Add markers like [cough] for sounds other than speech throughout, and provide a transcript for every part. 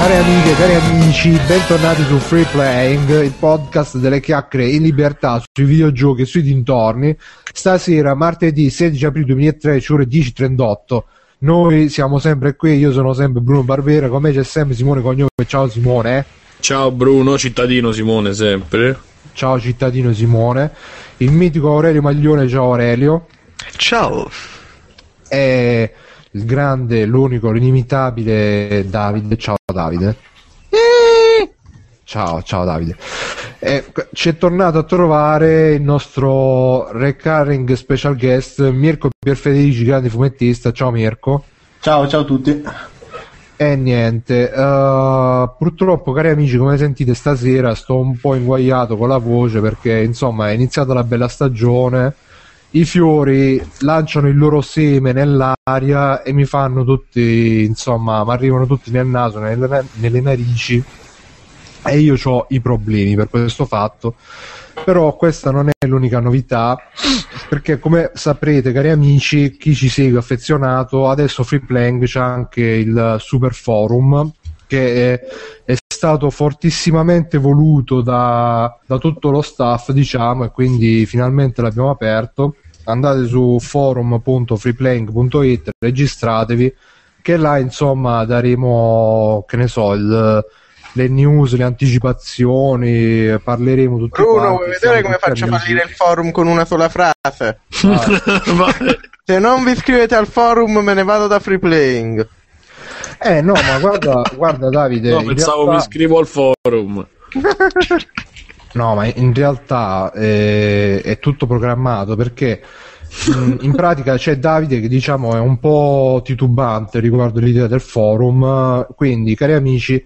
Cari amiche, cari amici, bentornati su Free Playing, il podcast delle chiacchiere in libertà sui videogiochi e sui dintorni. Stasera, martedì 16 aprile 2013, ore 10.38. Noi siamo sempre qui, io sono sempre Bruno Barbera, con me c'è sempre Simone Cognome. Ciao Simone. Ciao Bruno, cittadino Simone sempre. Ciao cittadino Simone. Il mitico Aurelio Maglione, ciao Aurelio. Ciao. E il grande, l'unico, l'inimitabile Davide. Ciao Davide. Ciao, ciao Davide. Eh, ci è tornato a trovare il nostro recurring special guest Mirko Pierfederici, grande fumettista. Ciao Mirko. Ciao, ciao a tutti. E niente, uh, purtroppo cari amici come sentite stasera sto un po' inguagliato con la voce perché insomma è iniziata la bella stagione, i fiori lanciano il loro seme nell'aria e mi fanno tutti, insomma, mi arrivano tutti nel naso, nelle, nelle narici e io ho i problemi per questo fatto. Però questa non è l'unica novità, perché come saprete, cari amici, chi ci segue affezionato, adesso Freeplaying c'è anche il Super Forum che è, è stato fortissimamente voluto da, da tutto lo staff, diciamo, e quindi finalmente l'abbiamo aperto. Andate su forum.freeplaying.it, registratevi, che là insomma daremo, che ne so, il le news, le anticipazioni, parleremo tutti Bruno, quanti, vuoi vedere come faccio amici. fallire il forum con una sola frase? [laughs] Se non vi iscrivete al forum me ne vado da free playing. Eh no, ma guarda, guarda Davide, No, pensavo realtà- mi iscrivo al forum. No, ma in realtà eh, è tutto programmato perché in pratica c'è Davide che diciamo è un po' titubante riguardo l'idea del forum, quindi cari amici,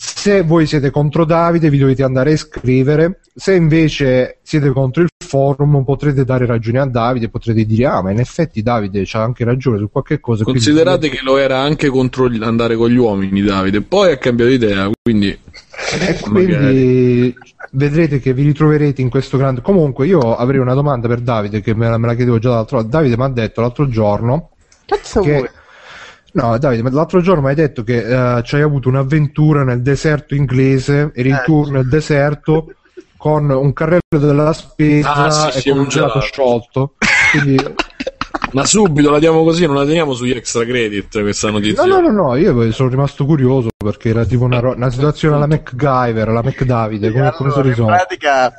se voi siete contro Davide vi dovete andare a iscrivere, se invece siete contro il forum potrete dare ragione a Davide, potrete dire ah ma in effetti Davide c'ha anche ragione su qualche cosa. quindi- Considerate che lo era anche contro gli- andare con gli uomini, Davide. Poi ha cambiato idea, quindi. E [laughs] quindi vedrete che vi ritroverete in questo grande. Comunque, io avrei una domanda per Davide che me la, me la chiedevo già l'altro Davide mi ha detto l'altro giorno Cazzo che. vuoi? No, Davide, ma l'altro giorno mi hai detto che eh, ci hai avuto un'avventura nel deserto inglese, eri Eh. tu nel deserto con un carrello della spesa Ah, sì, e sì, con un gelato gelato. sciolto. Quindi, [laughs] Ma subito la diamo così, non la teniamo sugli extra credit questa notizia. no, no, no, no, io sono rimasto curioso perché era tipo una, ro- una situazione alla MacGyver, alla McDavide, come, come si Allora, in risolve? pratica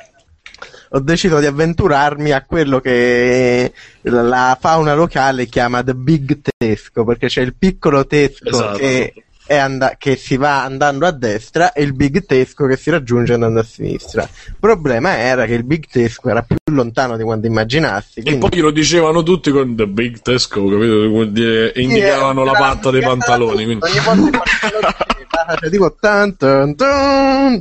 ho deciso di avventurarmi a quello che la fauna locale chiama The Big Tesco, perché c'è il piccolo Tesco Esatto. che, è and- che si va andando a destra e il Big Tesco che si raggiunge andando a sinistra. Il problema era che il Big Tesco era più lontano di quanto immaginassi. E quindi- poi lo dicevano tutti con The Big Tesco, capito? Dire- e indicavano Sì, la patta dei pantaloni. tutto, Quindi... Ogni volta che [laughs] cioè, tipo tan, tan, tan.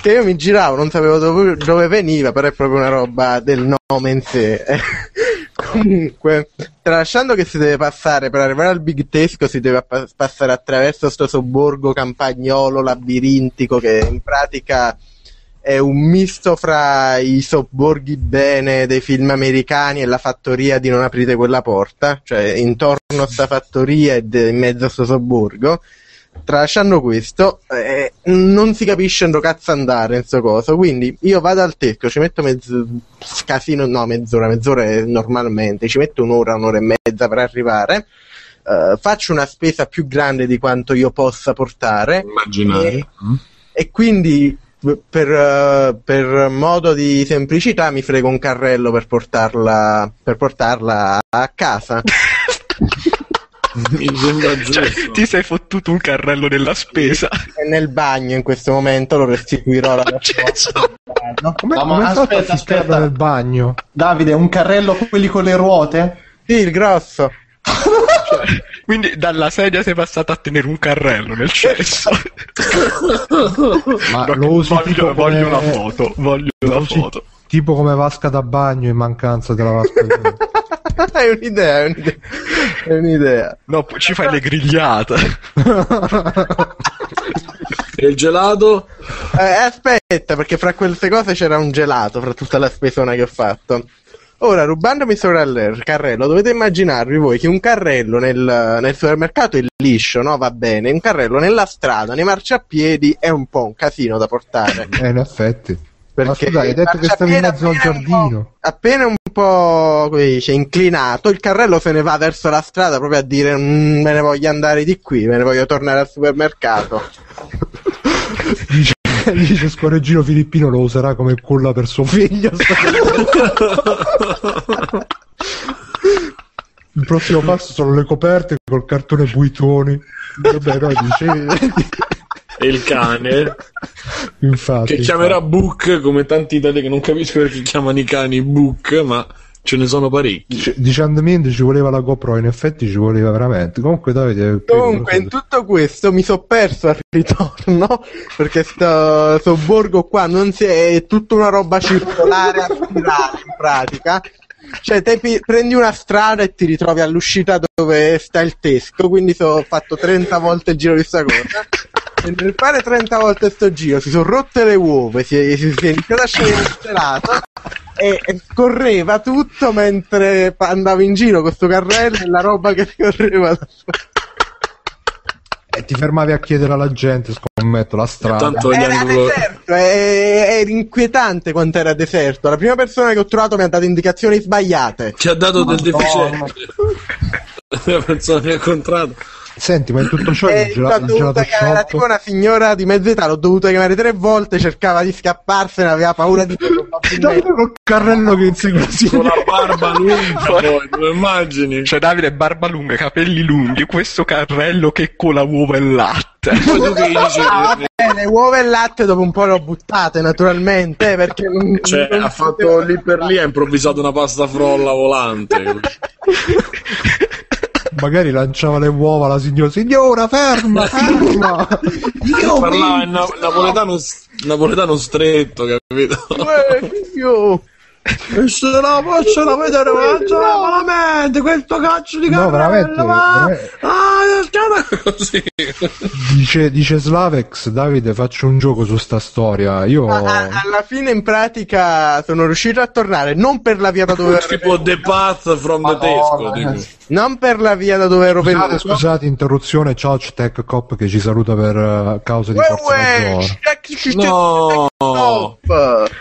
Che io mi giravo, non sapevo dove, dove veniva, però è proprio una roba del nome in sé. [laughs] Comunque, tralasciando che si deve passare per arrivare al Big Tesco, si deve pa- passare attraverso sto sobborgo campagnolo labirintico che in pratica è un misto fra i sobborghi bene dei film americani e la fattoria di non aprite quella porta, cioè intorno a sta fattoria e in mezzo a sto sobborgo. Tralasciando questo, eh, non si capisce dove cazzo andare in sto coso. Quindi io vado al tesco, ci metto mezzo casino, no, mezz'ora, mezz'ora normalmente, ci metto un'ora, un'ora e mezza per arrivare. eh, faccio una spesa più grande di quanto io possa portare Immaginare. e quindi per, eh, per modo di semplicità mi frego un carrello per portarla, per portarla a casa. [laughs] Mi sembra giusto. Ti sei fottuto un carrello della spesa. È nel bagno in questo momento, lo restituirò la [laughs] prossima Gesù. volta. Come, No, come aspetta, aspetta. nel bagno? Davide, un carrello quelli con le ruote? Sì, il grosso. Quindi dalla sedia sei passato a tenere un carrello nel cesso. Ma [laughs] No, lo usi voglio, tipo voglio come- una foto. Voglio una Lo usi foto. tipo come vasca da bagno in mancanza della vasca da [laughs] bagno. [laughs] è un'idea, è un'idea. È un'idea. No, poi ci fai le grigliate. E il gelato? Eh, aspetta, perché fra queste cose c'era un gelato, fra tutta la spesona che ho fatto. Ora, rubandomi sto carrello, carrello, dovete immaginarvi voi che un carrello nel, nel supermercato è liscio, no? Va bene. Un carrello nella strada, nei marciapiedi, è un po' un casino da portare. Eh, in effetti. Ma Perché scusa, hai detto che stavi in mezzo al appena un giardino. Appena un po' come dice, inclinato, il carrello se ne va verso la strada proprio a dire "Mm, me ne voglio andare di qui, me ne voglio tornare al supermercato. [laughs] Dice, dice Scorreggino Filippino lo userà come culla per suo figlio. Il prossimo passo sono le coperte col cartone buitoni. Vabbè, no, dice, E il cane [laughs] infatti. che chiamerà Book come tanti italiani che non capisco perché chiamano i cani Book, ma ce ne sono parecchi. Dice- Dice Andamint ci voleva la GoPro, in effetti ci voleva veramente. Comunque Davide... Comunque, in tutto questo mi sono perso al ritorno [laughs] perché sto, sto borgo qua non si è, è tutta una roba circolare a spirale in pratica. Cioè, te pi- prendi una strada e ti ritrovi all'uscita dove sta il tesco. Quindi so- ho fatto 30 volte il giro di sta cosa. [laughs] E nel fare 30 volte sto giro si sono rotte le uova, si è, si è iniziato a scendere il gelato e, e correva tutto mentre andavo in giro con sto carrello e la roba che correva da E ti fermavi a chiedere alla gente, scommetto, la strada. Era anglo- deserto, è, è inquietante quanto era deserto. La prima persona che ho trovato mi ha dato indicazioni sbagliate. ci ha dato del Madonna. deficiente. [laughs] La persona che ho incontrato. Senti, ma in tutto ciò il, l'ho il gelato chiamare, era tipo una signora di mezza età, l'ho dovuta chiamare tre volte, cercava di scapparsene, aveva paura di. [laughs] Davide col carrello che insegue Con la barba lunga poi, lo immagini? Cioè Davide barba lunga, capelli lunghi, questo carrello che cola uova e latte. Poi tu che dici... Ah, le uova e latte dopo un po' le ho buttate naturalmente perché non, Cioè, non ha fatto lì per lì, ha improvvisato una pasta frolla volante. [laughs] [laughs] Magari lanciava le uova la signora. Signora, ferma, ferma! [laughs] Io Parlava in na- napoletano, napoletano stretto, capito? Uè, figlio. E se la possono vedere mangiare malamente questo cazzo di No, veramente, veramente. Ah, così. Dice, dice Slavex, Davide, faccio un gioco su sta storia. Io... A- alla fine in pratica sono riuscito a tornare non per la via da dove ero tipo The Path from the Tesco. Tipo. non per la via da dove ero Scusate, venuto scusate, interruzione, ciao Tech Cop che ci saluta per eh, causa di forza maggiore. No.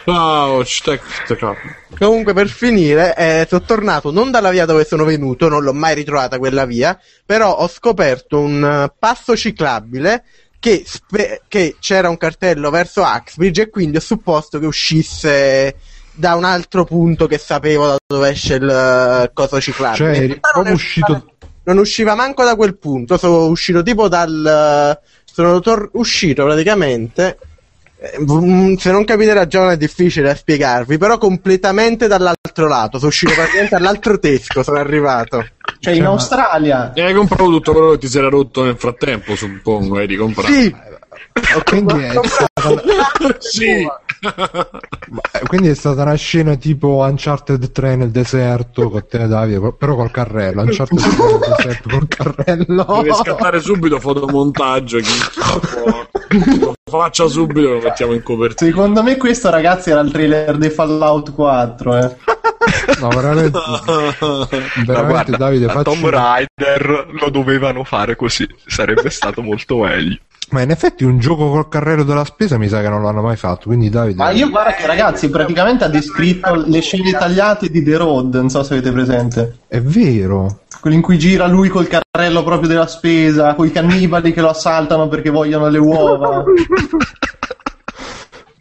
Ciao, stek- stek- Comunque per finire eh, sono tornato non dalla via dove sono venuto, non l'ho mai ritrovata quella via, però ho scoperto un eh, passo ciclabile che, spe- che c'era un cartello verso Axbridge e quindi ho supposto che uscisse da un altro punto che sapevo da dove esce il eh, coso ciclabile. Cioè, eri proprio uscito- stato- Non usciva manco da quel punto, sono uscito tipo dal... Sono tor- uscito praticamente... mm, Se non capite la ragione è difficile da spiegarvi, però completamente dall'altro lato. Sono uscito praticamente dall'altro tesco, sono arrivato. Cioè, in Australia. E hai comprato tutto quello che ti si era rotto nel frattempo, suppongo, hai ricomprato. Sì, Quindi è, stata, [laughs] Sì. eh, quindi è stata una scena tipo Uncharted 3 nel deserto con te Davide, però col carrello. Uncharted 3 nel deserto col [laughs] carrello. Deve scattare subito fotomontaggio. Chi lo faccia subito lo mettiamo in copertina. Secondo me questo, ragazzi, era il trailer di Fallout 4, eh. No, veramente, [laughs] Ma veramente guarda, Davide, facci... Tomb Raider lo dovevano fare così, sarebbe stato molto meglio. Ma in effetti un gioco col carrello della spesa mi sa che non l'hanno mai fatto, quindi Davide... Ma io guarda che ragazzi, praticamente ha descritto le scene tagliate di The Road, non so se avete presente. È vero. Quello in cui gira lui col carrello proprio della spesa, con i cannibali che lo assaltano perché vogliono le uova.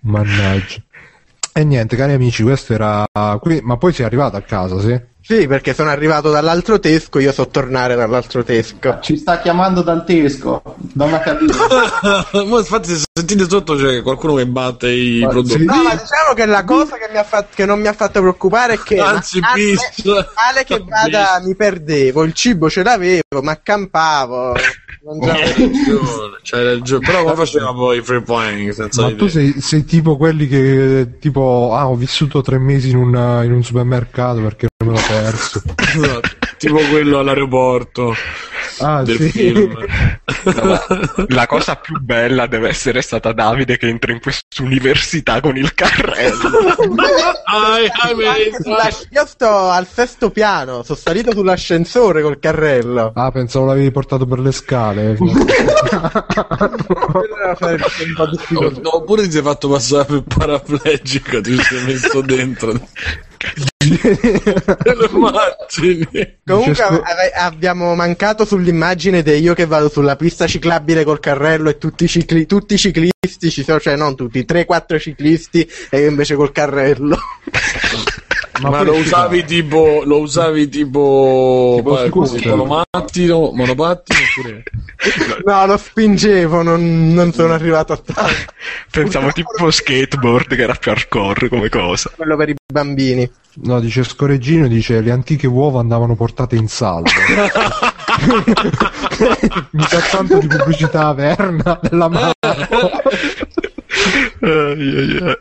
Mannaggia. E niente, cari amici, questo era... qui- Ma poi sei arrivato a casa, sì? Sì, perché sono arrivato dall'altro tesco, io so tornare dall'altro tesco. Ci sta chiamando dal tesco, da una cabina. Ma infatti se sentite sotto c'è qualcuno che batte i Ma prodotti. No, ma diciamo che la cosa che, mi ha fatto- che non mi ha fatto preoccupare è che Anzi, male, male che vada mi perdevo, il cibo ce l'avevo, ma accampavo. Mangiavo- C'hai ragione, [laughs] c'hai ragione. Però come faceva poi free playing senza Ma di tu sei, sei tipo quelli che tipo ah ho vissuto tre mesi in, una- in un supermercato perché me l'ho perso. Esatto. Tipo quello all'aeroporto Ah, del sì. film. No, la cosa più bella deve essere stata Davide che entra in questa università con il carrello. Io sto al sesto piano, sono salito sull'ascensore col carrello. Ah, pensavo l'avevi portato per le scale. [laughs] No, oppure ti sei fatto passare per paraplegico, ti sei messo dentro. [laughs] Lo immagini? Comunque ave- abbiamo mancato sull'immagine di io che vado sulla pista ciclabile col carrello e tutti i, cicli- tutti i ciclisti ci sono, cioè non tutti, 3-4 ciclisti e io invece col carrello. [laughs] Ma, poi lo usavi tipo. Lo usavi tipo. Tipo così, scooter. monopattino, monopattino oppure. No, lo spingevo, non, non sono arrivato a tanto. Pensavo tipo skateboard che era più hardcore come cosa. Quello per i bambini. No, dice Scoreggino, dice le antiche uova andavano portate in salvo. [laughs] Mi sa tanto di pubblicità averna della mano.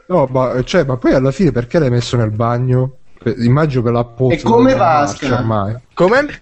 No, ma, cioè, ma poi alla fine perché l'hai messo nel bagno? Immagino per la pozza. E come vasca? Ormai. Come?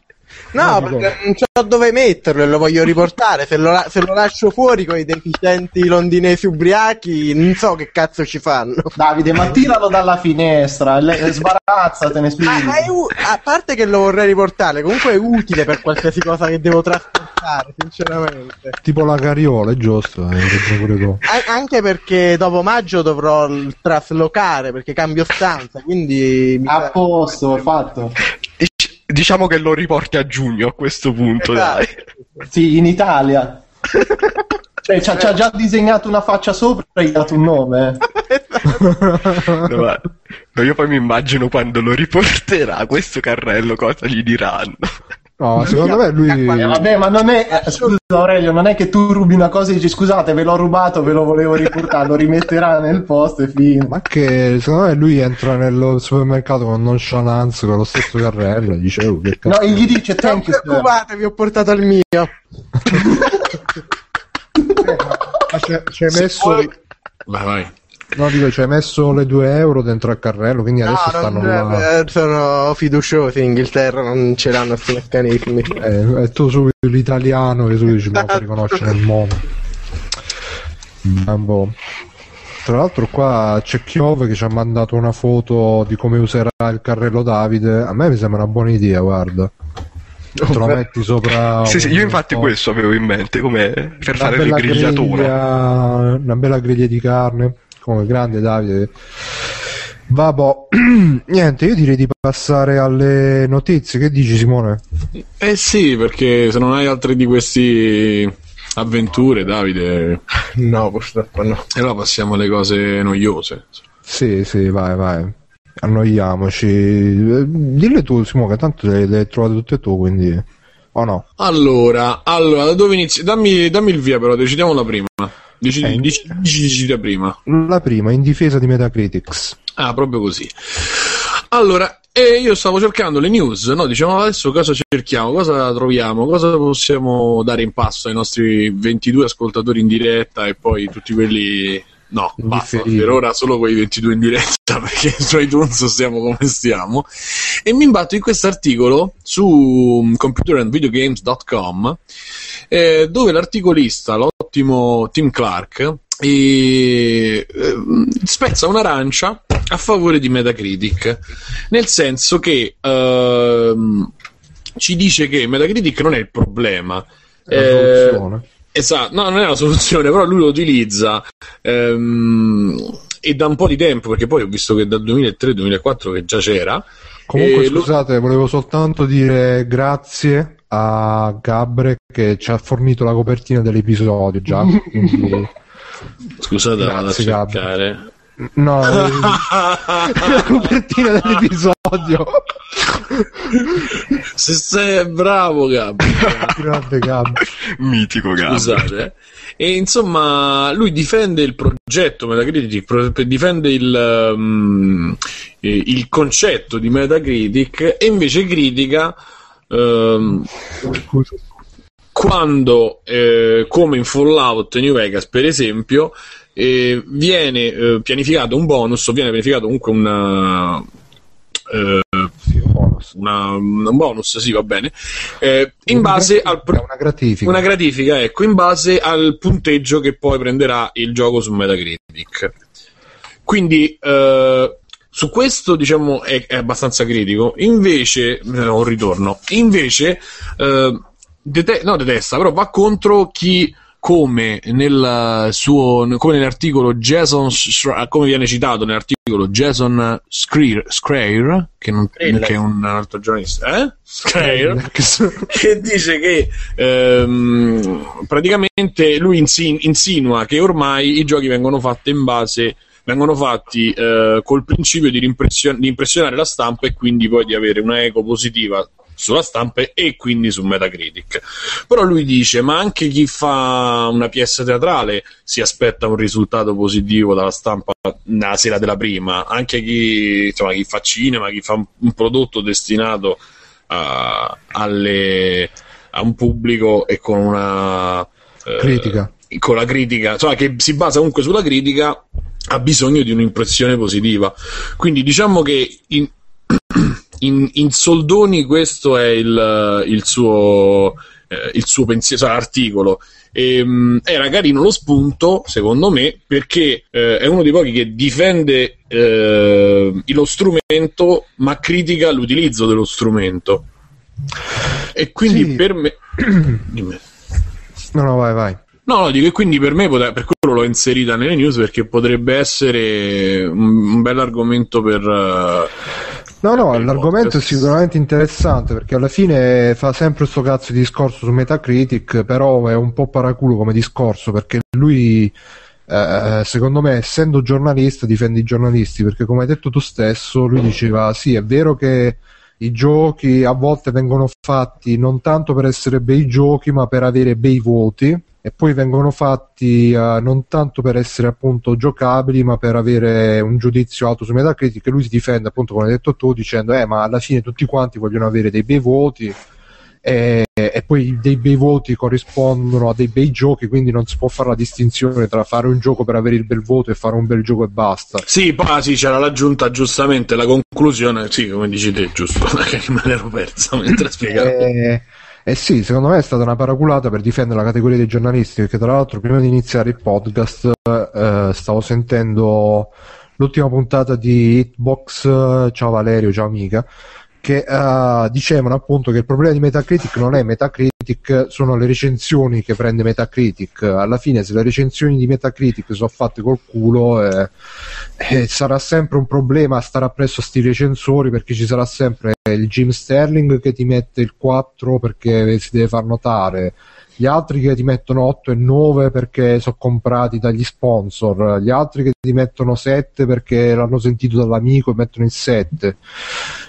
No, No, perché non so dove metterlo e lo voglio riportare. Se lo, se lo lascio fuori con i deficienti londinesi ubriachi, non so che cazzo ci fanno. Davide, ma tiralo dalla finestra, le- [laughs] sbarazzatene, Ah, ma è u- a parte che lo vorrei riportare, comunque è utile per qualsiasi cosa che devo trasportare, sinceramente. Tipo la carriola, è giusto. Hai ragione pure tu. A- anche perché dopo maggio dovrò l- traslocare perché cambio stanza, quindi A posto, fatto. [laughs] Dic- Diciamo che lo riporti a giugno a questo punto, Esatto. dai. Sì, in Italia. Cioè, ci ha ci ha già disegnato una faccia sopra e gli ha dato un nome. [laughs] No, ma- no, io poi mi immagino quando lo riporterà questo carrello cosa gli diranno. No, ma secondo me lui. Eh, vabbè, ma non è. eh, scusa, Aurelio, non è che tu rubi una cosa e dici scusate, ve l'ho rubato, ve lo volevo riportare, lo rimetterà nel posto e fine. Ma che secondo me lui entra nel supermercato con nonchalance con lo stesso carrello e dice oh, che No, cazzo. e gli dice Non thank you, sir. preoccupatevi, ho portato il mio. [laughs] Ma c'è, c'è Se messo Vai, vai. No dico c'è messo le 2 euro dentro al carrello quindi No, adesso stanno non, là. sono fiduciosi in Inghilterra, non ce l'hanno questi meccanismi. eh, e tu subito l'italiano che subito ci me lo riconoscere nel mondo. Un po'. tra l'altro qua c'è Chiove che ci ha mandato una foto di come userà il carrello Davide. A me mi sembra una buona idea guarda. Te lo metti sopra Sì, sì, io infatti un- questo avevo in mente come per una fare le grigliature. griglia- una bella griglia di carne come grande Davide vabbè [clears throat] niente io direi di passare alle notizie che dici Simone? Eh sì, perché se non hai altre di queste avventure, Davide, No, purtroppo no. e allora passiamo alle cose noiose. sì sì vai vai annoiamoci dille tu Simone che tanto le, le hai trovate tutte tu quindi o no? Allora, allora, da dove inizi? Dammi, dammi il via, però, decidiamo la prima. Dici, Eh, dici, dici, dici la prima. la prima in difesa di Metacritics Ah, proprio così. Allora, e io stavo cercando le news, no? Diciamo adesso cosa cerchiamo, cosa troviamo, cosa possiamo dare in passo ai nostri 22 ascoltatori in diretta e poi tutti quelli... No, basta, per ora solo quei 22 in diretta [laughs] perché su iTunes stiamo come stiamo. E mi imbatto in questo articolo su computerandvideogames.com eh, dove l'articolista, l'ottimo Tim Clark, e, eh, spezza un'arancia a favore di Metacritic, nel senso che ehm, ci dice che Metacritic non è il problema. È la Eh, soluzione. Esatto, no, non è una soluzione, però lui lo utilizza ehm, e da un po' di tempo, perché poi ho visto che dal 2003-2004 che già c'era. Comunque, e lo- scusate, volevo soltanto dire grazie a Gabre che ci ha fornito la copertina dell'episodio già. Quindi, [laughs] Scusate, vado a Grazie, Gabri. No, [laughs] la copertina dell'episodio. Se sei bravo, Gabri. Grande Gabre. Mitico Gabri. Scusate. eh. E insomma, lui difende il progetto Metacritic, difende il, um, il concetto di Metacritic e invece critica Scusa. quando, eh, come in Fallout New Vegas, per esempio, eh, viene eh, pianificato un bonus o viene pianificato comunque una. eh, bonus. una, un bonus, sì, va bene. Eh, in base al pro- una gratifica. una gratifica, ecco, in base al punteggio che poi prenderà il gioco su Metacritic. Quindi eh, su questo diciamo è, è abbastanza critico. Invece, eh, un ritorno. Invece, eh, dete- no, detesta, però va contro chi come nel suo come nell'articolo Jason Schra- come viene citato nell'articolo Jason Screer, Screer che, non, che è un altro giornalista eh? Screer [laughs] che dice che ehm, praticamente lui insin- insinua che ormai i giochi vengono fatti in base vengono fatti eh, col principio di, di impressionare la stampa e quindi poi di avere una eco positiva sulla stampa e quindi su Metacritic. Però lui dice: Ma anche chi fa una pièce teatrale si aspetta un risultato positivo dalla stampa nella sera della prima, anche chi, insomma, chi fa cinema, chi fa un, un prodotto destinato a, alle- a un pubblico e con una eh, Critica. con la critica, insomma, che si basa comunque sulla critica, ha bisogno di un'impressione positiva. Quindi diciamo che in, [clears throat] in, in soldoni questo è il, il suo, eh, il suo pensiero, cioè, articolo. Ehm, era carino lo spunto, secondo me, perché eh, è uno dei pochi che difende eh, lo strumento, ma critica l'utilizzo dello strumento. E quindi Sì. per me. [clears throat] Dimmi. No, no, vai, vai. No, no, dico che quindi per me, per quello l'ho inserita nelle news perché potrebbe essere un, un bel argomento per... eh, No, no, l'argomento è sicuramente interessante perché alla fine fa sempre sto cazzo di discorso su Metacritic, però è un po' paraculo come discorso perché lui, eh, secondo me, essendo giornalista, difende i giornalisti perché come hai detto tu stesso, lui diceva sì, è vero che i giochi a volte vengono fatti non tanto per essere bei giochi, ma per avere bei voti. E poi vengono fatti eh, non tanto per essere appunto giocabili, ma per avere un giudizio alto su Metacritic. E lui si difende appunto, come hai detto tu, dicendo: Eh, ma alla fine tutti quanti vogliono avere dei bei voti. E, e poi dei bei voti corrispondono a dei bei giochi, quindi non si può fare la distinzione tra fare un gioco per avere il bel voto e fare un bel gioco e basta. Sì, poi ah, sì, c'era l'aggiunta giustamente, la conclusione, sì, come dici te, giusto, [laughs] che me l'ero persa mentre spiegavo. Eh, eh sì, secondo me è stata una paraculata per difendere la categoria dei giornalisti, perché tra l'altro prima di iniziare il podcast eh, stavo sentendo l'ultima puntata di Hitbox, eh, ciao Valerio, ciao amica, che eh, dicevano appunto che il problema di Metacritic non è Metacritic, sono le recensioni che prende Metacritic. Alla fine se le recensioni di Metacritic sono fatte col culo eh, eh, sarà sempre un problema stare appresso a sti recensori perché ci sarà sempre il Jim Sterling che ti mette il 4 perché si deve far notare gli altri che ti mettono 8 e 9 perché sono comprati dagli sponsor. Gli altri che ti mettono 7 perché l'hanno sentito dall'amico e mettono il 7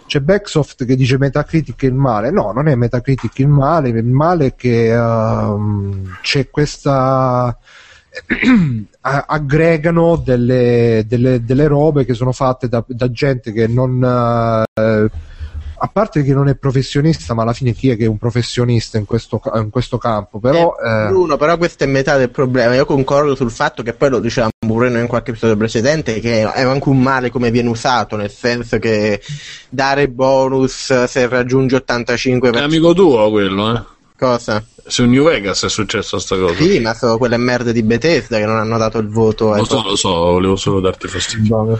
c'è Backsoft che dice Metacritic è il male. No non è Metacritic il male. Il male è che ehm, c'è questa [clears throat] aggregano delle, delle- delle robe che sono fatte da, da gente che non eh, a parte che non è professionista ma alla fine chi è che è un professionista in questo, in questo campo però eh, Bruno, però questa è metà del problema. Io concordo sul fatto che poi lo dicevamo pure noi in qualche episodio precedente, che è anche un male come viene usato, nel senso che dare bonus se raggiungi 85 È amico tuo quello, eh? cosa? Su New Vegas è successa sta cosa. Sì, ma sono quelle merde di Bethesda che non hanno dato il voto Lo so, lo so, volevo solo darti fastidio. No,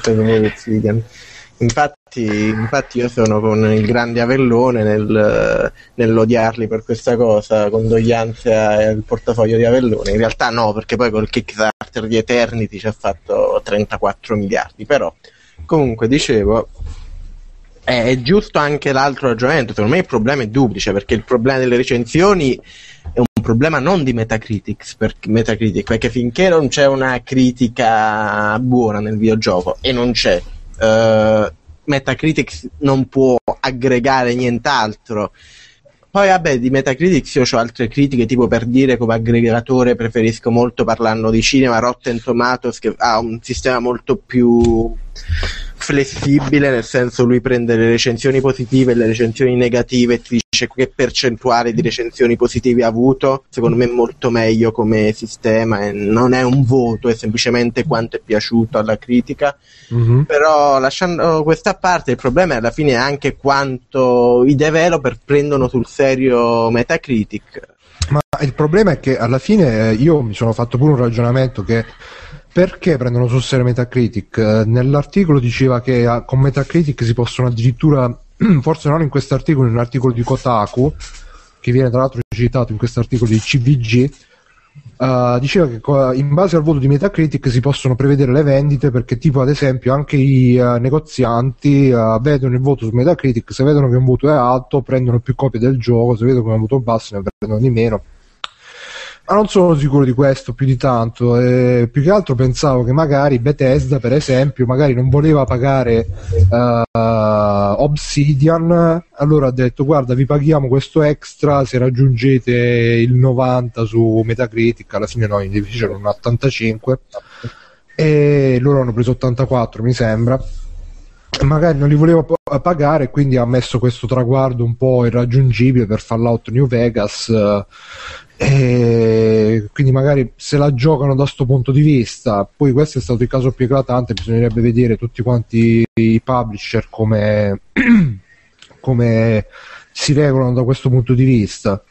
Infatti, infatti io sono con il grande Avellone nel, nell'odiarli per questa cosa, condoglianze al portafoglio di Avellone. In realtà no, perché poi col Kickstarter di Eternity ci ha fatto 34 miliardi. Però, comunque, dicevo, è, è giusto anche l'altro ragionamento. Secondo me il problema è duplice, perché il problema delle recensioni è un problema non di Metacritic, perché finché non c'è una critica buona nel videogioco, e non c'è, eh, Metacritic non può aggregare nient'altro. Poi vabbè, di Metacritic io ho altre critiche, tipo per dire come aggregatore preferisco molto parlando di cinema Rotten Tomatoes che ha un sistema molto più flessibile, nel senso lui prende le recensioni positive e le recensioni negative e ti dice che percentuale di recensioni positive ha avuto, secondo me è molto meglio come sistema e non è un voto, è semplicemente quanto è piaciuto alla critica. Mhm. Però lasciando questa parte, il problema è alla fine anche quanto i developer prendono sul serio Metacritic. Ma il problema è che alla fine eh, io mi sono fatto pure un ragionamento che perché prendono sul serio Metacritic? Eh, Nell'articolo diceva che ah, con Metacritic si possono addirittura, [clears throat] forse non in questo articolo, in un articolo di Kotaku, che viene tra l'altro citato in questo articolo di CVG, eh, diceva che in base al voto di Metacritic si possono prevedere le vendite perché tipo ad esempio anche i eh, negozianti eh, vedono il voto su Metacritic, se vedono che un voto è alto prendono più copie del gioco, se vedono che è un voto basso ne prendono di meno. Ma non sono sicuro di questo più di tanto, eh, più che altro pensavo che magari Bethesda per esempio magari non voleva pagare eh, Obsidian, allora ha detto guarda vi paghiamo questo extra se raggiungete il 90 su Metacritic, alla fine no, in Division un 85 e loro hanno preso 84 mi sembra magari non li voleva po- pagare quindi ha messo questo traguardo un po' irraggiungibile per Fallout New Vegas eh, e quindi magari se la giocano da sto punto di vista poi questo è stato il caso più eclatante bisognerebbe vedere tutti quanti i publisher come, [clears throat] come si regolano da questo punto di vista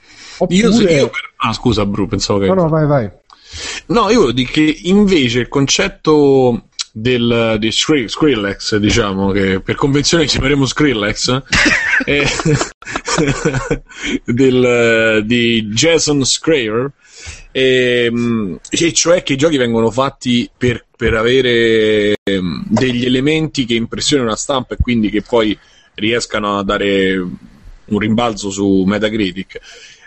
Io, Oppure- io per- Ah, scusa, Bru, pensavo che. no no vai vai No, io dire che invece il concetto del, di Skri- Skrillex, diciamo, che per convenzione chiameremo Skrillex, è [laughs] del, di Jason Schreier, ehm, e cioè che i giochi vengono fatti per, per avere ehm, degli elementi che impressionano la stampa e quindi che poi riescano a dare un rimbalzo su Metacritic.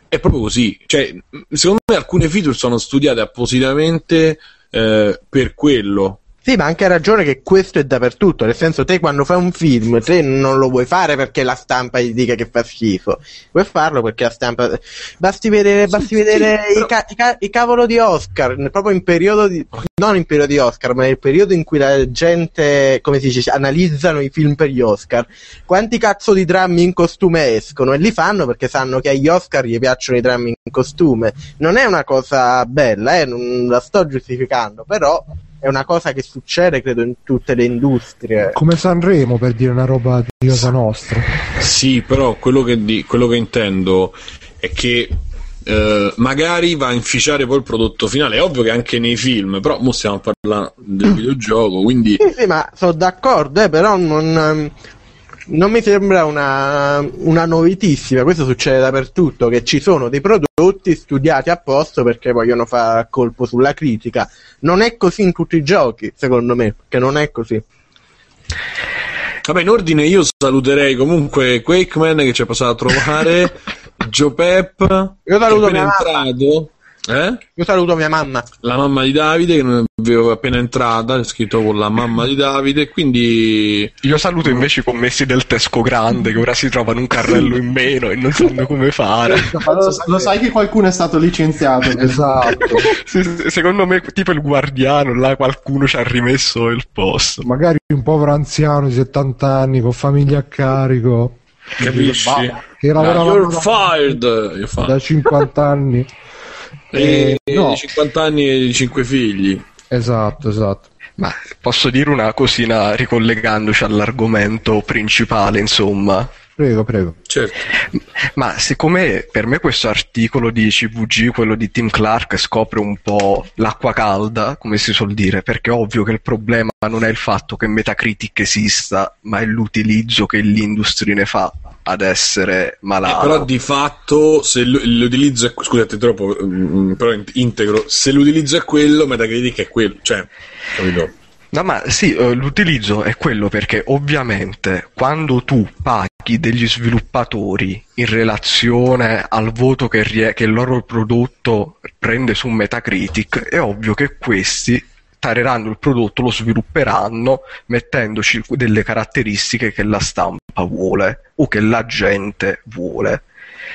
È proprio così, cioè, secondo me alcune feature sono studiate appositamente eh, per quello. Sì, ma anche ragione che questo è dappertutto, nel senso te quando fai un film, te non lo vuoi fare perché la stampa gli dica che fa schifo, vuoi farlo perché la stampa... Basti vedere, basti [laughs] vedere sì, i, ca- i ca- i cavolo di Oscar, proprio in periodo di... non in periodo di Oscar, ma nel periodo in cui la gente, come si dice, analizzano i film per gli Oscar, quanti cazzo di drammi in costume escono e li fanno perché sanno che agli Oscar gli piacciono i drammi in costume. Non è una cosa bella, eh, non la sto giustificando, però è una cosa che succede, credo, in tutte le industrie. come Sanremo per dire una roba di cosa nostra Sì, però quello che, di- quello che intendo è che eh, magari va a inficiare poi il prodotto finale. È ovvio che anche nei film, però mo stiamo parlando del [clears throat] videogioco, quindi Sì, sì, ma sono d'accordo, eh, però non, ehm, non mi sembra una, una novitissima. Questo succede dappertutto, che ci sono dei prodotti studiati apposta perché vogliono fare colpo sulla critica. Non è così in tutti i giochi, secondo me, che non è così. Vabbè, in ordine io saluterei comunque Quakeman che ci è passato a trovare, [laughs] Joe Pep, Io saluto che è entrato, eh? Io saluto mia mamma. la mamma di Davide che non avevo appena entrata, è scritto con la mamma di Davide, quindi Io saluto invece i commessi del Tesco Grande che ora si trovano un carrello in meno e non sanno come fare. Lo, lo sai che qualcuno è stato licenziato? [laughs] esatto Se- se- Secondo me, tipo il guardiano, là qualcuno ci ha rimesso il posto. magari un povero anziano di 70 anni con famiglia a carico capisci? che lavorava you're da, fired! You're fired. da 50 anni E, Eh, no. 50 anni e 5 figli. esatto esatto Ma posso dire una cosina ricollegandoci all'argomento principale, insomma. prego prego Certo. Ma siccome per me questo articolo di CVG, quello di Tim Clark, scopre un po' l'acqua calda, come si suol dire, perché è ovvio che il problema non è il fatto che Metacritic esista, ma è l'utilizzo che l'industria ne fa ad essere Eh, malato. però di fatto se l'utilizzo è scusate troppo mm, però in- integro se l'utilizzo è quello Metacritic è quello cioè capito No, ma sì, eh, l'utilizzo è quello perché ovviamente quando tu paghi degli sviluppatori in relazione al voto che, rie- che il loro prodotto prende su Metacritic, è ovvio che questi tareranno il prodotto, lo svilupperanno mettendoci delle caratteristiche che la stampa vuole o che la gente vuole.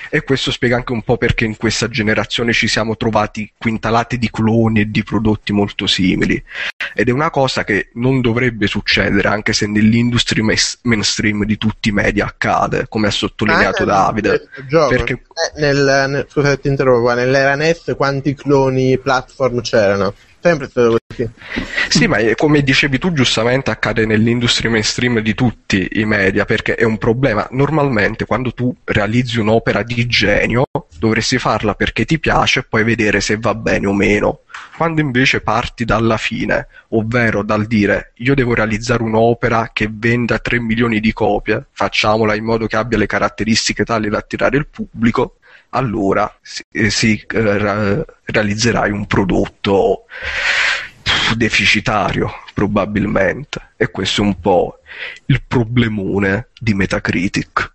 E questo spiega anche un po' perché in questa generazione ci siamo trovati quintalati di cloni e di prodotti molto simili. ed è una cosa che non dovrebbe succedere anche se nell'industria mes- mainstream di tutti i media accade, come ha sottolineato Ah, Davide. nel gioco. Perché Eh, nel, nel, scusa se ti interrompo, qua, nell'era NES quanti cloni platform c'erano? Sempre stato così. Sì, ma è- come dicevi tu giustamente accade nell'industria mainstream di tutti i media perché è un problema. Normalmente quando tu realizzi un'opera di genio dovresti farla perché ti piace e poi vedere se va bene o meno. Quando invece parti dalla fine, ovvero dal dire io devo realizzare un'opera che venda 3 milioni di copie, facciamola in modo che abbia le caratteristiche tali da attirare il pubblico, allora si, eh, si, eh, ra- realizzerai un prodotto deficitario probabilmente e questo è un po' il problemone di Metacritic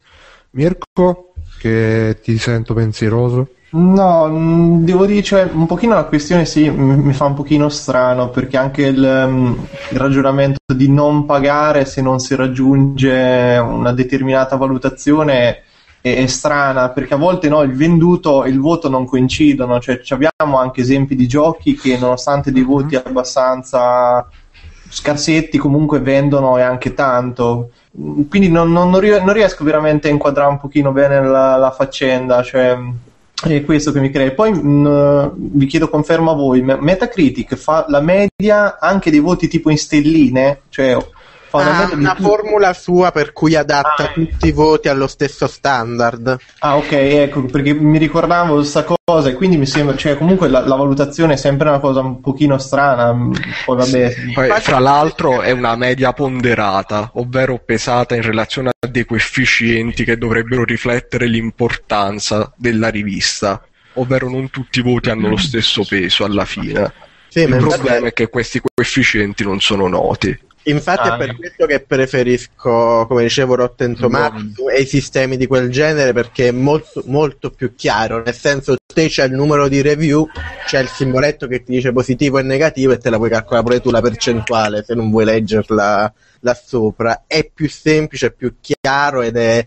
Mirko, che ti sento pensieroso. No, mh, devo dire, cioè, un pochino la questione sì, m- mi fa un pochino strano, perché anche il, mh, il ragionamento di non pagare se non si raggiunge una determinata valutazione è, strana, perché a volte no, il venduto e il voto non coincidono, cioè ci abbiamo anche esempi di giochi che nonostante dei voti abbastanza scarsetti comunque vendono e anche tanto. Mm, Quindi non, non- non rie- non riesco veramente a inquadrare un pochino bene la, la faccenda, cioè è questo che mi crea. Poi mh, vi chiedo conferma a voi, Me- Metacritic fa la media anche dei voti tipo in stelline, cioè fa una Ha una tu- formula sua per cui adatta Ah. tutti i voti allo stesso standard. Ah, ok, ecco, perché mi ricordavo questa cosa e quindi mi sembra, cioè comunque la, la valutazione è sempre una cosa un pochino strana, mh, poi vabbè. Poi, fra l'altro è una media ponderata, ovvero pesata in relazione a dei coefficienti che dovrebbero riflettere l'importanza della rivista, ovvero non tutti i voti hanno lo stesso peso alla fine. Sì, Il problema è che questi coefficienti non sono noti. Infatti Ah, è per questo che preferisco, come dicevo, Rotten Tomatoes e i sistemi di quel genere perché è molto, molto più chiaro. Nel senso, te c'è il numero di review, c'è il simboletto che ti dice positivo e negativo e te la puoi calcolare pure tu la percentuale se non vuoi leggerla là sopra. È più semplice, è più chiaro ed è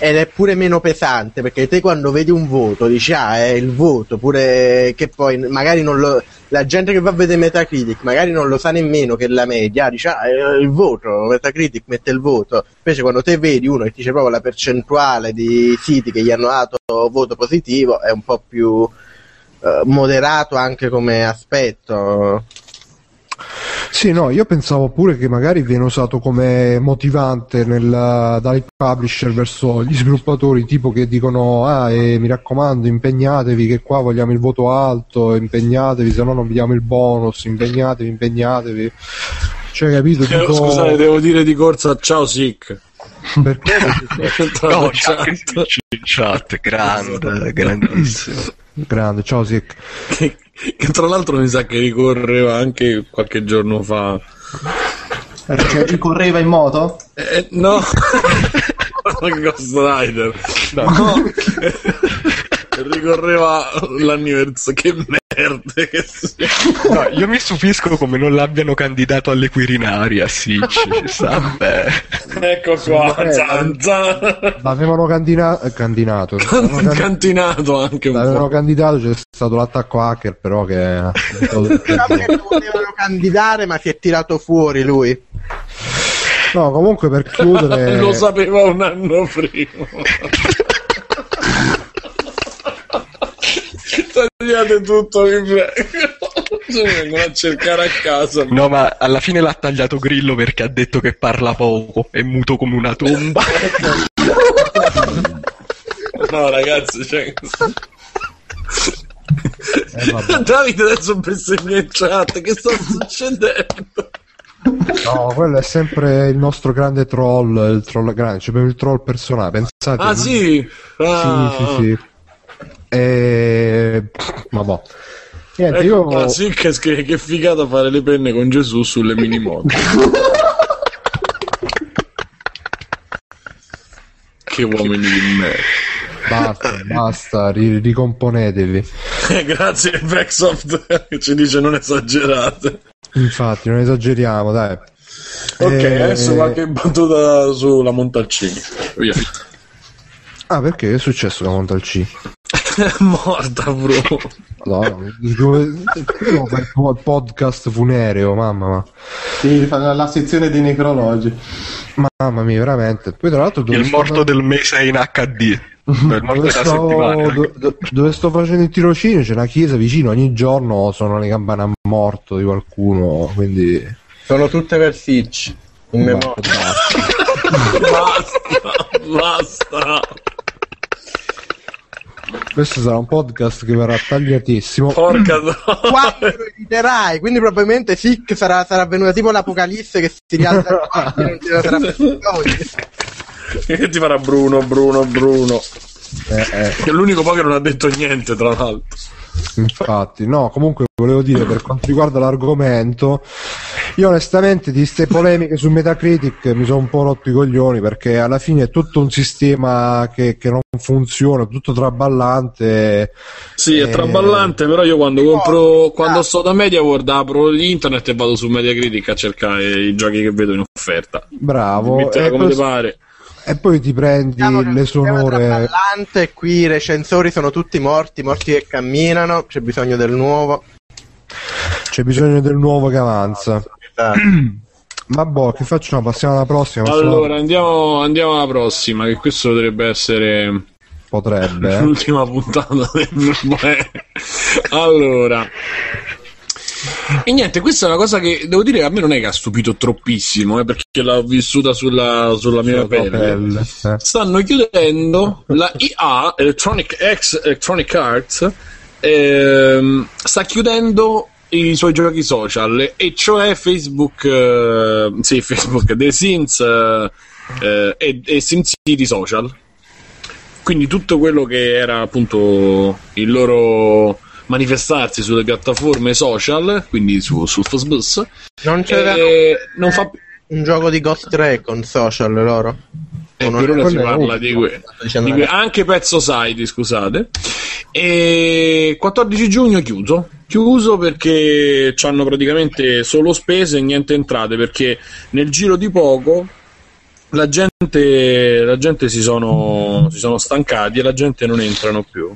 ed è pure meno pesante perché te quando vedi un voto dici ah è il voto pure che poi magari non lo la gente che va a vedere Metacritic magari non lo sa nemmeno che la media dice ah il voto Metacritic mette il voto. Invece quando te vedi uno che dice proprio la percentuale di siti che gli hanno dato voto positivo è un po' più eh, moderato anche come aspetto Sì, no, io pensavo pure che magari viene usato come motivante nel- dai publisher verso gli sviluppatori, tipo che dicono, ah, eh, mi raccomando, impegnatevi che qua vogliamo il voto alto, impegnatevi, se no non vi diamo il bonus, impegnatevi, impegnatevi. Cioè, capito? Eh, Tipo, Scusate, devo dire di corsa ciao Sick. perché? [laughs] No, in chat, grande, grandissimo. Grande, ciao Sick. che, che tra l'altro mi sa che ricorreva anche qualche giorno fa. Cioè, ricorreva in moto? Eh, no, [laughs] Ghost Rider. No. [laughs] [laughs] ricorreva l'anniversario. Che merda che. No, io mi stupisco come non l'abbiano candidato alle Quirinari a Sitch, ci sta beh. Ecco qua, zan, zan. L'avevano candina- eh, candidato. [laughs] L'avevano can- Cantinato anche un l'avevano po'. candidato, c'è stato l'attacco hacker, però che... che lo volevano candidare ma si è tirato fuori lui No, comunque per chiudere... [laughs] Lo sapeva un anno prima. Tagliate tutto, mi prego. Vengono a cercare a casa. No, ma alla fine l'ha tagliato Grillo perché ha detto che parla poco, è muto come una tomba. No, ragazzi, cioè... Eh. Davide adesso bestemmia in chat, che sta succedendo? No, quello è sempre il nostro grande troll, il troll grande, cioè il troll personale, pensate. Ah, sì? Ah, Sì, sì, sì. E... Ma boh. Niente, Ecco io... sì che scrive che figata fare le penne con Gesù sulle mini moto. [laughs] che uomini di merda. Basta, basta, ri- ricomponetevi. Eh, [laughs] Grazie Backsoft che ci dice non esagerate. Infatti, non esageriamo, dai. Ok, Eh, adesso qualche battuta sulla Montalcini. Via. Ah, perché? Che è successo con Montalcini? [laughs] È [laughs] morta, bro. Devo fare il podcast funereo, mamma mia. Sì, la, la sezione dei necrologi. Mamma mia, veramente. Poi tra l'altro Il sto- morto del mese in HD. [laughs] Il morto dove della sto, settimana. do- do- dove sto facendo il tirocinio c'è una chiesa vicino, ogni giorno sono le campane a morto di qualcuno, quindi... Sono tutte per Sitch. In memoria. [laughs] Basta, basta. Questo sarà un podcast che verrà tagliatissimo. Porca troia. Quando lo editerai, quindi probabilmente Sick sarà, sarà venuta tipo l'apocalisse che si rialza e non ce la sarà più. Che ti farà Bruno, Bruno, Bruno? Eh, eh, Che è l'unico poi che non ha detto niente, tra l'altro. Infatti, no, comunque volevo dire per quanto riguarda l'argomento, io onestamente di queste polemiche su Metacritic mi sono un po' rotto i coglioni perché alla fine è tutto un sistema che, che non funziona, tutto traballante. Sì, è Eh, traballante, però io quando compro, quando sto da MediaWorld apro internet e vado su Mediacritic a cercare i giochi che vedo in offerta. Bravo. Mettila E, come ti pare. E poi ti prendi Diciamo le sonore. traballante e qui i recensori sono tutti morti, morti che camminano, c'è bisogno del nuovo. C'è bisogno del nuovo che avanza. Ma boh, che facciamo? Passiamo alla prossima. Passiamo- Allora, andiamo, andiamo alla prossima, che questo dovrebbe essere Potrebbe. eh. [laughs] l'ultima puntata del [laughs] Allora. E niente, questa è una cosa che devo dire che a me non è che ha stupito troppissimo, eh, perché l'ho vissuta sulla, sulla mia pelle. pelle, eh. Stanno chiudendo la IA, Electronic X Electronic Arts, ehm, sta chiudendo i suoi giochi social, e cioè Facebook, eh, sì, [laughs] Facebook, The Sims eh, eh, e, e SimCity Social. Quindi tutto quello che era appunto il loro manifestarsi sulle piattaforme social, quindi su, su Facebook, Non c'era eh, non fa più. un gioco di Ghost Recon social loro? Eh, non per è- ora si quello parla di, que- Sto dicendo di que- anche Pezzo Society, scusate. E 14 giugno chiuso. Chiuso perché hanno praticamente solo spese e niente entrate. Perché nel giro di poco la gente, la gente si, sono, si sono stancati e la gente non entrano più.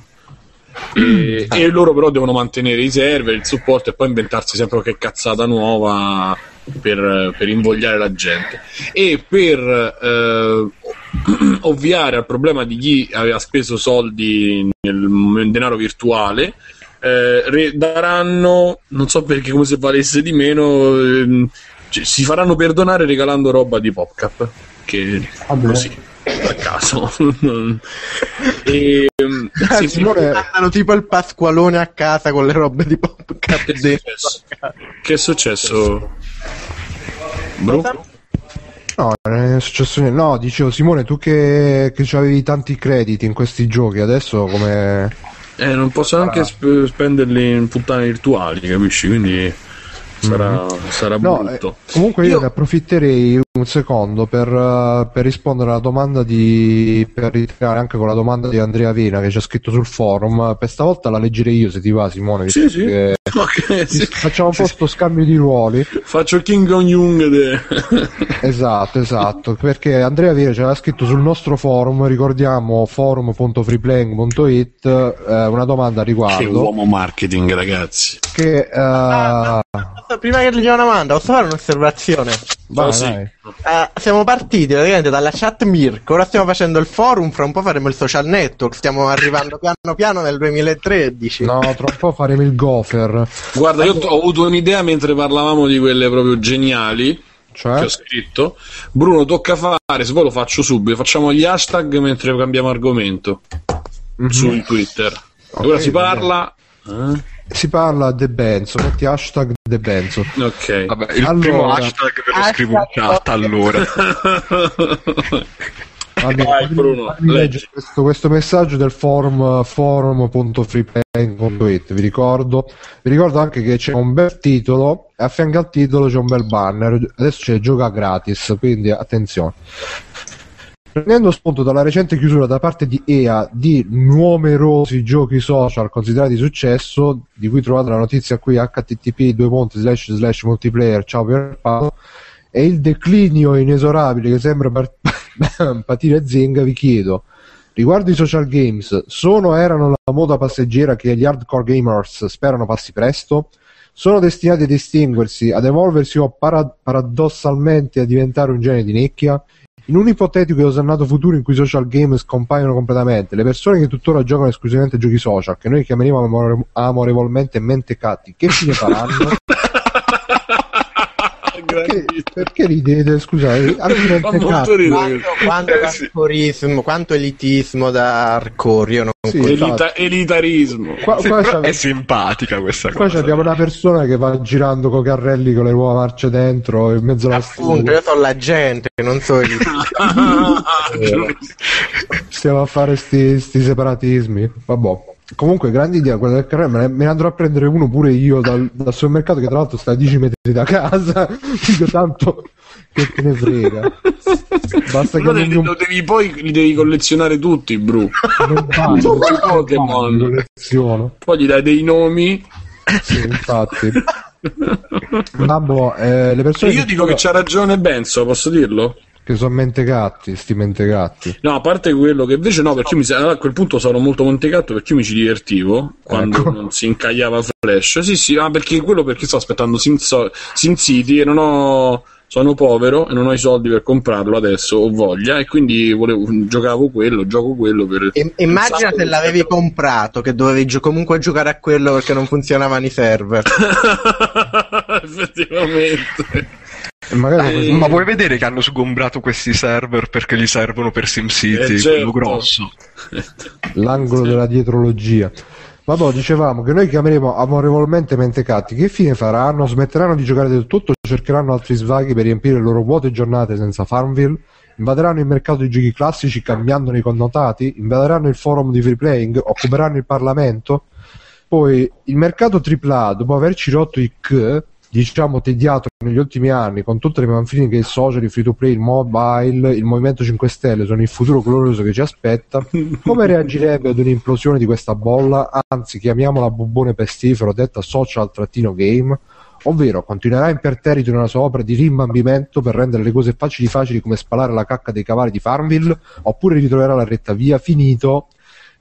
E, e loro però devono mantenere i server, il supporto e poi inventarsi sempre qualche cazzata nuova per, per invogliare la gente. E per eh, [clears throat] ovviare al problema di chi aveva speso soldi nel denaro virtuale, eh, daranno, non so perché come se valesse di meno, ehm, cioè, si faranno perdonare regalando roba di PopCap. Che Vabbè. così a caso [laughs] e, ehm, sì, sì. Simone- Mandano tipo il Pasqualone a casa con le robe di PopCap Che successo? Che è successo? Bru? No, non è successo niente. No, dicevo Simone, tu che, che avevi tanti crediti in questi giochi, adesso come... Eh, non posso neanche sp- spenderli in puttane virtuali, capisci? Quindi sarà, sarà No, brutto. eh, comunque io, Io- ne approfitterei un secondo per, eh, per rispondere alla domanda di per ritirare anche con la domanda di Andrea Vena che ci ha scritto sul forum. Per stavolta la leggerei io se ti va, Simone. Sì, sì. che- [laughs] Ok, sì. Facciamo un po' sto scambio di ruoli. Faccio il King Kong Jung. De... [laughs] Esatto, esatto, perché Andrea Viera ci aveva scritto sul nostro forum, ricordiamo forum.freeplaying.it, eh, una domanda a che riguardo uomo marketing, ragazzi. che... eh, Prima che gli dia una domanda, posso fare un'osservazione? vai, Oh, sì. vai. Eh, siamo partiti praticamente dalla chat Mirko, ora stiamo facendo il forum, fra un po' faremo il social network, stiamo arrivando piano piano nel 2013. No, tra un po' faremo il gopher, Guarda, io ho avuto un'idea mentre parlavamo di quelle proprio geniali che cioè... ho scritto. Bruno, tocca fare, se poi lo faccio subito, facciamo gli hashtag mentre cambiamo argomento Mhm. su Twitter. Ok, Ora si parla... Eh? Si parla De Benzo, metti hashtag De Benzo. Ok. Vabbè, il Allora- primo hashtag ve lo scrivo in chat allora. [laughs] Va bene, Vai, Bruno, leggi. leggere questo, questo messaggio del forum forum.freeplaying.it vi ricordo vi ricordo anche che c'è un bel titolo e a fianco al titolo c'è un bel banner adesso c'è gioca gratis quindi attenzione Prendendo spunto dalla recente chiusura da parte di EA di numerosi giochi social considerati successo, di cui trovate la notizia qui http multiplayer ciao Pierpaolo, e il declinio inesorabile che sembra [laughs] patire Zinga, vi chiedo, Riguardo i social games, sono o erano la moda passeggera che gli hardcore gamers sperano passi presto? Sono destinati ad estinguersi, ad evolversi o para- paradossalmente a diventare un genere di nicchia? In un ipotetico e osannato futuro in cui i social game scompaiono completamente, le persone che tuttora giocano esclusivamente giochi social, che noi chiameremo amore- amorevolmente mentecatti, che fine faranno? [laughs] perché, perché ridete? Scusate, ridere. Quanto, quanto Eh, sì. hardcoreismo, quanto elitismo da hardcore, io non Sì, condivido. Elita- elitarismo. Qua, Sì, qua c'è- è simpatica questa Qua cosa. abbiamo una persona che va girando con carrelli con le uova marce dentro in mezzo alla Appunto, strada. io sono la gente, non so il... [laughs] Stiamo a fare sti, sti separatismi. Vabbè. Comunque, grande idea quella del carrello. Me ne, andrò a prendere uno pure io dal, dal supermercato che tra l'altro sta a 10 metri da casa. [laughs] Dico tanto che te ne frega. Basta che Però li, mi lo devi, poi li devi collezionare tutti, Bru. non vai, Tutti i non Pokémon. Poi gli dai dei nomi. Sì, infatti. Babbo, eh, le E persone io dico che c'ha ragione Benzo, posso dirlo? Che sono mentecatti, sti mentecatti. No, a parte quello che invece no, perché io mi sa- a quel punto sarò molto montegatto perché io mi ci divertivo quando Ecco. non si incagliava Flash. Sì, sì, ah, perché quello perché sto aspettando Sim, Sim City e non ho sono povero e non ho i soldi per comprarlo adesso, ho voglia e quindi volevo, giocavo quello, gioco quello per I- Immagina se l'avevi comprato, che dovevi gio- comunque giocare a quello perché non funzionavano i server. [laughs] effettivamente. Magari Eh, Ma vuoi vedere che hanno sgombrato questi server perché li servono per SimCity, Eh, certo. quello grosso? l'angolo della dietrologia. Vabbè, dicevamo che noi chiameremo amorevolmente mentecatti. Che fine faranno? Smetteranno di giocare del tutto? Cercheranno altri svaghi per riempire le loro vuote giornate senza Farmville? Invaderanno il mercato di giochi classici cambiandone i connotati? Invaderanno il forum di free playing? Occuperanno il Parlamento? Poi il mercato AAA, dopo averci rotto i C, diciamo tediato negli ultimi anni, con tutte le manfrine che il social, il free to play, il mobile, il Movimento 5 Stelle sono il futuro glorioso che ci aspetta, [laughs] come reagirebbe ad un'implosione di questa bolla? Anzi, chiamiamola bubbone pestifero, detta social-game? Ovvero, continuerà imperterrito nella sua opera di rimbambimento per rendere le cose facili facili come spalare la cacca dei cavalli di Farmville? Oppure ritroverà la retta via? Finito?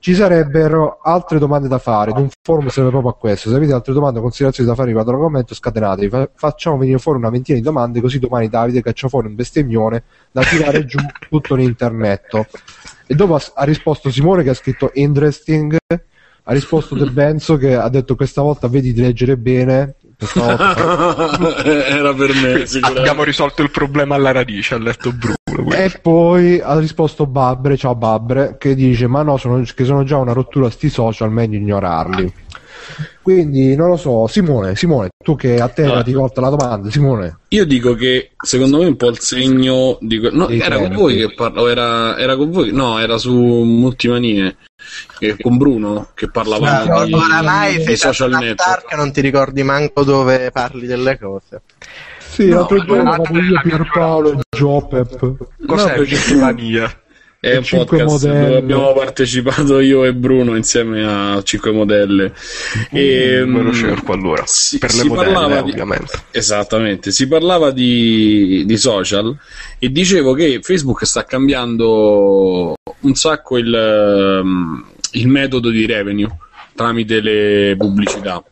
Ci sarebbero altre domande da fare, un forum serve proprio a questo. Se avete altre domande o considerazioni da fare riguardo all'argomento, scatenatevi. Fa- facciamo venire fuori una ventina di domande, così domani Davide caccia fuori un bestemmione da tirare giù [laughs] tutto l'internet. E dopo ha, ha risposto Simone che ha scritto interesting, ha risposto De Benzo che ha detto questa volta vedi di leggere bene. Volta Era per me. Abbiamo risolto il problema alla radice, ha letto Bruno. E poi ha risposto Babbre, ciao Babbre, che dice: Ma no, sono, che sono già una rottura sti social, meglio ignorarli. Quindi non lo so, Simone, Simone, tu che a te ti rivolta la domanda, Simone. Io dico che secondo me è un po' il segno di que- no, era con voi che parlavo, era, era con voi, no, era su Multimanie, che- con Bruno che parlavamo Or- di, Oramai di sei social network. che non ti ricordi manco dove parli delle cose. Sì, No, l'altro giorno avevo io Pierpaolo e Giopep. Cos'è perché- Multimania? È un podcast modelle. dove abbiamo partecipato io e Bruno insieme a 5 modelle. E, Me lo mm, cerco allora. si- per le modelle, parlava di- ovviamente. Esattamente, si parlava di, di social e dicevo che Facebook sta cambiando un sacco il, ehm, il metodo di revenue tramite le pubblicità.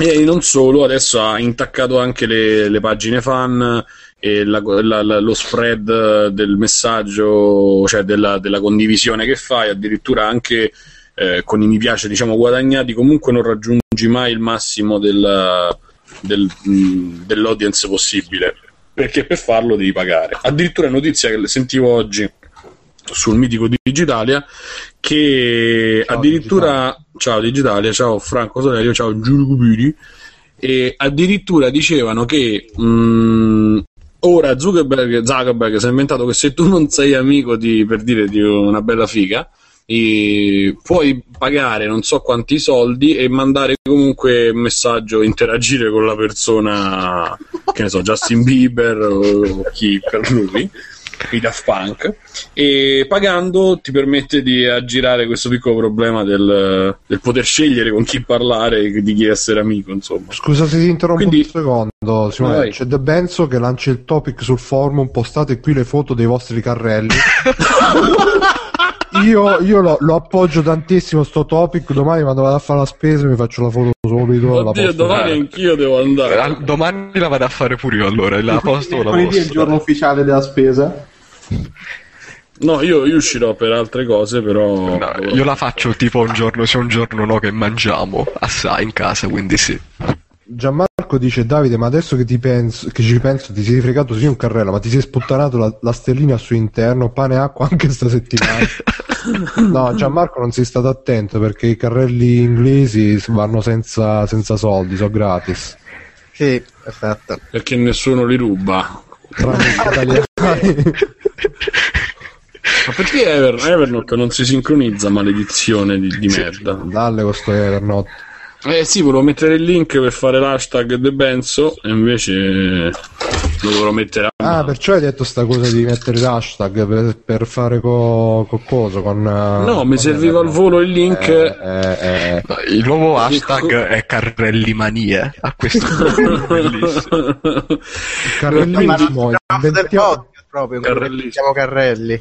E non solo, adesso ha intaccato anche le, le pagine fan e la- la- la- lo spread del messaggio, cioè della, della condivisione che fai, addirittura anche eh, con i mi piace diciamo guadagnati, comunque non raggiungi mai il massimo del, del- mh, dell'audience possibile, perché per farlo devi pagare. Addirittura notizia che sentivo oggi sul mitico Digitalia che Ciao, addirittura ciao Digitalia, ciao Franco Solerio, ciao Giulio Cupiri e addirittura dicevano che mh, ora Zuckerberg, Zuckerberg si è inventato che se tu non sei amico di, per dire di una bella figa puoi pagare non so quanti soldi e mandare comunque un messaggio, interagire con la persona, che ne so, Justin Bieber o chi per lui, i Daft Punk, e pagando ti permette di aggirare questo piccolo problema del, del poter scegliere con chi parlare e di chi essere amico, insomma. Scusa se ti interrompo Quindi- un secondo, Simone. C'è De Benzo che lancia il topic sul forum, postate qui le foto dei vostri carrelli. [laughs] [laughs] io, io lo, lo appoggio tantissimo sto topic. Domani quando vado a fare la spesa mi faccio la foto subito. la Oddio, posto- domani anch'io devo andare. Ah, Domani la vado a fare pure io allora, la posto o la Mercoledì è il posto. giorno ufficiale della spesa. No, io, io uscirò per altre cose, però. No, io la faccio tipo un giorno sì, un giorno no che mangiamo assai in casa, quindi sì. Gianmarco dice: Davide, ma adesso che, ti penso, che ci penso, ti sei fregato sì un carrello, ma ti sei sputtanato la, la stellina al suo interno, pane e acqua anche sta settimana. [laughs] no, Gianmarco non sei stato attento perché i carrelli inglesi vanno senza, senza soldi, sono gratis. Sì, esatto. Perché nessuno li ruba. Tranne gli [laughs] italiani. Ma perché Ever- Evernote non si sincronizza, maledizione di, di merda? Dalle con sto Evernote. Eh sì, volevo mettere il link per fare l'hashtag The Benzo, e invece lo dovrò mettere a Ah, perciò hai detto sta cosa di mettere l'hashtag per, per fare co, co- coso con... eh, No, mi serviva al volo il link. Eh, eh, eh, No, Il nuovo hashtag è Carrellimanie. A questo punto. [laughs] Carrellismo, del inventiamo- podcast proprio, Carrelli. siamo carrelli.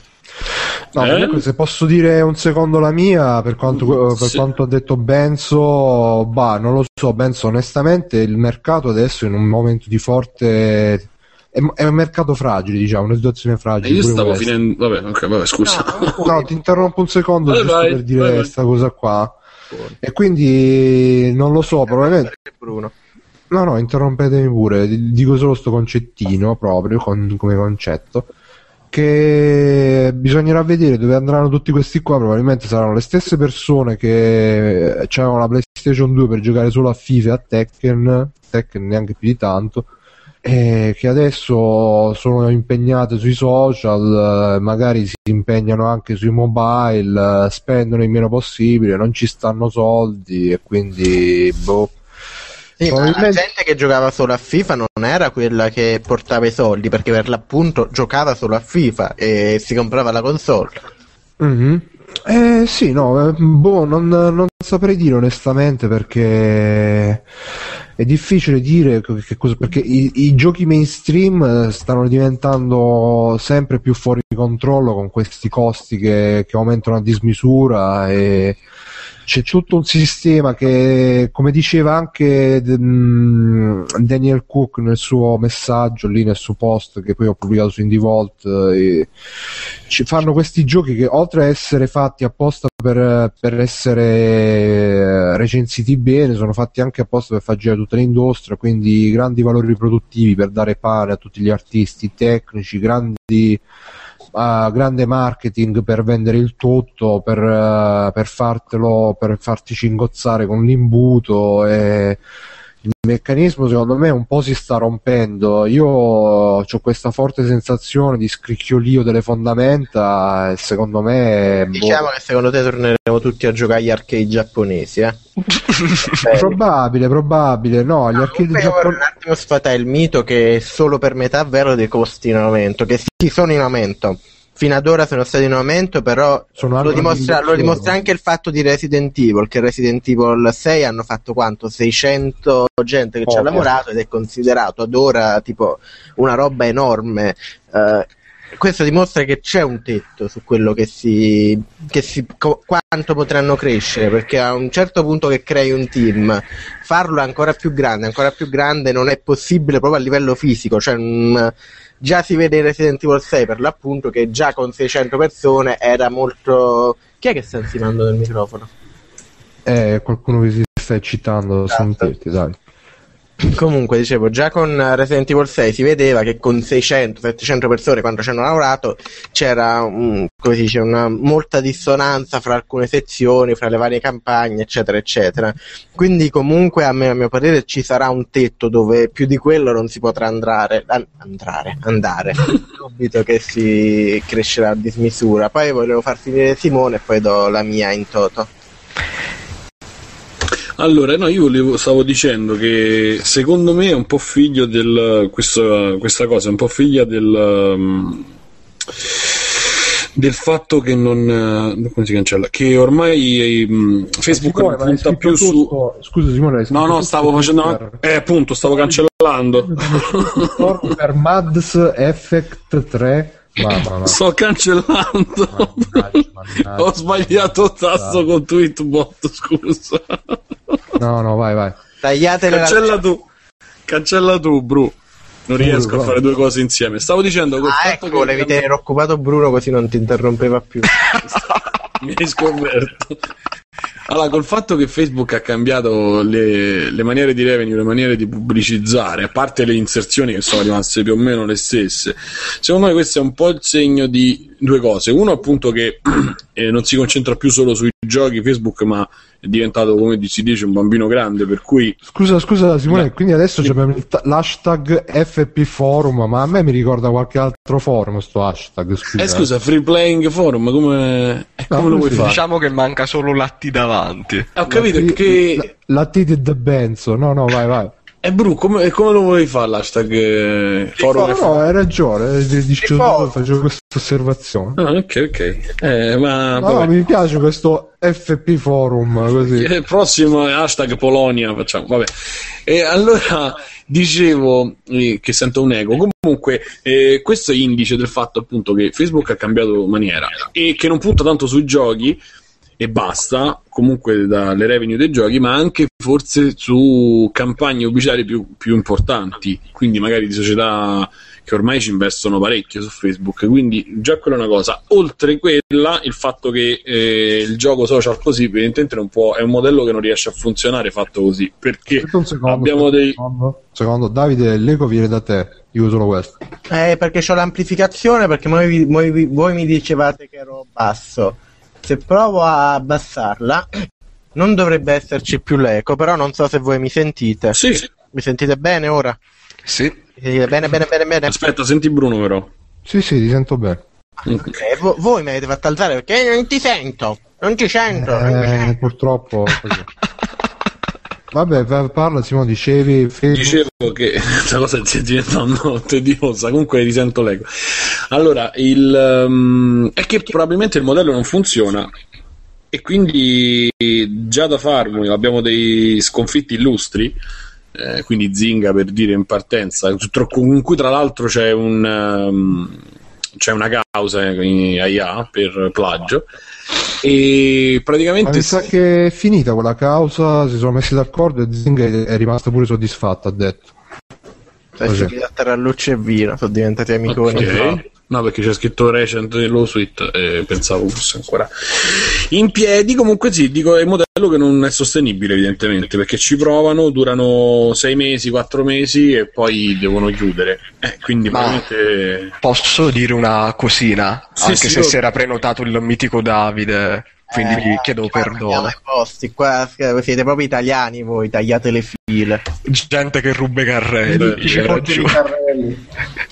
No, Eh? comunque se posso dire un secondo la mia, per quanto, per Sì. quanto ha detto Benzo, bah, non lo so, Benzo, onestamente il mercato adesso è in un momento di forte... È, è un mercato fragile, diciamo, una situazione E fragile. io stavo questo. finendo. Vabbè, ok, vabbè, scusa. No, ti interrompo un secondo Vai, giusto vai, per dire questa cosa qua. E quindi non lo so, probabilmente... Bruno. No, no, interrompetemi pure, dico solo sto concettino proprio con- come concetto. Che bisognerà vedere dove andranno tutti questi qua. Probabilmente saranno le stesse persone che avevano la PlayStation 2 per giocare solo a FIFA e a Tekken, Tekken neanche più di tanto, e che adesso sono impegnate sui social, eh, magari si impegnano anche sui mobile, eh, spendono il meno possibile, non ci stanno soldi e quindi boh. Sì, ma la Probabilmente- gente che giocava solo a FIFA non era quella che portava i soldi, perché per l'appunto giocava solo a FIFA e si comprava la console. Mhm. Eh sì, no, boh, non, non saprei dire onestamente perché è difficile dire che cosa, perché i, i giochi mainstream stanno diventando sempre più fuori controllo con questi costi che, che aumentano a dismisura e c'è tutto un sistema che, come diceva anche mm, Daniel Cook nel suo messaggio lì nel suo post che poi ho pubblicato su Indie Vault, eh, ci fanno questi giochi che oltre a essere fatti apposta per, per essere recensiti bene, sono fatti anche apposta per far girare tutta l'industria, quindi grandi valori riproduttivi per dare pane a tutti gli artisti tecnici, grandi uh, grande marketing per vendere il tutto, per, uh, per fartelo, per farti cingozzare con l'imbuto e il meccanismo secondo me un po' si sta rompendo. Io ho questa forte sensazione di scricchiolio delle fondamenta e secondo me boh, Diciamo che secondo te torneremo tutti a giocare agli arcade giapponesi, eh? [laughs] probabile, probabile. No, gli arcade Comunque io vorrei giapponesi un attimo sfatare il mito che è solo per metà vero dei costi in aumento, che sì, sono in aumento. Fino ad ora sono stati in aumento, però Sono lo dimostra, lo dimostra anche il fatto di Resident Evil, che Resident Evil 6 hanno fatto quanto? 600 gente che ci ha lavorato ed è considerato ad ora tipo una roba enorme. Eh, questo dimostra che c'è un tetto su quello che si, che si co- quanto potranno crescere, perché a un certo punto che crei un team, farlo ancora più grande, ancora più grande non è possibile proprio a livello fisico, cioè mm, già si vede in Resident Evil 6 per l'appunto che già con 600 persone era molto... Chi è che sta insimando nel microfono? eh, qualcuno che si sta eccitando a sentirti, dai. Comunque, dicevo, già con Resident Evil 6 si vedeva che con 600-700 persone quando ci hanno lavorato c'era si dice, una molta dissonanza fra alcune sezioni, fra le varie campagne, eccetera, eccetera. Quindi, comunque, a, me, a mio parere, ci sarà un tetto dove più di quello non si potrà andare. [laughs] an- andare, andare. Dubito che si crescerà a dismisura. Poi volevo far finire Simone e poi do la mia in toto. Allora, no, io volevo, stavo dicendo che secondo me è un po' figlio del. Questa, questa cosa è un po' figlia del. um, del fatto che non. eh, come si cancella? Che ormai um, Facebook Simone, non punta più su. tutto- Scusa Simone, No, no, stavo su facendo. Twitter. Eh, appunto, stavo cancellando. Per Mads Effect 3 Mamma, ma- Sto cancellando. Mannaggia, mannaggia. Ho sbagliato tasto con tweetbot, scusa. No, no, vai, vai. Tagliatele la... Cancella tu. Cancella tu, Bru. Non riesco a Bru, fare due cose insieme. Stavo dicendo col Ah, ecco, che volevi tenere occupato Bruno così non ti interrompeva più. [laughs] mi hai sconverto. Allora, col fatto che Facebook ha cambiato le, le maniere di revenue, le maniere di pubblicizzare, a parte le inserzioni che sono rimaste più o meno le stesse, secondo me questo è un po' il segno di due cose. Uno, appunto, che [clears throat] eh, non si concentra più solo sui giochi Facebook, ma è diventato, come si dice, un bambino grande, per cui Scusa, scusa Simone, quindi adesso abbiamo il ta- l'hashtag FP Forum, ma a me mi ricorda qualche altro forum sto hashtag, scusa. Eh scusa, Free Playing Forum, come, No, come lo vuoi sì. fare? Diciamo che manca solo l'atti davanti. Eh, Ho capito La- che... La, la T di The Benzo, no, no, vai, vai. Eh, Bru, come, come lo vuoi fare l'hashtag eh, Forum? No, no, hai ragione, eh, dicevo- facevo questa osservazione. Ah, ok, ok. Eh, ma No, no, mi piace questo FP Forum, così. Il prossimo è hashtag Polonia, facciamo, vabbè. E allora dicevo eh, che sento un ego. Comunque, eh, questo è indice del fatto appunto che Facebook ha cambiato maniera e che non punta tanto sui giochi e basta, comunque dalle revenue dei giochi, ma anche forse su campagne pubblicitarie più, più importanti, quindi magari di società che ormai ci investono parecchio su Facebook, quindi già quella è una cosa. Oltre quella, il fatto che eh, il gioco social così evidentemente non può, è un modello che non riesce a funzionare fatto così, perché secondo, abbiamo dei... secondo. Secondo, Davide, l'eco viene da te, io solo questo. Eh, perché ho l'amplificazione, perché voi, voi voi mi dicevate che ero basso. Se provo a abbassarla, non dovrebbe esserci più l'eco, però non so se voi mi sentite. Sì, sì. Mi sentite bene ora? Sì. Mi sentite bene, bene, bene, bene? aspetta, senti Bruno però. Sì, sì, ti sento bene. Ok, vo- voi mi avete fatto alzare perché non ti sento, non ti sento. non ti Eh, sento. purtroppo. [laughs] Vabbè, va- parla Simone, dicevi. Dicevo che [laughs] questa cosa sta diventando [laughs] tediosa, comunque risento l'ego. Allora, il, ehm, è che probabilmente il modello non funziona e quindi già da Farmony abbiamo dei sconfitti illustri, eh, quindi Zinga per dire in partenza, con cui tra l'altro c'è un... ehm, c'è una causa in AIA per plagio e Ma praticamente mi sa che è finita quella causa, si sono messi d'accordo e Zing è rimasta pure soddisfatta, ha detto. Cioè, terra luce e vino, sono diventati amiconi. Ok. No, perché c'è scritto recent low suite e pensavo fosse ancora in piedi. Comunque sì, dico è un modello che non è sostenibile evidentemente perché ci provano, durano sei mesi, quattro mesi e poi devono chiudere. Eh, quindi Ma- probabilmente... Posso dire una cosina? Sì, Anche sì, se io- si era prenotato il mitico Davide, quindi Eh, gli chiedo tagliamo perdono. i posti, qua siete proprio italiani voi, tagliate le file. Gente che ruba i carrelli. Beh,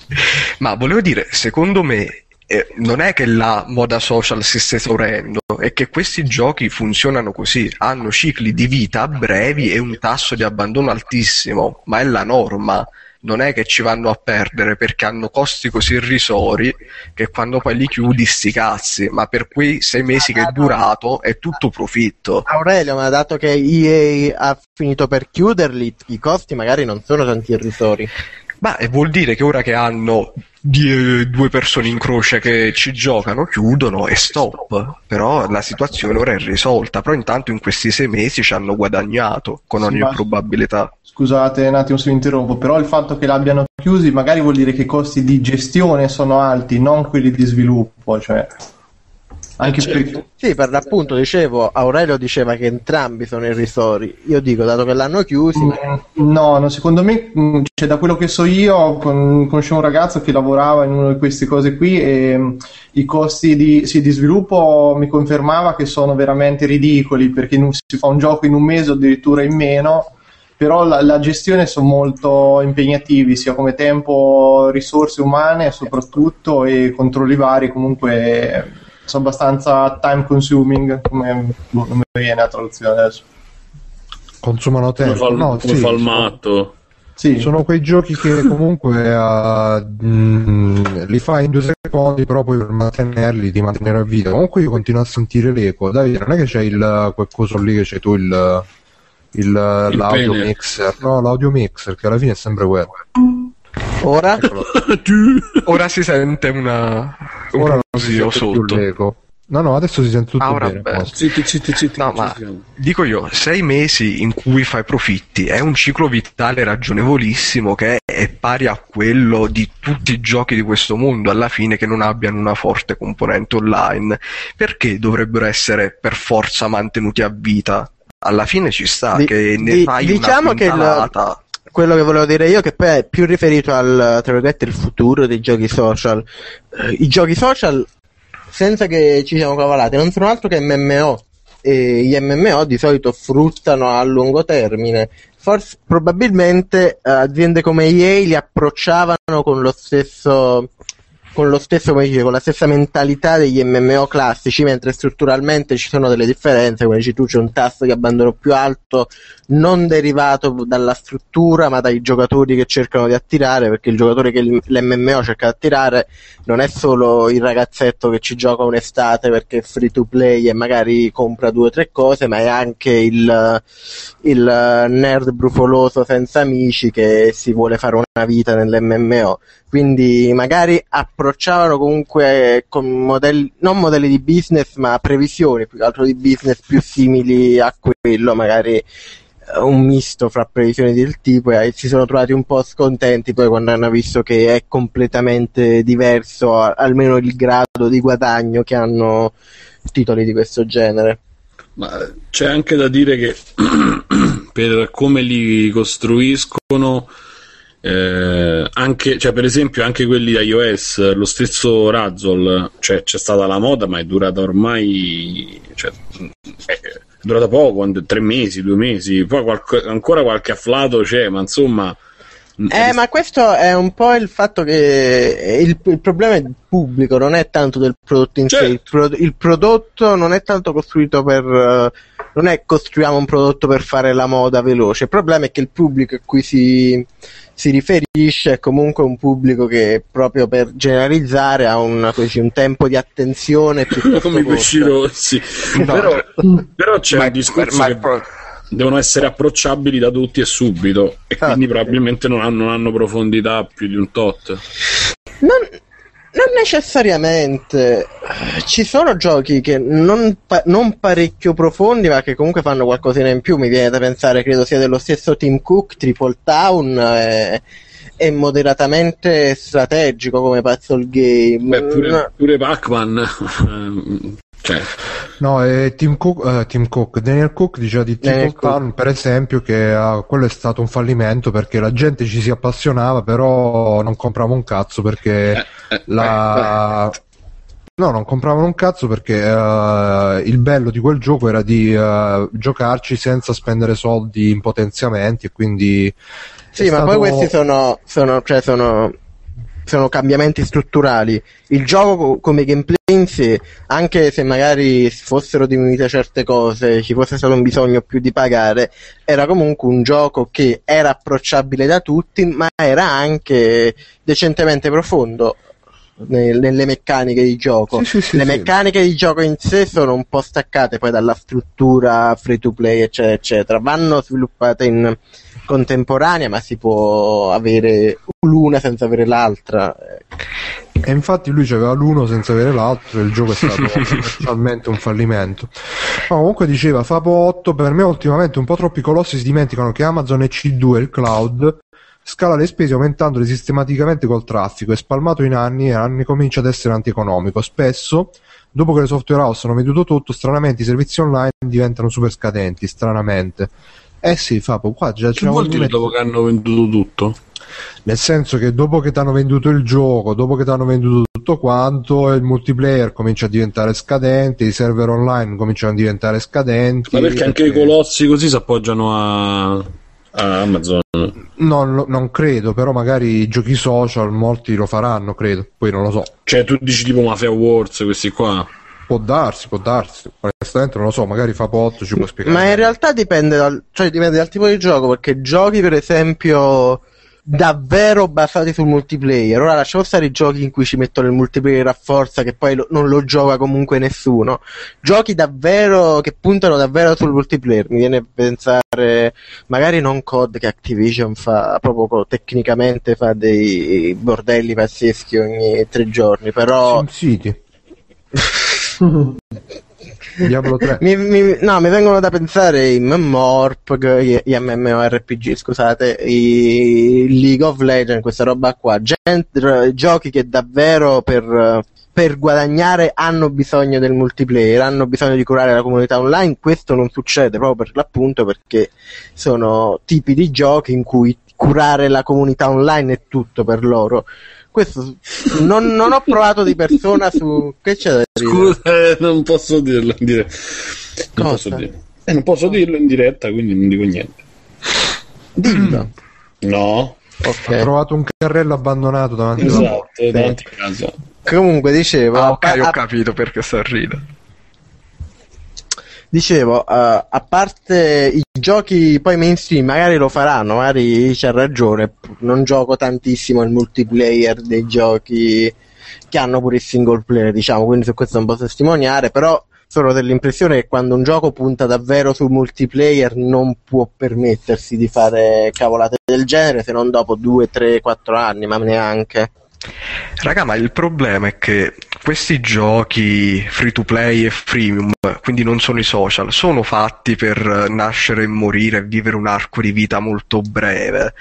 [laughs] Ma volevo dire, secondo me eh, non è che la moda social si sta esaurendo, è che questi giochi funzionano così, hanno cicli di vita brevi e un tasso di abbandono altissimo, ma è la norma. Non è che ci vanno a perdere perché hanno costi così irrisori che quando poi li chiudi sti cazzi, ma per quei sei mesi che è durato è tutto profitto. Aurelio, ma dato che EA ha finito per chiuderli, i costi magari non sono tanti irrisori. Ma e vuol dire che ora che hanno die- due persone in croce che ci giocano, chiudono e stop. Però la situazione ora è risolta. Però intanto in questi sei mesi ci hanno guadagnato con Sì, ogni ma- probabilità. Scusate un attimo se vi interrompo, però il fatto che l'abbiano chiusi magari vuol dire che i costi di gestione sono alti, non quelli di sviluppo, cioè anche certo. perché Sì, per l'appunto dicevo, Aurelio diceva che entrambi sono irrisori. Io dico, dato che l'hanno chiusi, Mm, No, no, secondo me, mm, cioè, da quello che so io, con- conoscevo un ragazzo che lavorava in una di queste cose qui e mm, i costi di, sì, di sviluppo mi confermava che sono veramente ridicoli perché non si fa un gioco in un mese o addirittura in meno, però la, la gestione sono molto impegnativi, sia come tempo, risorse umane soprattutto e controlli vari, comunque sono abbastanza time consuming, come boh, non mi viene la traduzione adesso. Consumano Come tempo. fa, il- no, come sì, fa il sono- matto? Sì. Sono quei giochi che comunque ah, mm, li fai in due secondi, però poi per mantenerli ti mantenere a vita. Comunque io continuo a sentire l'eco. Davide, non è che c'è il quel coso lì che c'è tu il, il- l'audio pene. mixer? No, l'audio mixer, che alla fine è sempre quello. Ora? [laughs] Ora si sente una... un Ora non si brusio sotto. l'eco. No, no, adesso si sente tutto Ah, ora bene. Zitti, zitti, zitti. No, ma dico io, sei mesi in cui fai profitti è un ciclo vitale ragionevolissimo che è pari a quello di tutti i giochi di questo mondo, alla fine che non abbiano una forte componente online. Perché dovrebbero essere per forza mantenuti a vita? Alla fine ci sta Di- che ne di- fai diciamo una che il- quintalata. Quello che volevo dire io, che poi è più riferito al tra virgolette il futuro dei giochi social. Eh, I giochi social, senza che ci siamo cavalati, non sono altro che MMO. E gli MMO di solito fruttano a lungo termine. Forse, probabilmente eh, aziende come EA li approcciavano con lo stesso. Con lo stesso, come dice, con la stessa mentalità degli MMO classici, mentre strutturalmente ci sono delle differenze, come dici tu, c'è un tasso di abbandono più alto, non derivato dalla struttura ma dai giocatori che cercano di attirare perché il giocatore che l'MMO cerca di attirare non è solo il ragazzetto che ci gioca un'estate perché è free to play e magari compra due o tre cose ma è anche il, il nerd brufoloso senza amici che si vuole fare una vita nell'MMO quindi magari approcciavano comunque con modelli non modelli di business ma previsioni più che altro di business più simili a quello magari un misto fra previsioni del tipo e si sono trovati un po' scontenti poi quando hanno visto che è completamente diverso almeno il grado di guadagno che hanno titoli di questo genere. Ma c'è anche da dire che [clears throat] per come li costruiscono, eh, anche, cioè per esempio anche quelli da iOS, lo stesso Razzle, cioè c'è stata la moda, ma è durata ormai, cioè, è durata poco, tre mesi, due mesi, poi qualche- ancora qualche afflato c'è, ma insomma... Eh, ma questo è un po' il fatto che il, il problema è il pubblico, non è tanto del prodotto in sé. Certo. Il, pro- il prodotto non è tanto costruito per. eh, non è costruiamo un prodotto per fare la moda veloce. Il problema è che il pubblico a cui si, si riferisce è comunque un pubblico che proprio per generalizzare ha un, così, un tempo di attenzione piuttosto [laughs] come i pesci rossi. Però, però c'è Ma- un discorso ma- che devono essere approcciabili da tutti e subito e Ah. quindi probabilmente non hanno, non hanno profondità più di un tot. Non, non necessariamente. Eh, Ci sono giochi che non, pa- non parecchio profondi, ma che comunque fanno qualcosina in più. Mi viene da pensare, credo sia dello stesso Team Cook, Triple Town. È, è moderatamente strategico come puzzle game. Beh, pure, No, pure Pac-Man. [laughs] cioè, No, è Tim Cook, eh, Tim Cook, Daniel Cook diceva di Daniel Triple Town, per esempio, che eh, quello è stato un fallimento perché la gente ci si appassionava, però non comprava un cazzo perché eh, eh, la... No, non compravano un cazzo perché eh, il bello di quel gioco era di eh, giocarci senza spendere soldi in potenziamenti e quindi... Sì, ma poi stato- questi sono, sono, cioè sono, sono cambiamenti strutturali. Il gioco co- come gameplay in sé, anche se magari fossero diminuite certe cose, ci fosse stato un bisogno più di pagare, era comunque un gioco che era approcciabile da tutti, ma era anche decentemente profondo nelle meccaniche di gioco. Sì, sì, sì, Le meccaniche di gioco in sé sono un po' staccate poi dalla struttura free to play, eccetera, eccetera. Vanno sviluppate in contemporanea, ma si può avere l'una senza avere l'altra. E infatti lui aveva l'uno senza avere l'altro e il gioco è stato [laughs] commercialmente un fallimento. Ma comunque diceva Fabo 8 per me ultimamente un po' troppi colossi si dimenticano che Amazon EC2 il cloud scala le spese aumentandole sistematicamente col traffico e spalmato in anni e anni comincia ad essere antieconomico. Spesso, dopo che le software house hanno venduto tutto, stranamente i servizi online diventano super scadenti, stranamente. Eh sì, Fabo, qua già c'è un dire dopo che hanno venduto tutto? nel senso che dopo che ti hanno venduto il gioco, dopo che ti hanno venduto tutto quanto, il multiplayer comincia a diventare scadente, i server online cominciano a diventare scadenti. Ma perché anche i colossi così si appoggiano a, a Amazon? Non, lo- non credo, però magari i giochi social molti lo faranno, credo. Poi non lo so. Cioè, tu dici tipo Mafia Wars, questi qua. Può darsi, può darsi. Onestamente non lo so, magari fa 8 ci può spiegare. Ma in realtà dipende dal, cioè dipende dal tipo di gioco, perché giochi per esempio davvero basati sul multiplayer. Ora lasciamo stare i giochi in cui ci mettono il multiplayer a forza, che poi lo- non lo gioca comunque nessuno. Giochi davvero che puntano davvero sul multiplayer. Mi viene a pensare, magari non COD che Activision fa proprio tecnicamente fa dei bordelli pazzeschi ogni tre giorni, però. SimCity. [laughs] Diablo 3. Mi, mi- no, mi vengono da pensare i MMORPG, gli, gli MMORPG, scusate, i League of Legends, questa roba qua, Gent- giochi che davvero per, per guadagnare hanno bisogno del multiplayer, hanno bisogno di curare la comunità online, questo non succede proprio per l'appunto perché sono tipi di giochi in cui curare la comunità online è tutto per loro. Questo non, non ho provato di persona su... Che c'è da dire? Scusa, eh, non posso dirlo in diretta. Non Cosa? posso, dirlo. Eh, non posso dirlo in diretta, quindi non dico niente. Dillo. [clears throat] No, Ho Ok. trovato un carrello abbandonato davanti esatto, davanti a casa. Comunque dicevo, Ah, ok, a- ho capito perché ridere. Dicevo, eh, a parte i giochi poi mainstream, magari lo faranno, magari c'ha ragione, non gioco tantissimo il multiplayer dei giochi che hanno pure il single player, diciamo, quindi su questo non posso testimoniare, però sono dell'impressione che quando un gioco punta davvero sul multiplayer non può permettersi di fare cavolate del genere se non dopo 2, 3, 4 anni, ma neanche. Raga, ma il problema è che questi giochi free to play e freemium, quindi non sono i social, sono fatti per nascere e morire e vivere un arco di vita molto breve.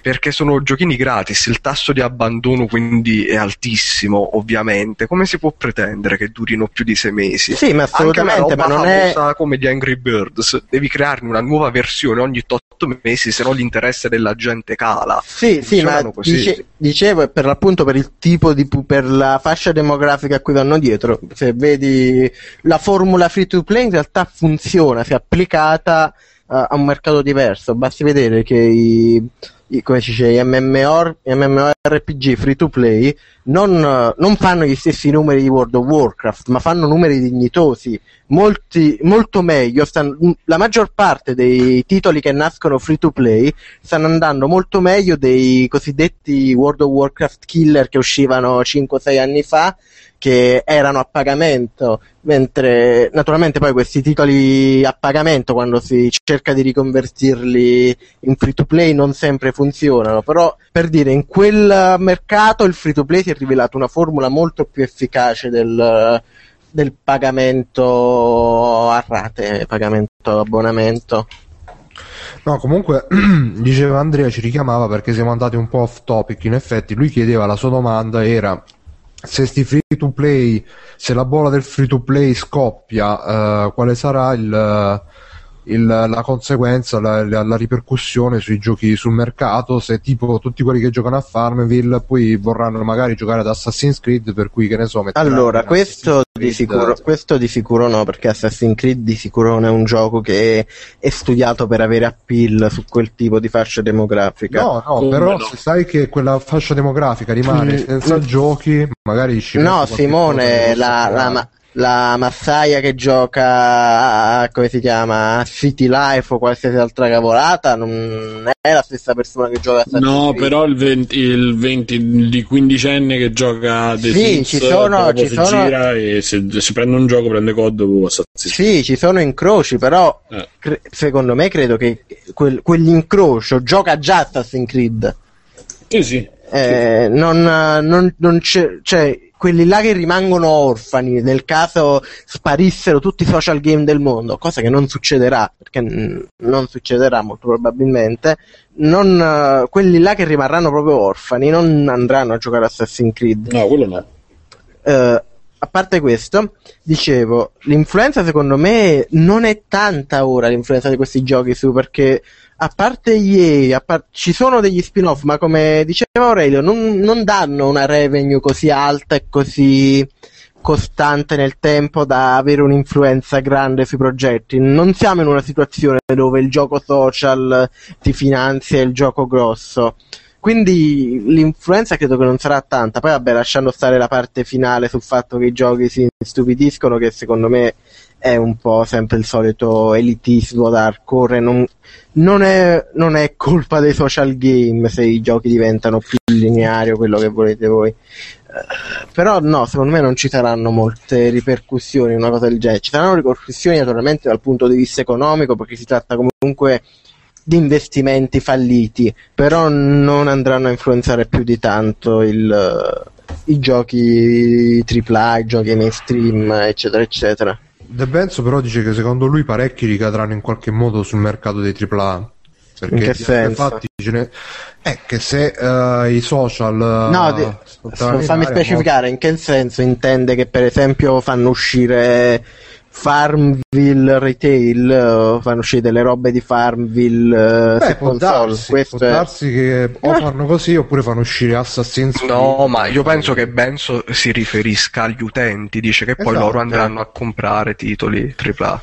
Perché sono giochini gratis, il tasso di abbandono quindi è altissimo, ovviamente. Come si può pretendere che durino più di sei mesi? Sì, ma assolutamente, ma non è... come di Angry Birds, devi crearne una nuova versione ogni 8 mesi, se no l'interesse della gente cala. Sì, sì, ma dice- dicevo è per l'appunto per il tipo di per la fascia demografica a cui vanno dietro. Se vedi la formula free to play in realtà funziona se applicata eh, a un mercato diverso. Basti vedere che i, i- come si dice, MMOR, MMORPG free to play non, eh, non fanno gli stessi numeri di World of Warcraft, ma fanno numeri dignitosi, molti, molto meglio. Stanno- la maggior parte dei titoli che nascono free to play stanno andando molto meglio dei cosiddetti World of Warcraft killer che uscivano 5-6 anni fa, che erano a pagamento, mentre naturalmente poi questi titoli a pagamento quando si cerca di riconvertirli in free to play non sempre funzionano, però per dire in quel mercato il free to play si è rivelato una formula molto più efficace del, del pagamento a rate, pagamento abbonamento. No, comunque [clears throat] diceva Andrea ci richiamava perché siamo andati un po' off topic. In effetti, lui chiedeva la sua domanda era se sti free to play, se la bolla del free to play scoppia, eh, quale sarà il, il- la conseguenza, la, la- la ripercussione sui giochi sul mercato? Se tipo tutti quelli che giocano a Farmville poi vorranno magari giocare ad Assassin's Creed, per cui che ne so, Allora, questo di, sicuro, questo di sicuro no, perché Assassin's Creed di sicuro non è un gioco che è studiato per avere appeal su quel tipo di fascia demografica. No, no, Come però no? se sai che quella fascia demografica rimane Mm, senza mm. giochi, magari ci No, Simone, la, la, la massaia che gioca a, come si chiama, a City Life o qualsiasi altra cavolata non è la stessa persona che gioca a Assassin's No, Creed. però il 20, il 20 di quindicenne che gioca a The Sì, Sims ci sono- ci si sono- gira e se si prende un gioco prende COD o Assassin's Creed. Sì, ci sono incroci, però Eh. cre- secondo me credo che quel- quell'incrocio gioca già Assassin's Creed. Sì, sì. Eh, non, non- non c'è, cioè, quelli là che rimangono orfani nel caso sparissero tutti i social game del mondo, cosa che non succederà, perché mm, non succederà molto probabilmente, non, eh, quelli là che rimarranno proprio orfani non andranno a giocare Assassin's Creed. No, quello no. Eh, a parte questo, dicevo, l'influenza secondo me non è tanta ora l'influenza di questi giochi su perché a parte EA, a par- ci sono degli spin-off, ma come diceva Aurelio, non, non danno una revenue così alta e così costante nel tempo da avere un'influenza grande sui progetti. Non siamo in una situazione dove il gioco social ti finanzia il gioco grosso. Quindi l'influenza credo che non sarà tanta. Poi, vabbè, lasciando stare la parte finale sul fatto che i giochi si stupidiscono, che secondo me è un po' sempre il solito elitismo da hardcore. Non, non, è, non è colpa dei social game se i giochi diventano più lineari o quello che volete voi. Eh, però no, secondo me non ci saranno molte ripercussioni una cosa del genere. Ci saranno ripercussioni naturalmente dal punto di vista economico perché si tratta comunque di investimenti falliti, però non andranno a influenzare più di tanto il, i giochi AAA, i giochi mainstream, eccetera, eccetera. De Benzo però dice che secondo lui parecchi ricadranno in qualche modo sul mercato dei AAA. Perché In che senso? Infatti, ce ne... è che se eh, i social. No, eh, di- fammi specificare in che senso intende che per esempio fanno uscire Farmville Retail, o fanno uscire delle robe di Farmville eh, Beh, può darsi, Questo può è- darsi che o fanno così oppure fanno uscire Assassin's Creed. No, ma io penso che Benzo si riferisca agli utenti, dice che poi Esatto. loro andranno a comprare titoli AAA.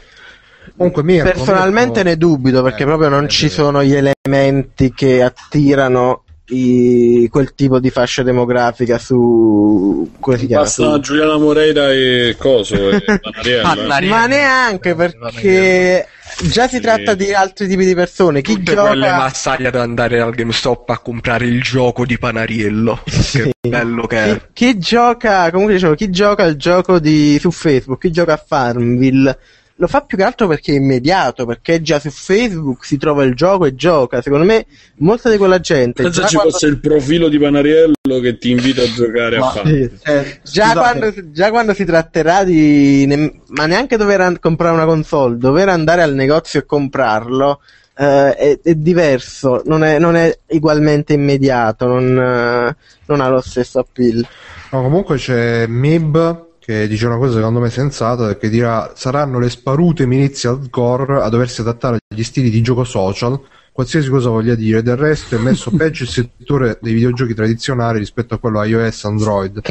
Comunque, Mirko, Personalmente Mirko- ne dubito perché Eh, proprio non eh, ci eh. sono gli elementi che attirano i- quel tipo di fascia demografica su come si chiama? Basta Su- Giuliana Moreira e Coso e [laughs] Panariello. Panariello. Ma neanche perché già si Sì. tratta di altri tipi di persone. Chi Tutte gioca quelle mazzaglie ad andare al GameStop a comprare il gioco di Panariello. [laughs] Sì. Che bello che chi, è. chi gioca, comunque dicevo, chi gioca il gioco di, su Facebook, chi gioca a Farmville, lo fa più che altro perché è immediato, perché già su Facebook si trova il gioco e gioca. Secondo me, molta di quella gente. Pensa già ci quando- fosse il profilo di Panariello che ti invita a giocare a Ma- fare. Sì. Eh, Già quando, già quando si tratterà di. ne- ma neanche dover an- comprare una console, dover andare al negozio e comprarlo eh, è, è diverso, non è, non è ugualmente immediato, non, eh, non ha lo stesso appeal. No, comunque c'è Mib che dice una cosa secondo me sensata perché dirà saranno le sparute milizie hardcore a doversi adattare agli stili di gioco social qualsiasi cosa voglia dire. Del resto è messo peggio il settore dei videogiochi tradizionali rispetto a quello iOS Android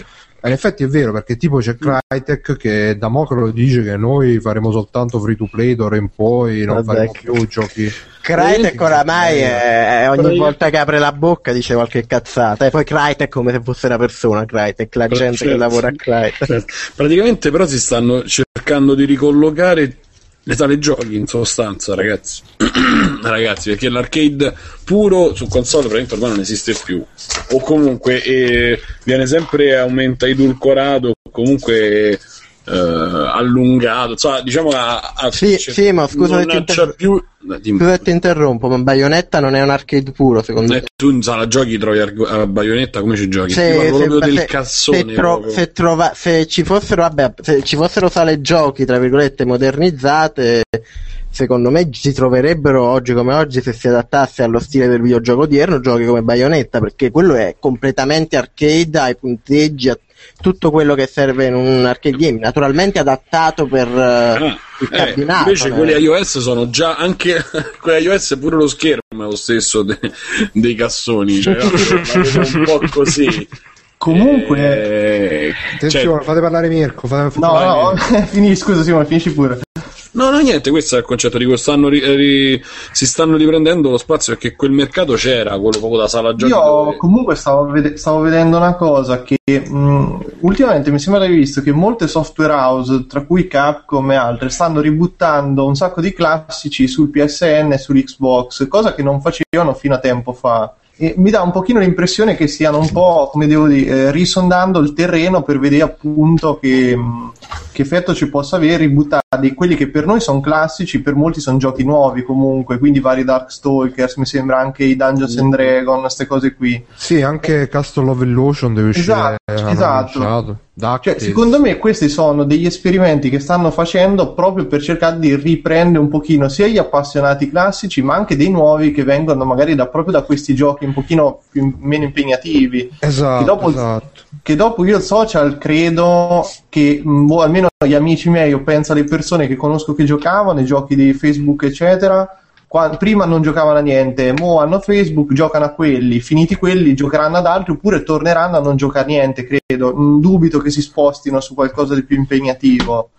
in effetti è vero perché tipo c'è Crytek che da mo che lo dice che noi faremo soltanto free to play d'ora in poi non Vabbè, faremo che- più giochi Crytek oramai è, è ogni volta che apre la bocca dice qualche cazzata. E poi Crytek come se fosse una persona, Crytek, la gente che Certo. lavora a Crytek. Certo. Praticamente però si stanno cercando di ricollocare sale giochi in sostanza, ragazzi. [clears throat] ragazzi, perché l'arcade puro su console praticamente ormai non esiste più. O comunque eh, viene sempre aumenta edulcorato, comunque eh, allungato. Insomma, diciamo a, a Sì, sì, ma scusa non se ti inter- più. Scusa ti interrompo, ma Bayonetta non è un arcade puro, secondo Eh, me. tu in sala giochi trovi arg- a baionetta come ci giochi? Se, se- del se- cazzone. se tro- se trova- se ci fossero, vabbè, se ci fossero sale giochi, tra virgolette, modernizzate, secondo me si troverebbero oggi come oggi, se si adattasse allo stile del videogioco odierno, giochi come Bayonetta, perché quello è completamente arcade, ai punteggi, a tutto quello che serve in un arcade game, naturalmente adattato per eh, Ah, il eh, cabinato. invece eh. quelli iOS sono già anche [laughs] quelli iOS pure lo schermo è lo stesso de- dei cassoni cioè, [laughs] un po' così Comunque, Eh, attenzione cioè, fate parlare Mirko fate, no, no, [laughs] finisci, scusa Simone, finisci pure. No no niente questo è il concetto di stanno ri- ri- si stanno riprendendo lo spazio perché quel mercato c'era quello proprio da sala giochi Io dove- comunque stavo, vede- stavo vedendo una cosa che mh, ultimamente mi sembra di aver visto che molte software house, tra cui Capcom e altre, stanno ributtando un sacco di classici sul PSN e sull'Xbox, cosa che non facevano fino a tempo fa. E mi dà un pochino l'impressione che stiano un po', come devo dire, eh, risondando il terreno per vedere appunto che, mh, che effetto ci possa avere ributtare di quelli che per noi sono classici, per molti sono giochi nuovi comunque, quindi vari Darkstalkers, mi sembra anche i Dungeons and Dragons, queste cose qui. sì anche Castle of Illusion deve uscire Esatto, hanno esatto. Cioè, secondo me questi sono degli esperimenti che stanno facendo proprio per cercare di riprendere un pochino sia gli appassionati classici, ma anche dei nuovi che vengono magari da, proprio da questi giochi un pochino più, meno impegnativi. esatto, che dopo- esatto. Che dopo io social credo che, mh, boh, almeno gli amici miei, io penso alle persone che conosco che giocavano, i giochi di Facebook, eccetera. qua- prima non giocavano a niente, mo hanno Facebook, giocano a quelli, finiti quelli giocheranno ad altri oppure torneranno a non giocare a niente, credo. Mm, Dubito che si spostino su qualcosa di più impegnativo.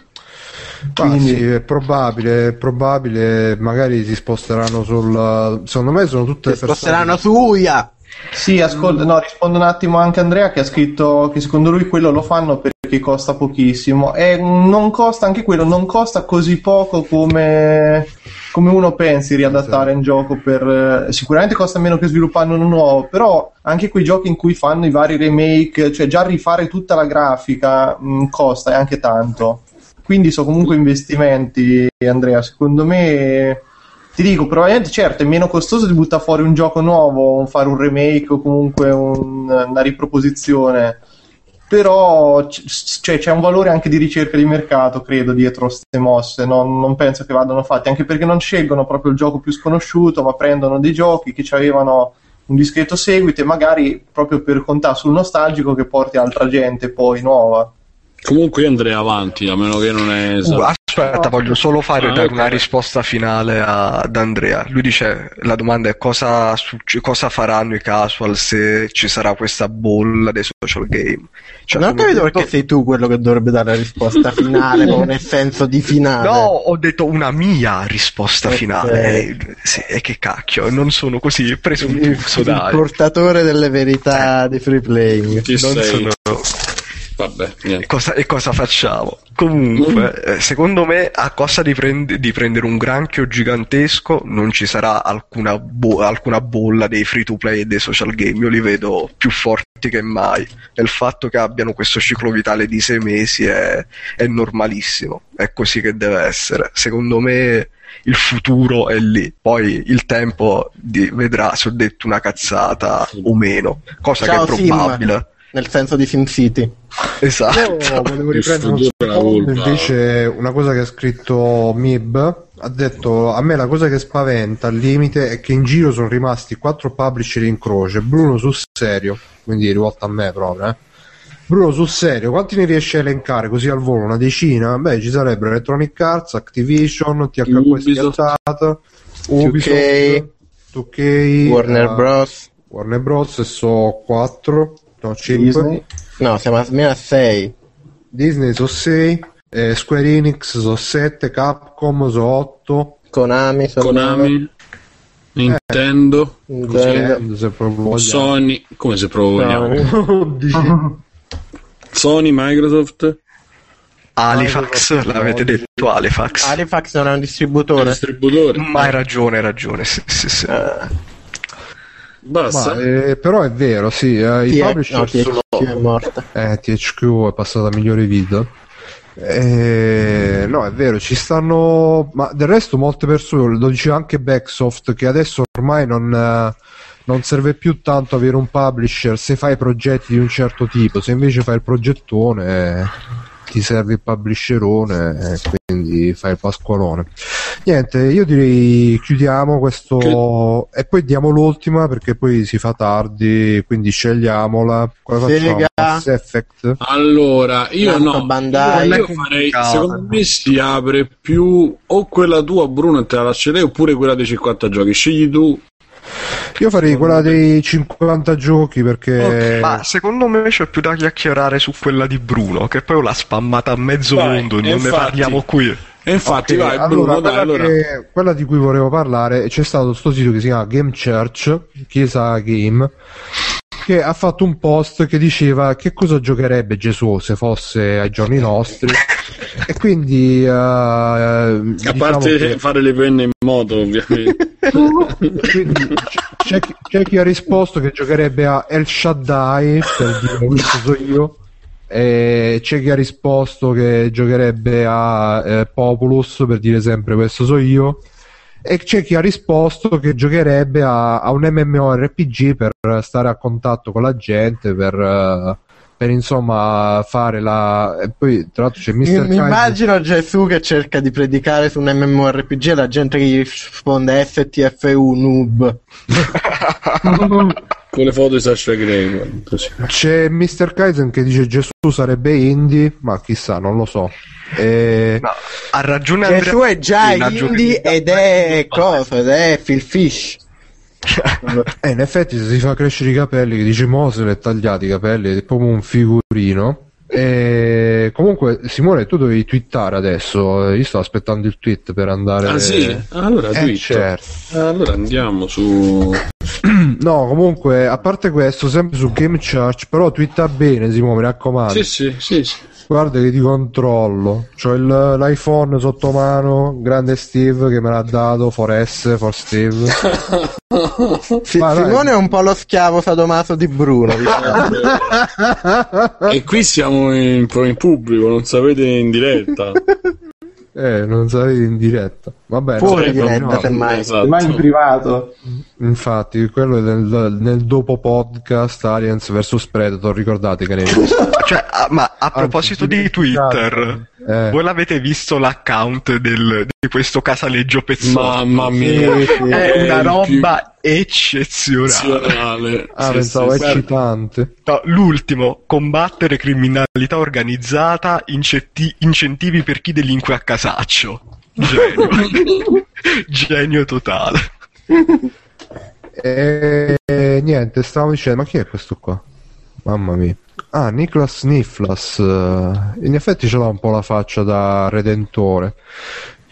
Ah, Quindi- sì, è probabile, è probabile, magari si sposteranno sul... Secondo me sono tutte Si persone... sposteranno su Uia. Sì, ascolta, no, rispondo un attimo anche a Andrea che ha scritto che secondo lui quello lo fanno perché perché costa pochissimo e non costa anche quello, non costa così poco come, come uno pensi riadattare un gioco per eh, sicuramente costa meno che sviluppare uno nuovo, però anche quei giochi in cui fanno i vari remake, cioè già rifare tutta la grafica mh, costa e anche tanto. Quindi sono comunque investimenti, Andrea, secondo me ti dico, probabilmente certo è meno costoso di buttare fuori un gioco nuovo, fare un remake o comunque un- una riproposizione, però c- cioè, c'è un valore anche di ricerca di mercato, credo, dietro queste mosse, non, non penso che vadano fatte, anche perché non scelgono proprio il gioco più sconosciuto, ma prendono dei giochi che avevano un discreto seguito e magari proprio per contare sul nostalgico che porti altra gente poi nuova. Comunque io andrei avanti, a meno che non è... Uh, aspetta, voglio solo fare Ah, dare ok. una risposta finale a- ad Andrea. Lui dice: La domanda è cosa, succe- cosa faranno i casual se ci sarà questa bolla dei social game? Cioè, non ho capito detto- perché sei tu quello che dovrebbe dare la risposta [laughs] finale, ma nel senso di finale. No, ho detto una mia risposta Ok. finale. Eh, sì, e che cacchio, non sono così presuntuoso, il dai. portatore delle verità di free playing. Non sei? sono... Vabbè, E cosa, e cosa facciamo? Comunque, eh, secondo me, a costa di, prend- di prendere un granchio gigantesco, non ci sarà alcuna, bo- alcuna bolla dei free to play e dei social game. Io li vedo più forti che mai. E il fatto che abbiano questo ciclo vitale di sei mesi è, è normalissimo. È così che deve essere. Secondo me. Il futuro è lì, poi il tempo di- vedrà se ho detto una cazzata o meno, cosa Ciao, che è Sim. Nel senso di SimCity. Esatto. Io volevo riprendere un secondo invece una cosa che ha scritto Mib ha detto a me la cosa che spaventa al limite è che in giro sono rimasti quattro publisher in croce Bruno sul serio quindi rivolta a me proprio eh. Bruno sul serio quanti ne riesci a elencare così al volo una decina beh ci sarebbero Electronic Arts Activision THQ Ubisoft. schiattata Ubisoft 2K, 2K Warner eh, Bros. Warner Bros e so 4 no 5 Disney. No, siamo almeno a 6. Disney so 6, eh, Square Enix so 7, Capcom so 8, Konami, sono Konami, Nintendo, Nintendo. se proprio vogliamo. Sony, come se proprio vogliamo. Konami. [laughs] Dici- Sony, Microsoft, Halifax, l'avete detto Halifax. Halifax non è un distributore. distributore. Ma hai ragione, hai ragione. Sì, sì, sì. Eh, Basta. Ma, eh, però è vero, sì, eh, i publisher no, sono... THQ è morta. Eh, THQ è passata a migliore vita. Eh, no, è vero, ci stanno, ma del resto molte persone, lo diceva anche Backsoft, che adesso ormai non, eh, non serve più tanto avere un publisher se fai progetti di un certo tipo, se invece fai il progettone eh, ti serve il publisherone, eh, quindi fai il pasqualone. Niente, io direi chiudiamo questo e poi diamo l'ultima perché poi si fa tardi, quindi scegliamola. Cosa? Sega. Effect? Allora, io Namco no, Bandai. io, io farei, secondo me si apre più o quella tua Bruno e te la lascerei oppure quella dei 50 giochi, scegli tu. Io farei quella dei 50 giochi perché Ma secondo me c'è più da chiacchierare su quella di Bruno, che poi l'ha spammata a mezzo Vai, mondo, non ne infatti. parliamo qui. E infatti Ok, vai allora, Bruno, dai, quella, allora. che- quella di cui volevo parlare c'è stato sto sito che si chiama Game Church, Chiesa Game, che ha fatto un post che diceva che cosa giocherebbe Gesù se fosse ai giorni nostri. e quindi eh, A diciamo parte che- fare le penne in moto, ovviamente. [laughs] c'è, chi- c'è chi ha risposto che giocherebbe a El Shaddai per dire questo so io e c'è chi ha risposto che giocherebbe a eh, Populus per dire sempre questo so io. E c'è chi ha risposto che giocherebbe a, a un MMORPG per stare a contatto con la gente per, eh, per insomma fare la e poi tra l'altro c'è Mi, Mr. mi immagino Gesù che cerca di predicare su un MMORPG e la gente che gli risponde STFU noob. [laughs] Con le foto di Sasha Grey. C'è Mr. Kaizen che dice Gesù sarebbe indie, ma chissà, non lo so. E... No, ha ragione Andrea. Gesù è già indie ed è cosa? Ed è Phil Fish. Eh, in effetti se si fa crescere i capelli, che dice Mo se li è tagliati i capelli, è proprio un figurino. E comunque Simone tu dovevi twittare adesso, io sto aspettando il tweet per andare... Ah sì? Allora, Eh, certo. Allora andiamo su... [clears throat] No, comunque, a parte questo, sempre su Game Church, però twitta bene Simone, mi raccomando. Sì, sì, sì, sì. Guarda che ti controllo. C'ho il- l'iPhone sotto mano, grande Steve che me l'ha dato, for S, for Steve. [laughs] Ma dai. Simone è un po' lo schiavo sadomaso di Bruno. diciamo. [laughs] e qui siamo in, in pubblico, non sapete in diretta. [laughs] Eh, non sapevi in diretta. Vabbè, Fuori no, diretta, no, semmai. Esatto. Ma in privato. Infatti, quello è nel, nel dopo podcast Aliens vs Predator, ricordate che ne [laughs] Cioè, ah, ma a proposito di Twitter, Eh. voi l'avete visto l'account del- di questo casaleggio pezzotto? Mamma mia, È una roba eccezionale. eccezionale. Ah, Sì, pensavo sì, eccitante. No, l'ultimo, combattere criminalità organizzata, incenti- incentivi per chi delinque a casaccio. Genio. [laughs] Genio totale. E niente, stavamo dicendo, ma chi è questo qua? Mamma mia. Ah, Niklas Niflas. eh, In effetti ce l'ha un po' la faccia da redentore.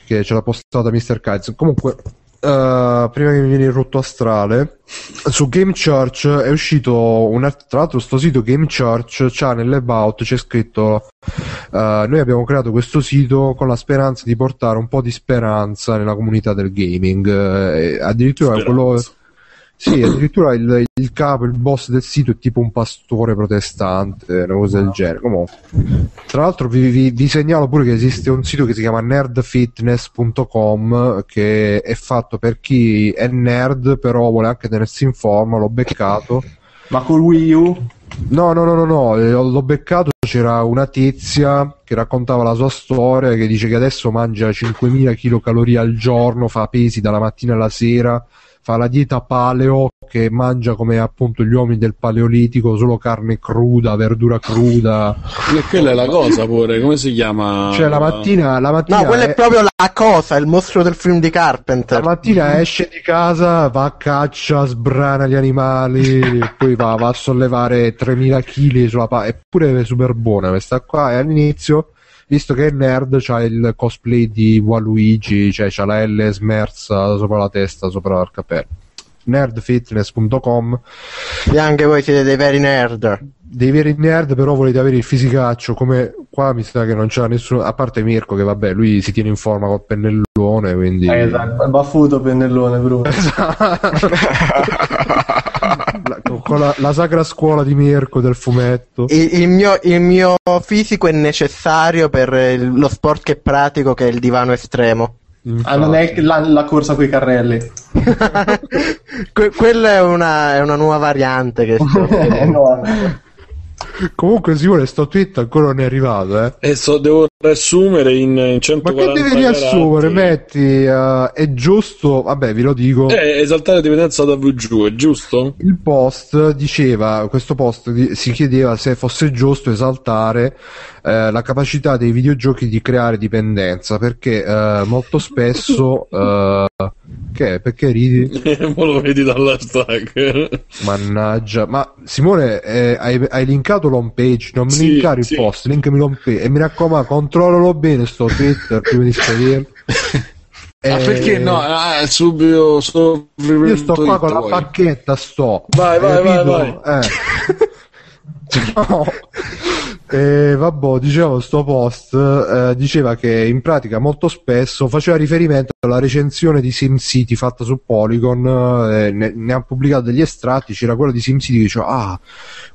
Che ce l'ha postata Mr. Kites. Comunque, eh, prima che mi viene il rotto astrale, su Game Church è uscito un art- tra l'altro sto sito Game Church c'ha nell'about c'è scritto eh, noi abbiamo creato questo sito con la speranza di portare un po' di speranza nella comunità del gaming eh, addirittura quello Speranza. Sì, addirittura il, il capo, il boss del sito è tipo un pastore protestante, una cosa del genere. Comunque, tra l'altro vi, vi- vi segnalo pure che esiste un sito che si chiama nerdfitness.com che è fatto per chi è nerd però vuole anche tenersi in forma, l'ho beccato. Ma col Wii U? No, no, no, no, no, l'ho beccato, c'era una tizia che raccontava la sua storia, che dice che adesso mangia 5000 kcal al giorno, fa pesi dalla mattina alla sera, fa la dieta paleo che mangia come appunto gli uomini del paleolitico, solo carne cruda, verdura cruda. E quella è la cosa pure, come si chiama? Cioè la mattina, la mattina No, quella è è- proprio la cosa, il mostro del film di La Carpenter. mattina esce di casa, va a caccia, sbrana gli animali, poi va, va a sollevare 3000 kg sulla pa- Eppure è super buona questa qua. E all'inizio, visto che è nerd, c'ha il cosplay di Waluigi, cioè c'ha la L smerza sopra la testa, sopra il capello. Nerdfitness.com E anche voi siete dei veri nerd. dei veri nerd, però volete avere il fisicaccio come qua mi sa che non c'è nessuno, a parte Mirko che vabbè, lui si tiene in forma col pennellone, quindi Eh, esatto, baffuto pennellone, Bruno. La- [laughs] [laughs] con la, la sacra scuola di Mirko del fumetto. Il, il mio, il mio fisico è necessario per il- lo sport che pratico, che è il divano estremo. Ah, non è la, la corsa coi carrelli. [laughs] Que- quella è una, è una nuova variante che sto [laughs] no. Comunque Simone sto tweet ancora non è arrivato, eh. E so, devo riassumere in, in Ma 140 che devi riassumere? Metti, eh, è giusto, vabbè vi lo dico, Eh, esaltare la dipendenza da V giù, è giusto? il post diceva, questo post si chiedeva se fosse giusto esaltare eh, la capacità dei videogiochi di creare dipendenza, perché eh, molto spesso... [laughs] eh, che? Perché ridi? Ma lo vedi dall'hashtag. Mannaggia, ma Simone, eh, hai, hai linkato l'home page, non mi Sì, linkare il sì. post, linkami l'home page e mi raccomando, controllalo bene sto Twitter prima di spedirlo. [laughs] Ah, Eh, perché no? Ah, subito so, Io sto qua con la bacchetta, sto. Vai, vai, vai, capito? Eh. [laughs] No. E vabbè, dicevo, sto post eh, diceva che in pratica molto spesso faceva riferimento alla recensione di SimCity fatta su Polygon, eh, ne, ne ha pubblicato degli estratti, c'era quello di SimCity che diceva ah,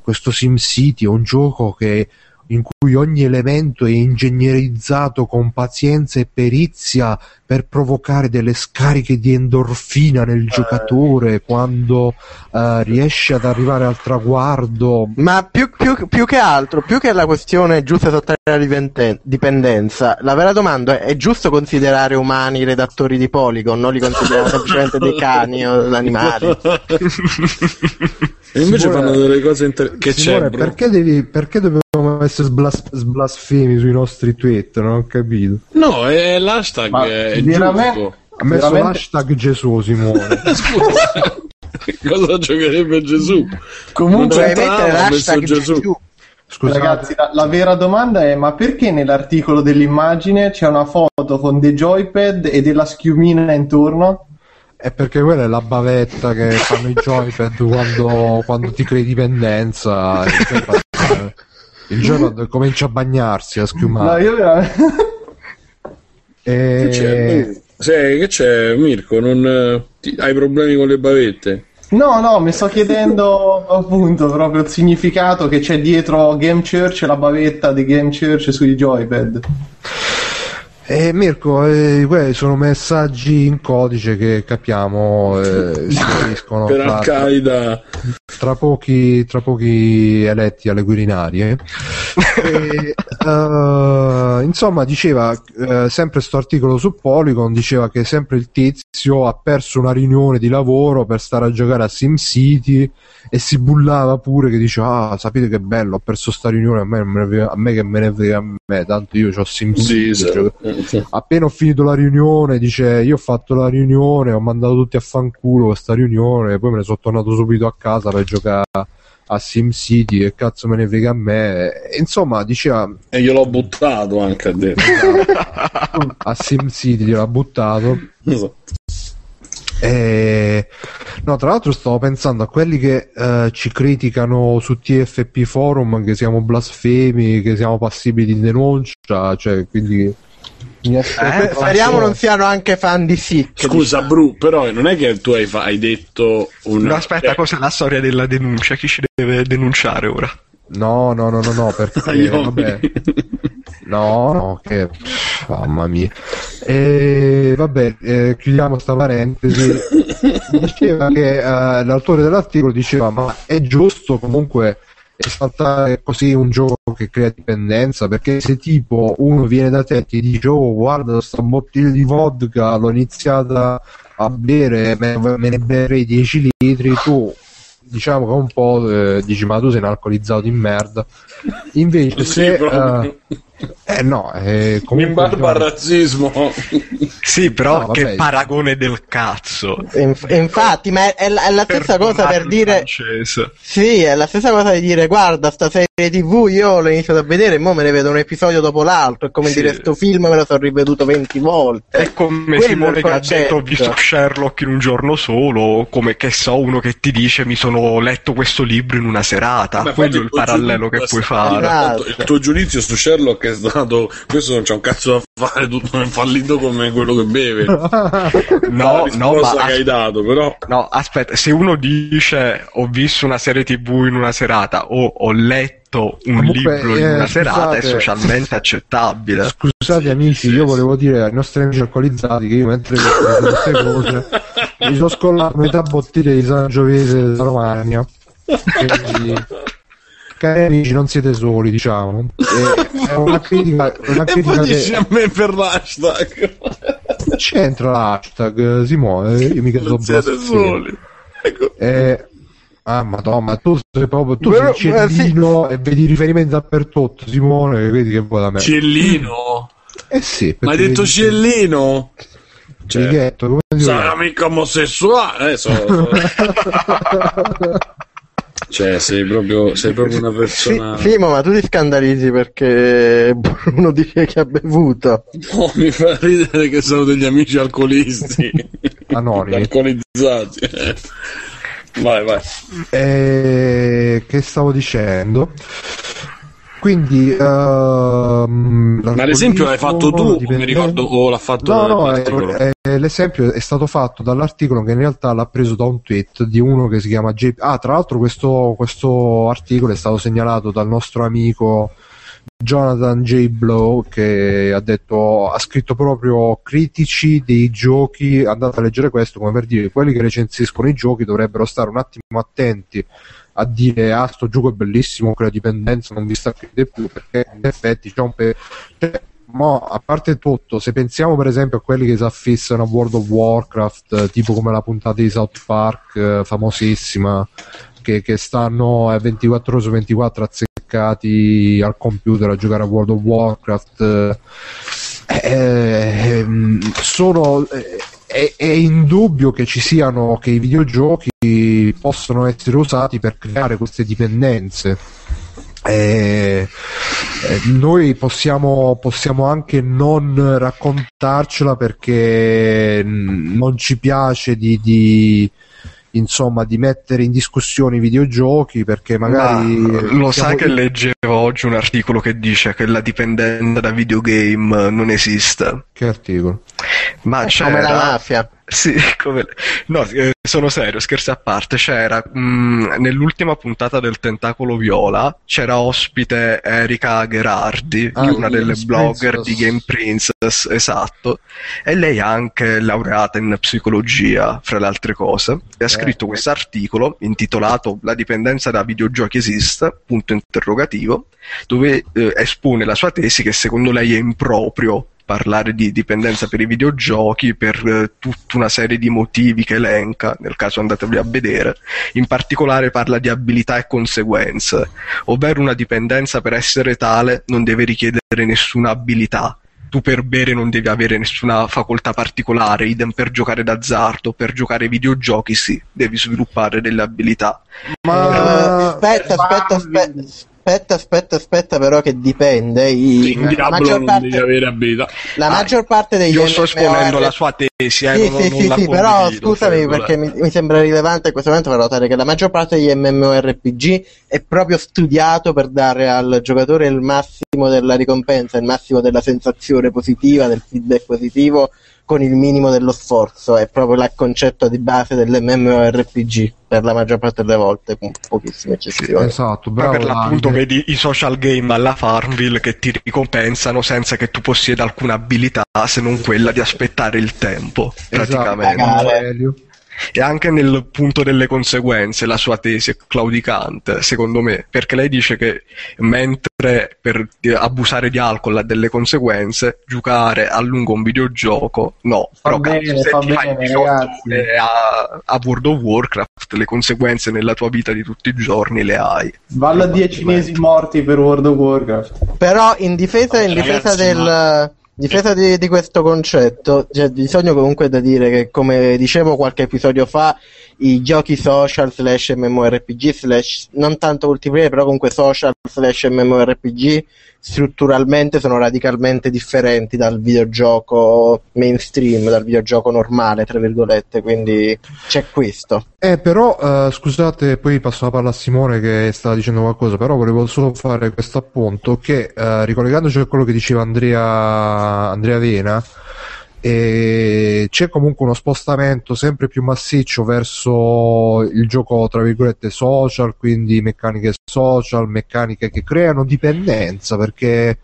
questo SimCity è un gioco che in cui ogni elemento è ingegnerizzato con pazienza e perizia per provocare delle scariche di endorfina nel giocatore quando eh, riesce ad arrivare al traguardo. Ma più, più- più che altro, più che la questione giusta sottrarre la dipenden- dipendenza, la vera domanda è: è giusto considerare umani i redattori di Polygon? Non li considerare semplicemente dei cani o [laughs] animali? [laughs] E invece Simone- fanno delle cose interessanti. Che Simone, c'è, perché, devi, perché dobbiamo essere sblas- sblasfemi sui nostri tweet? Non ho capito. No, è l'hashtag Ma è giusto. Ha messo Veramente- l'hashtag Gesù Simone. [laughs] Scusa, cosa giocherebbe Gesù? Comunque, c'entrava, mettere l'hashtag Gesù. Gesù. Scusate. Ragazzi, la, la vera domanda è: ma perché nell'articolo dell'immagine c'è una foto con dei joypad e della schiumina intorno? È perché quella è la bavetta che fanno i joypad quando, quando ti crei dipendenza. Il joypad, Il comincia a bagnarsi, a No, schiumare. io veramente... Che c'è? E... Sì, che c'è, Mirko? Non, ti- hai problemi con le bavette? No, no, mi sto chiedendo appunto proprio il significato che c'è dietro Game Church e la bavetta di Game Church sui joypad. Eh, Mirko, eh, sono messaggi in codice che capiamo, eh, si [laughs] capiscono per tra, Al-Qaeda. tra pochi, tra pochi eletti alle Quirinarie. E, [laughs] eh, insomma, diceva eh, sempre sto articolo su Polygon diceva che sempre il tizio ha perso una riunione di lavoro per stare a giocare a SimCity e si bullava pure che diceva ah sapete che bello ho perso sta riunione a me, a me che me ne frega a me tanto io ho SimCity Sì, sì. appena ho finito la riunione dice io ho fatto la riunione ho mandato tutti a fanculo questa riunione poi me ne sono tornato subito a casa per giocare a SimCity che cazzo me ne frega a me E, insomma diceva E io l'ho buttato anche [laughs] a detto. a SimCity gliel'ha buttato Esatto. E... No, tra l'altro stavo pensando a quelli che eh, ci criticano su TFP Forum che siamo blasfemi, che siamo passibili di denuncia, cioè quindi Sper- Speriamo non siano anche fan di Sick. Scusa, Bru, però non è che tu hai, fa- hai detto un. No, aspetta, eh, cos'è la storia della denuncia? Chi ci deve denunciare ora? No, no, no, no, no, perché [laughs] io- vabbè. No, no, che mamma mia. E vabbè, eh, chiudiamo sta parentesi. [laughs] Diceva che eh, l'autore dell'articolo diceva: Ma è giusto comunque esaltare così un gioco che crea dipendenza? Perché se tipo uno viene da te e ti dice: Oh, guarda, sta bottiglia di vodka l'ho iniziata a bere, me, me ne berrei 10 litri, tu diciamo che un po' eh, dici ma tu sei un alcolizzato di merda [laughs] invece Sì, se proprio. eh, eh no eh, Mi comunque imbarba al razzismo. Sì, però No, che paragone del cazzo. Inf- infatti, ma è, è la- è la stessa cosa per dire. francese. Sì, è la stessa cosa di dire guarda sta serie tv io l'ho iniziato a vedere e mo me ne vedo un episodio dopo l'altro. È come Sì. dire sto film me lo sono riveduto 20 volte. È come Quello è Simone che ha detto ho visto Sherlock in un giorno solo, come che so uno che ti dice mi sono letto questo libro in una serata. Ma Quello è il parallelo che puoi fare. Esatto. Il tuo giudizio su Sherlock è stato. Questo non c'è un cazzo da fare, tutto è fallito come quello che beve. [laughs] No, no, ma che hai dato, però. No, aspetta, se uno dice ho visto una serie tv in una serata o ho letto un Comunque, libro in eh, una serata è scusate. socialmente accettabile. scusate amici io volevo dire ai nostri amici alcolizzati che io mentre queste cose mi sono scollato metà bottiglia di Sangiovese della Romagna [laughs] quindi cari amici non siete soli diciamo E- è una critica, una E critica che dici a me per l'hashtag. c'entra l'hashtag Simone io mica so Non siete soli. Ecco. Eh, ah, madonna, ma tu sei proprio tu Però, sei eh, sì. cellino e vedi riferimenti dappertutto, Simone, vedi che vuoi da me. Ciellino. eh sì, Ma hai detto vedi- Ciellino? Cioè, Righetto, come sarà mica omosessuale. Eh, so- so- [laughs] cioè, sei proprio, sei proprio una persona. Fimo, ma tu ti scandalizzi perché Bruno dice che ha bevuto. No, mi fa ridere che sono degli amici alcolisti. Anonimi. [laughs] Alcolizzati. Vai, vai. Eh, che stavo dicendo? Quindi, ehm, Ma l'esempio l'hai fatto tu, o mi dipende- ricordo, o l'ha fatto No, no, eh, eh, l'esempio è stato fatto dall'articolo che in realtà l'ha preso da un tweet di uno che si chiama J. Ah, tra l'altro questo, questo articolo è stato segnalato dal nostro amico Jonathan J. Blow che ha detto ha scritto proprio critici dei giochi andate a leggere questo come per dire quelli che recensiscono i giochi dovrebbero stare un attimo attenti a dire ah sto gioco è bellissimo crea dipendenza non vi staccate più perché in effetti c'è un pe- cioè, mo, a parte tutto se pensiamo per esempio a quelli che si affissano a World of Warcraft eh, tipo come la puntata di South Park eh, famosissima che, che stanno a 24 ore su 24 azzeccati al computer a giocare a World of Warcraft eh, ehm, sono eh, è, è indubbio che ci siano che i videogiochi possono essere usati per creare queste dipendenze. Eh, eh, noi possiamo, possiamo anche non raccontarcela perché non ci piace di, di, insomma di mettere in discussione i videogiochi perché magari Ma lo sai che leggevo oggi un articolo che dice che la dipendenza da videogame non esiste. che articolo Ma c'era... Come la mafia. Sì, [laughs] come... No, eh, sono serio, scherzi a parte. C'era mh, nell'ultima puntata del Tentacolo Viola c'era ospite Erika Gherardi, Ah, una delle Games blogger Princess. di Game Princess, esatto. E lei è anche laureata in psicologia, fra le altre cose, e ha scritto questo articolo intitolato La dipendenza da videogiochi esiste, punto interrogativo, dove eh, espone la sua tesi che secondo lei è improprio parlare di dipendenza per i videogiochi per eh, tutta una serie di motivi che elenca, nel caso andatevi a vedere. In particolare parla di abilità e conseguenze, ovvero una dipendenza per essere tale non deve richiedere nessuna abilità. Tu per bere non devi avere nessuna facoltà particolare, idem per giocare d'azzardo, per giocare ai videogiochi sì, devi sviluppare delle abilità. ma Eh, aspetta, aspetta, aspetta, aspetta, aspetta, aspetta, però che dipende. I- In la, Diablo maggior non parte, devi avere abilità. la Ah, maggior parte degli Io sto esponendo la sua tesi, eh, Sì, non, sì, non sì, la sì, però scusami tra perché virgolette. mi, mi sembra rilevante in questo momento far notare che la maggior parte degli MMORPG è proprio studiato per dare al giocatore il massimo della ricompensa, il massimo della sensazione positiva, del feedback positivo con il minimo dello sforzo, è proprio il concetto di base dell'MMORPG per la maggior parte delle volte, con pochissime eccezioni. esatto Ma bravo per l'appunto Davide. vedi i social game alla Farmville che ti ricompensano senza che tu possieda alcuna abilità se non quella di aspettare il tempo, praticamente. esatto, Magari. Elio. E anche nel punto delle conseguenze la sua tesi è claudicante, secondo me, perché lei dice che mentre per eh, abusare di alcol ha delle conseguenze, giocare a lungo un videogioco no. Fa Però bene, cazzo, se fa ti fai bene, 18 ragazzi. ore a, a World of Warcraft, le conseguenze nella tua vita di tutti i giorni le hai. Vallo a 10 cinesi morti per World of Warcraft. Però in difesa, in difesa Ragazzi, del ma- difesa di, di questo concetto, c'è bisogno comunque da dire che, come dicevo qualche episodio fa, i giochi social slash MMORPG slash non tanto multiplayer, però comunque social slash MMORPG strutturalmente sono radicalmente differenti dal videogioco mainstream, dal videogioco normale, tra virgolette, quindi c'è questo. Eh, però, eh, scusate, poi passo la palla a Simone che stava dicendo qualcosa, però volevo solo fare questo appunto che, eh, ricollegandoci a quello che diceva Andrea, Andrea Vena, eh, c'è comunque uno spostamento sempre più massiccio verso il gioco, tra virgolette, social, quindi meccaniche social, meccaniche che creano dipendenza, perché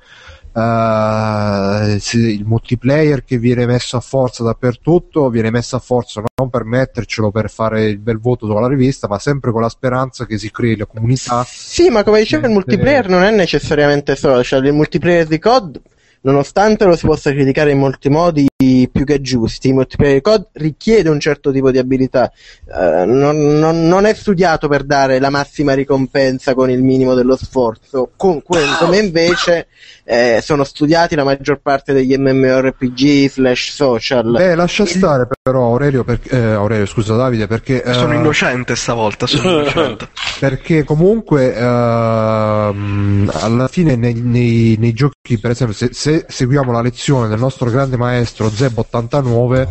se- il multiplayer che viene messo a forza dappertutto viene messo a forza non per mettercelo per fare il bel voto sulla rivista, ma sempre con la speranza che si crei la comunità. Sì, ma come dicevo, il multiplayer non è necessariamente social. Il multiplayer di COD, nonostante lo si possa criticare in molti modi più che giusti, il multiplayer di COD richiede un certo tipo di abilità. Eh, non, non- non è studiato per dare la massima ricompensa con il minimo dello sforzo, con- come invece eh, sono studiati la maggior parte degli MMORPG slash social. Beh, lascia stare però Aurelio, perché, eh, Aurelio scusa Davide, perché... eh, Sono innocente stavolta, sono [laughs] innocente. perché comunque ehm, alla fine nei, nei- nei giochi per esempio se, se seguiamo la lezione del nostro grande maestro Zeb89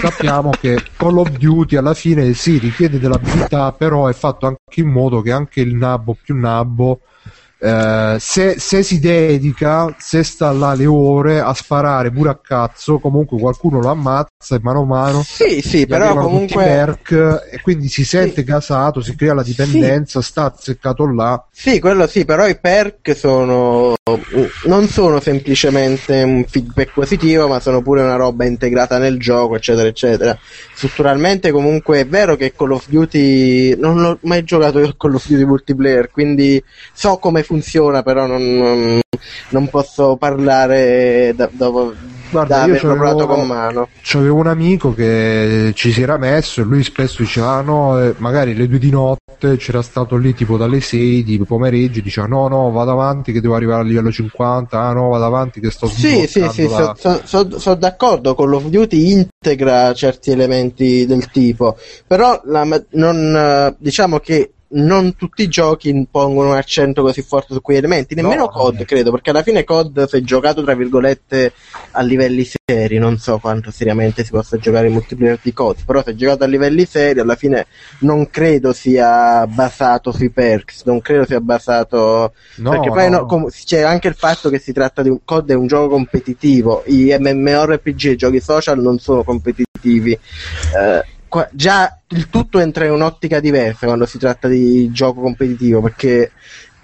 sappiamo che Call of Duty alla fine sì richiede dell'abilità però è fatto anche in modo che anche il nabbo più nabbo eh, se, se si dedica, se sta là le ore a sparare pure a cazzo, comunque qualcuno lo ammazza e mano a mano Sì, sì, però comunque... perk e quindi si sente casato, si crea la dipendenza, sta azzeccato là. Sì, quello sì, però i perk sono non sono semplicemente un feedback positivo, ma sono pure una roba integrata nel gioco, eccetera, eccetera. Strutturalmente comunque è vero che Call of Duty non ho mai giocato io a Call of Duty multiplayer, quindi so come funziona, però non, non- non posso parlare da, dopo Guarda, da io provato con mano. C'avevo un amico che ci si era messo e lui spesso diceva no, eh, magari le due di notte c'era stato lì tipo dalle 6 di pomeriggio, diceva no, no, vado avanti che devo arrivare al livello 50, ah no, vado avanti che sto Sì, sì, sì, sbloccando sono la- so, so d'accordo. Call of Duty integra certi elementi del tipo, però la non, eh, diciamo che non tutti i giochi pongono un accento così forte su quegli elementi, nemmeno No, COD no. credo, perché alla fine COD se giocato tra virgolette a livelli seri, non so quanto seriamente si possa giocare in multiplayer di COD, però se giocato a livelli seri alla fine non credo sia basato sui perks, non credo sia basato No, perché poi no, com- c'è anche il fatto che si tratta di un COD è un gioco competitivo, i MMORPG, i giochi social non sono competitivi. Eh, qua- già il tutto entra in un'ottica diversa quando si tratta di gioco competitivo, perché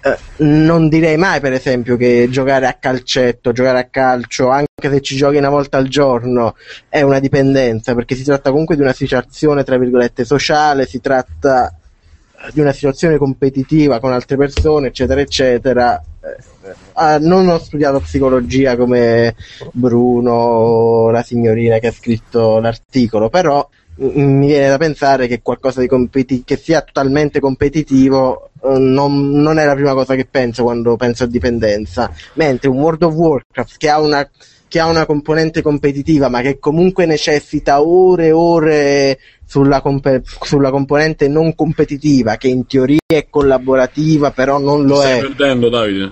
eh, non direi mai, per esempio, che giocare a calcetto, giocare a calcio, anche se ci giochi una volta al giorno, è una dipendenza, perché si tratta comunque di una situazione, tra virgolette, sociale, si tratta di una situazione competitiva con altre persone, eccetera, eccetera. Eh, ah, non ho studiato psicologia come Bruno la signorina che ha scritto l'articolo, però mi viene da pensare che qualcosa di competi- che sia totalmente competitivo eh, non, non è la prima cosa che penso quando penso a dipendenza. Mentre un World of Warcraft che ha una che ha una componente competitiva, ma che comunque necessita ore e ore sulla, compe- sulla componente non competitiva, che in teoria è collaborativa, però non lo Stai è. perdendo, Davide.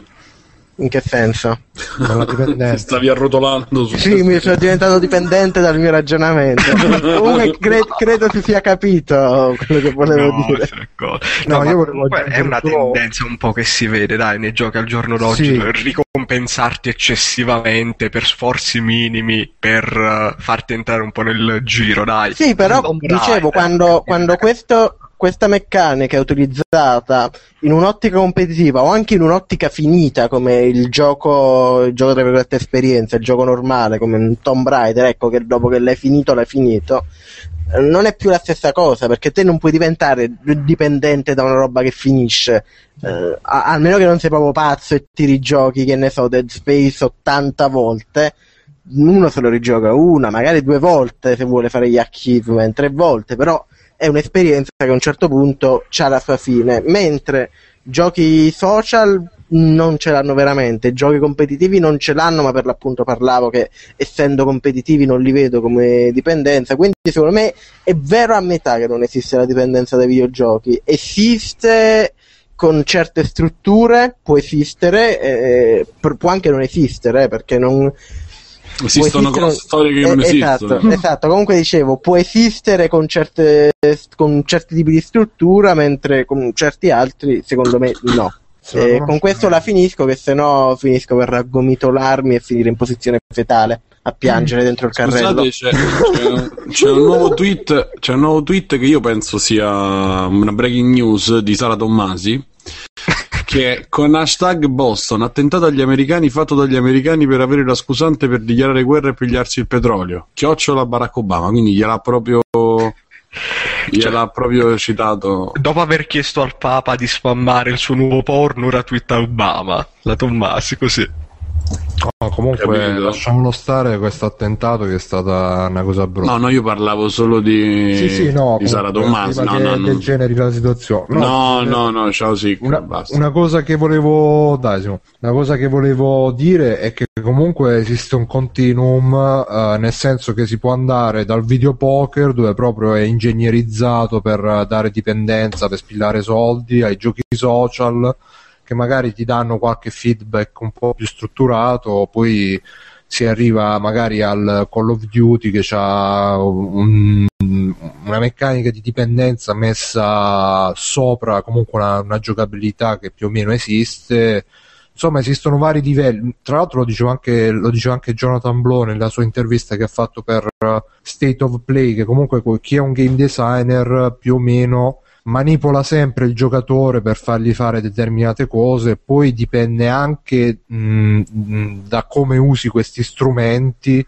In che senso? [laughs] Stavi arrotolando su Sì, mi sono diventato dipendente dal mio ragionamento. [laughs] Comunque cre- credo si sia capito quello che volevo No, dire. No, No, ma io volevo comunque è una solo- tendenza un po' che si vede, dai, nei giochi al giorno d'oggi, Sì. per ricompensarti eccessivamente per sforzi minimi, per eh, farti entrare un po' nel giro, dai. Sì, però dicevo, quando, per quando questo, questa meccanica è utilizzata in un'ottica competitiva o anche in un'ottica finita come il gioco, il gioco tra virgolette esperienza, il gioco normale come un Tomb Raider, ecco che dopo che l'hai finito l'hai finito, non è più la stessa cosa perché te non puoi diventare dipendente da una roba che finisce. Eh, almeno che non sei proprio pazzo e ti rigiochi, che ne so, Dead Space 80 volte, uno se lo rigioca una, magari due volte se vuole fare gli achievement, tre volte, però è un'esperienza che a un certo punto ha la sua fine, mentre giochi social non ce l'hanno veramente, giochi competitivi non ce l'hanno, ma per l'appunto parlavo che essendo competitivi non li vedo come dipendenza, quindi secondo me è vero a metà che non esiste la dipendenza dai videogiochi, esiste con certe strutture, può esistere, eh, per- può anche non esistere, eh, perché non, Esistono esistere- cose storie che non eh, esistono. Esatto, esatto, comunque dicevo, può esistere con, certe, con certi tipi di struttura, mentre con certi altri, secondo me, no. Secondo Eh, con questo la finisco, che se no finisco per raggomitolarmi e finire in posizione fetale a piangere dentro il carrello. Scusate, c'è, c'è un, c'è un nuovo tweet, c'è un nuovo tweet che io penso sia una breaking news di Sara Tommasi. Che è con hashtag Boston, attentato agli americani fatto dagli americani per avere la scusante per dichiarare guerra e pigliarsi il petrolio. Chiocciola Barack Obama, quindi gliel'ha proprio, [laughs] gliel'ha proprio citato. Dopo aver chiesto al Papa di spammare il suo nuovo porno, ora twitta Obama, la Tommasi, così. No, comunque Capito. lasciamolo stare questo attentato che è stata una cosa brutta. No, no, io parlavo solo di, sì, sì, no, di Sara prima No, no, no. degeneri la situazione. No, eh, no, no, ciao sì, Una, basta. una cosa che volevo dai, Simo, una cosa che volevo dire è che comunque esiste un continuum eh, nel senso che si può andare dal videopoker dove proprio è ingegnerizzato per eh, dare dipendenza, per spillare soldi, ai giochi social che magari ti danno qualche feedback un po' più strutturato, poi si arriva magari al Call of Duty che ha un- una meccanica di dipendenza messa sopra comunque una, una giocabilità che più o meno esiste. Insomma, esistono vari livelli. Tra l'altro, lo diceva anche, lo diceva anche Jonathan Blow nella sua intervista che ha fatto per State of Play. Che comunque chi è un game designer più o meno manipola sempre il giocatore per fargli fare determinate cose, poi dipende anche mh, mh, da come usi questi strumenti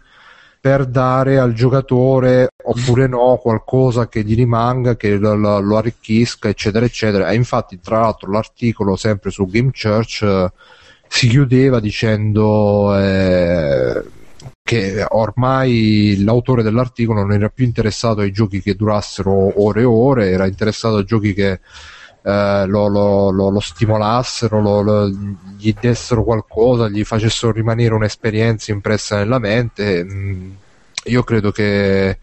per dare al giocatore oppure no qualcosa che gli rimanga, che lo, lo- lo arricchisca, eccetera, eccetera. E infatti, tra l'altro, l'articolo sempre su Game Church eh, si chiudeva dicendo eh, che ormai l'autore dell'articolo non era più interessato ai giochi che durassero ore e ore, era interessato a giochi che eh, lo, lo- lo- lo stimolassero, gli dessero qualcosa, gli facessero rimanere un'esperienza impressa nella mente. Mm, Io credo che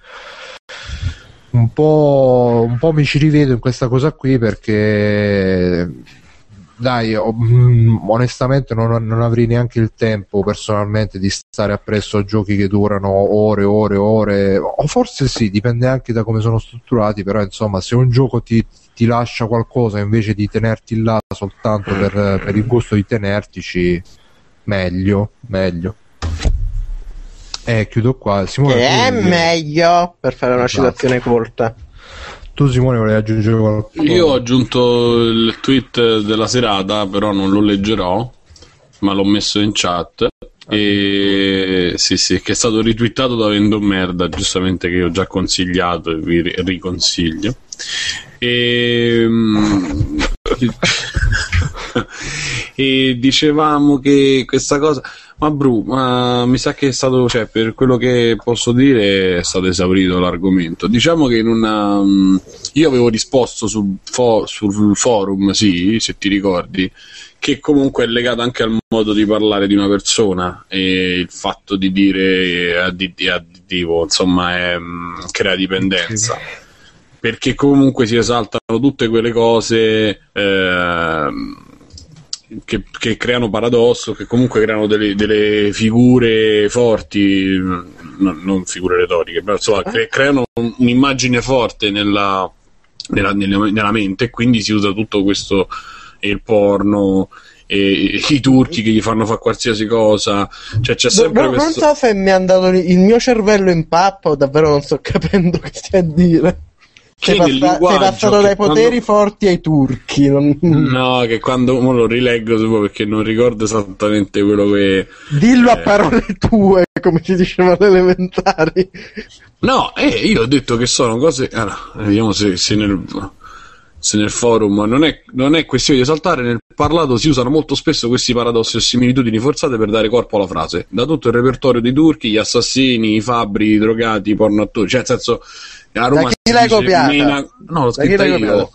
un po', un po' mi ci rivedo in questa cosa qui perché dai, mm, onestamente non, non avrei neanche il tempo personalmente di stare appresso a giochi che durano ore, ore, ore, o forse sì, dipende anche da come sono strutturati, però insomma se un gioco ti, ti lascia qualcosa invece di tenerti là soltanto per, per il gusto di tenertici, meglio, meglio. Eh, chiudo qua. Simone, è tu- meglio per fare una Esatto. citazione corta. Tu Simone volevi aggiungere qualcosa? Io ho aggiunto il tweet della serata, però non lo leggerò, ma l'ho messo in chat. E sì, sì, che è stato ritwittato da Vendo Merda, giustamente che io ho già consigliato e vi ri- riconsiglio. E, mm, e dicevamo che questa cosa, ma Bru, ma mi sa che è stato, cioè, per quello che posso dire, è stato esaurito l'argomento. Diciamo che in una, mm, io avevo risposto sul, fo- sul forum, sì, se ti ricordi, che comunque è legato anche al modo di parlare di una persona e il fatto di dire addi- additivo, insomma, è, mm, crea dipendenza. Perché comunque si esaltano tutte quelle cose ehm, che, che creano paradosso, che comunque creano delle, delle figure forti, no- non figure retoriche, però insomma, cre- creano un- un'immagine forte nella, nella, nella- mente e quindi si usa tutto questo, il porno, e i turchi che gli fanno fare qualsiasi cosa, cioè c'è sempre Non, non questo... so se mi è andato il mio cervello in pappa o davvero non sto capendo [laughs] che stai a dire. Che Sei, nel passa- sei passato dai poteri quando- forti ai turchi. non- No, che quando mo lo rileggo perché non ricordo esattamente quello che. Dillo a Eh. parole tue, come si diceva alle elementari. No, eh, io ho detto che sono cose. Allora, vediamo se, se nel, se nel forum non è, non è questione di esaltare. Nel parlato si usano molto spesso questi paradossi o similitudini forzate per dare corpo alla frase. Da tutto il repertorio dei turchi, gli assassini, i fabbri, i drogati, i porno attori. Cioè, nel senso. A Roma Da chi l'hai copiata? mena- No, l'ho scritta io.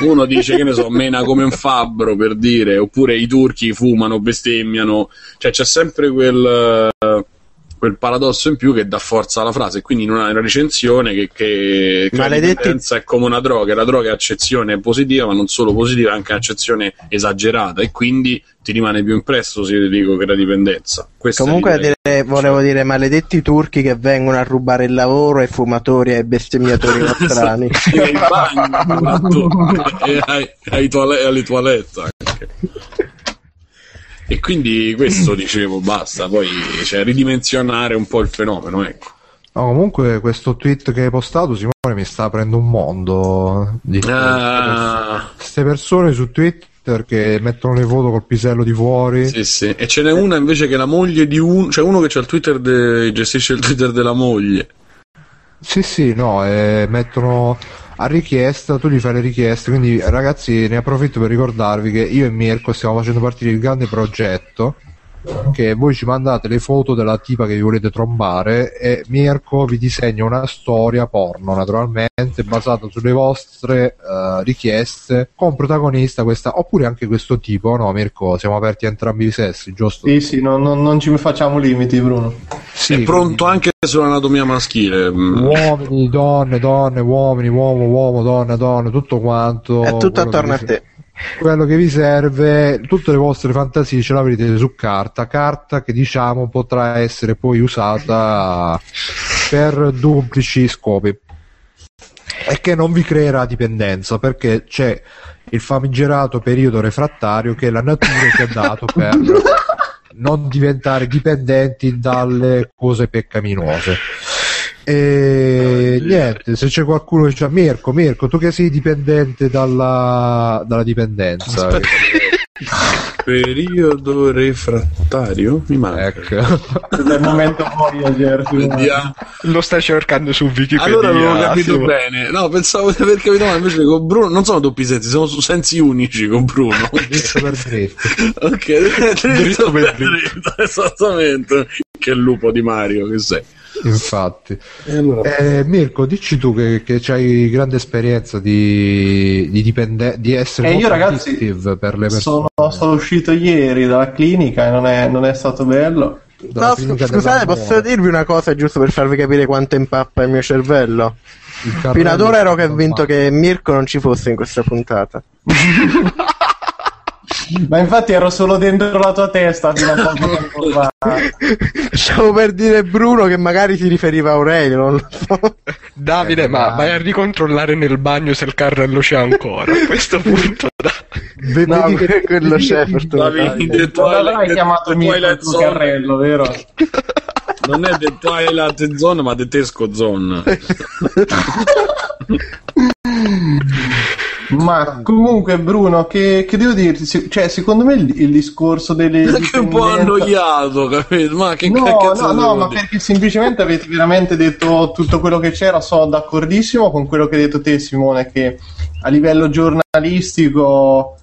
Uno dice che ne so, [laughs] mena come un fabbro per dire, oppure i turchi fumano, bestemmiano, cioè c'è sempre quel, quel paradosso in più che dà forza alla frase. Quindi in una, una recensione che, che, che la Maledetti- dipendenza è come una droga, la droga è accezione positiva, ma non solo positiva, anche accezione esagerata, e quindi ti rimane più impresso se io ti dico che la dipendenza. Questa Comunque dire- volevo dire maledetti turchi che vengono a rubare il lavoro ai fumatori e ai bestemmiatori [laughs] nostrani. Sì, ai bagni, e ai, ai toile- alle toilette anche. E quindi questo dicevo, basta, poi cioè, ridimensionare un po' il fenomeno, ecco. No, comunque questo tweet che hai postato Simone mi sta aprendo un mondo di Ah, queste persone su Twitter che mettono le foto col pisello di fuori sì, sì. E ce n'è una invece che è la moglie di un... cioè uno che c'ha il Twitter, de... gestisce il Twitter della moglie. Sì, sì, no, eh, mettono a richiesta, tu gli fai le richieste, quindi ragazzi ne approfitto per ricordarvi che io e Mirko stiamo facendo partire il grande progetto che voi ci mandate le foto della tipa che vi volete trombare e Mirko vi disegna una storia porno naturalmente basata sulle vostre eh, richieste con protagonista questa oppure anche questo tipo no Mirko siamo aperti a entrambi i sessi giusto? Sì, sì, non, non- non ci facciamo limiti, Bruno. Sì, è pronto anche sull'anatomia maschile. mm. uomini, donne, donne, uomini, uomo, uomo, donna, donna, tutto quanto. È tutto attorno a te. Quello che vi serve, tutte le vostre fantasie ce l'avrete su carta, carta che diciamo potrà essere poi usata per duplici scopi e che non vi creerà dipendenza perché c'è il famigerato periodo refrattario che la natura ci ha dato [laughs] per non diventare dipendenti dalle cose peccaminose. E niente, se c'è qualcuno che dice Mirko, Mirko, tu che sei dipendente dalla, dalla dipendenza, [laughs] Periodo refrattario? Mi manca. ecco. Nel momento Voyager. [laughs] Vediamo. Lo stai cercando su Wikipedia. Allora non ho capito Simo. bene. No, pensavo di aver capito male. Invece con Bruno non sono doppi sensi, sono su sensi unici con Bruno. [laughs] Dritto per dritto. ok, dritto Dritto per per dritto, esattamente. Che lupo di Mario che sei. Infatti, E allora, Eh, Mirko, dici tu che, che hai grande esperienza di, di, dipende- di essere Eh, io, ragazzi, per le persone. Sono, sono uscito ieri dalla clinica e non è, non è stato bello. No, scu- scusate, posso dirvi una cosa giusto per farvi capire quanto impappa il mio cervello? il Fino ad ora ero convinto che Mirko non ci fosse in questa puntata. [laughs] Ma infatti ero solo dentro la tua testa fino a poco [laughs] tempo fa. Stavo per dire Bruno che magari si riferiva a Aurelio, non lo so. Davide, Eh, ma vai a ricontrollare nel bagno se il carrello c'è ancora. A questo [laughs] punto, dai. Ve- No, vedi che- quello vedi c'è fortunatamente. Non Twilight- chiamato il Twilight tuo Zone. carrello, vero? [laughs] Non è The Twilight Zone, ma The Tesco Zone. Ma comunque, Bruno, che, che devo dirti? Cioè, secondo me il, il discorso delle. Che un po' annoiato, capito? Ma che No, cazzo no, no, ma dire? perché semplicemente avete veramente detto tutto quello che c'era. Sono d'accordissimo con quello che hai detto te, Simone, che a livello giornalistico,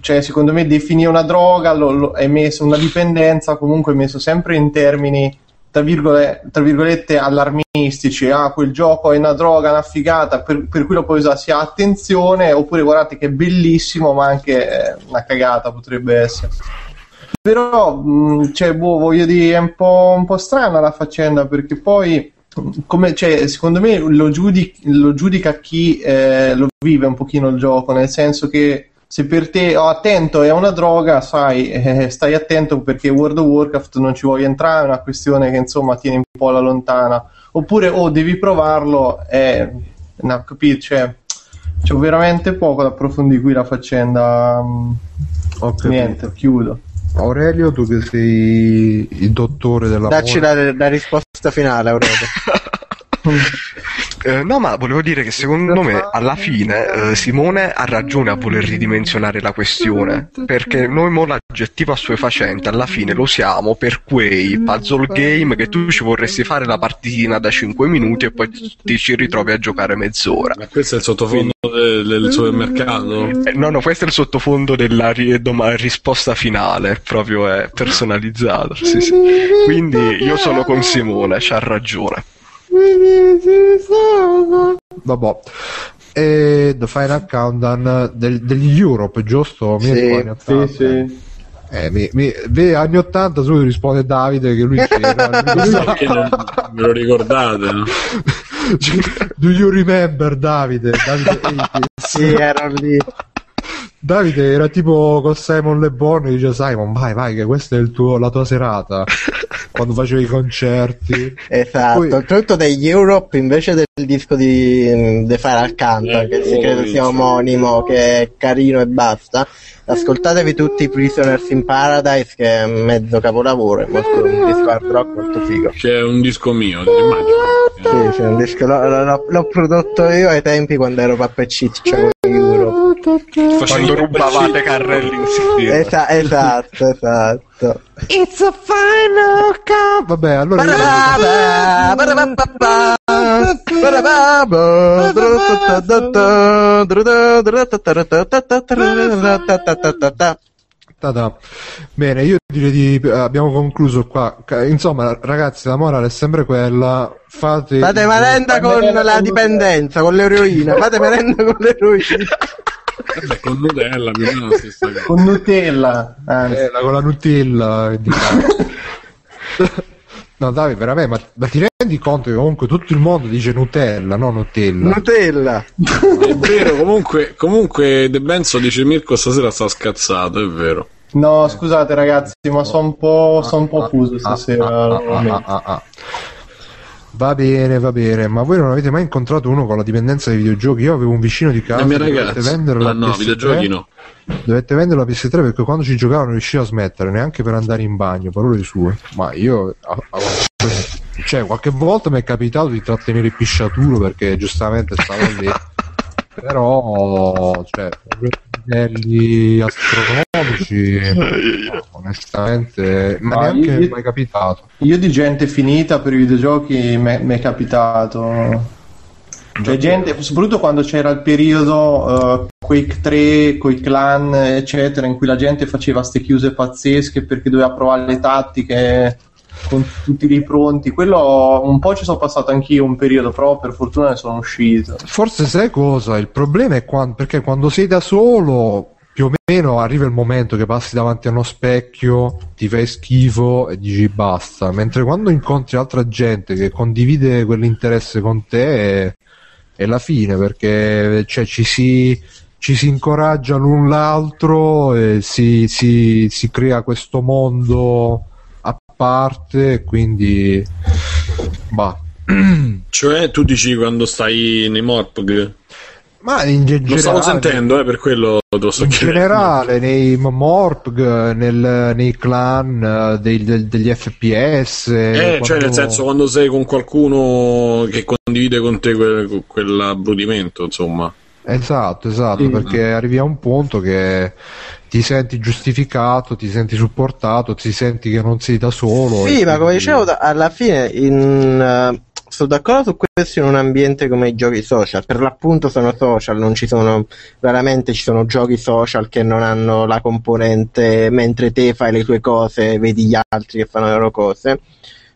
cioè, secondo me, definire una droga lo, lo- è messo una dipendenza, comunque è messo sempre in termini, tra, virgole- tra virgolette, allarmistici. Ah, quel gioco è una droga, una figata, per, per cui lo puoi usare sia attenzione, oppure guardate che è bellissimo, ma anche eh, una cagata potrebbe essere. Però, mh, cioè, boh, voglio dire, è un po', un po' strana la faccenda perché poi, come, cioè, secondo me lo, giudi- lo giudica chi eh, lo vive un pochino il gioco, nel senso che se per te, oh, attento, è una droga, sai, eh, stai attento perché World of Warcraft non ci vuoi entrare, è una questione che insomma tieni un po' alla lontana. Oppure, oh, devi provarlo, è... No, capito? Cioè, c'ho veramente poco da approfondire qui la faccenda. capito. Niente, chiudo. Aurelio, tu che sei il dottore della Dacci la, la risposta finale, Aurelio. [laughs] Eh, no, ma volevo dire che secondo me alla fine eh, Simone ha ragione a voler ridimensionare la questione. Perché noi mo l'aggettivo assuefacente alla fine lo usiamo per quei puzzle game che tu ci vorresti fare la partitina da 5 minuti e poi ti ci ritrovi a giocare mezz'ora. Ma questo è il sottofondo del, del supermercato? Eh, no, no, questo è il sottofondo della ri- doma- risposta finale, proprio è personalizzato. Sì, sì. Quindi io sono con Simone, c'ha ragione. Vabbè. E The Final Countdown del- degli Europe, giusto? Mi Sì, ricordo anni 80. Sì, sì. Eh, mi, mi- vedi, anni 80 subito risponde Davide che lui c'era. [laughs] Perché non me lo ricordate? no? Do you remember Davide? Davide 80. sì, ero lì. Davide era tipo con Simon Le Bon e dice Simon vai vai che questa è il tuo- la tua serata [laughs] quando facevi i concerti Esatto, Poi- oltretutto degli Europe invece del disco di mm, The Final Countdown, Eh, che si credo sia omonimo, che è carino e basta. Ascoltatevi tutti i Prisoners in Paradise, che è mezzo capolavoro, è molto, un disco hard rock molto figo. C'è un disco mio, immagino. Sì, sì, un disco, l'ho, l'ho- l'ho prodotto io ai tempi quando ero pappeciccia con gli Europe. Quando rubavate carrelli insieme. Esa- esatto, esatto. It's a final count vabbè allora. Ta-ta. bene io direi di abbiamo concluso qua insomma ragazzi la morale è sempre quella fate Fate merenda con la dipendenza, con l'eroina. Fate merenda con l'eroina. Vabbè, con Nutella più o meno la stessa cosa. Con Nutella, anzi. Eh, con la Nutella dica. no Davide veramente ma, ma ti rendi conto che comunque tutto il mondo dice Nutella no Nutella Nutella. È vero, comunque, comunque De Benzo dice Mirko stasera sta scazzato, è vero. No, scusate ragazzi, ma sono un po', son un po' fuso Ah, stasera. ah, ah, ah, ah, ah. Va bene, va bene, ma voi non avete mai incontrato uno con la dipendenza dai videogiochi? Io avevo un vicino di casa mia che dovette vendere la Ah no, PS3 videogiochi no. Dovette vendere la PS3 perché quando ci giocava non riusciva a smettere neanche per andare in bagno, parole sue. Ma io, cioè, qualche volta mi è capitato di trattenere il pisciaturo perché giustamente stavo lì. [laughs] Però, cioè, livelli astronomici, no, [laughs] onestamente, ma Ma neanche io- mai capitato. Io di gente finita per i videogiochi mi è capitato. Cioè, gente, soprattutto quando c'era il periodo eh, Quake 3, con i clan, eccetera, in cui la gente faceva ste chiuse pazzesche perché doveva provare le tattiche con tutti lì pronti. Quello un po' ci sono passato anch'io un periodo, però per fortuna ne sono uscito. Forse sai cosa? Il problema è quando, perché quando sei da solo, più o meno arriva il momento che passi davanti a uno specchio, ti fai schifo e dici basta. Mentre quando incontri altra gente che condivide quell'interesse con te, è la fine perché cioè, ci, si, ci si incoraggia l'un l'altro e si, si, si crea questo mondo parte quindi bah. [clears throat] Cioè, tu dici quando stai nei Morpg? Ma in ge- Lo stavo generale- sentendo, eh, per quello te lo sto in chiedendo. generale nei Morpg, nel- nei clan eh, dei- del- degli FPS Eh, cioè, quando- nel senso, quando sei con qualcuno che condivide con te quel, quell'abbrutimento, insomma. Esatto, esatto, Sì. perché arrivi a un punto che ti senti giustificato, ti senti supportato, ti senti che non sei da solo. Sì, ma come dicevo, alla fine in, eh, sono d'accordo su questo in un ambiente come i giochi social. Per l'appunto sono social, non ci sono veramente ci sono giochi social che non hanno la componente mentre te fai le tue cose, vedi gli altri che fanno le loro cose.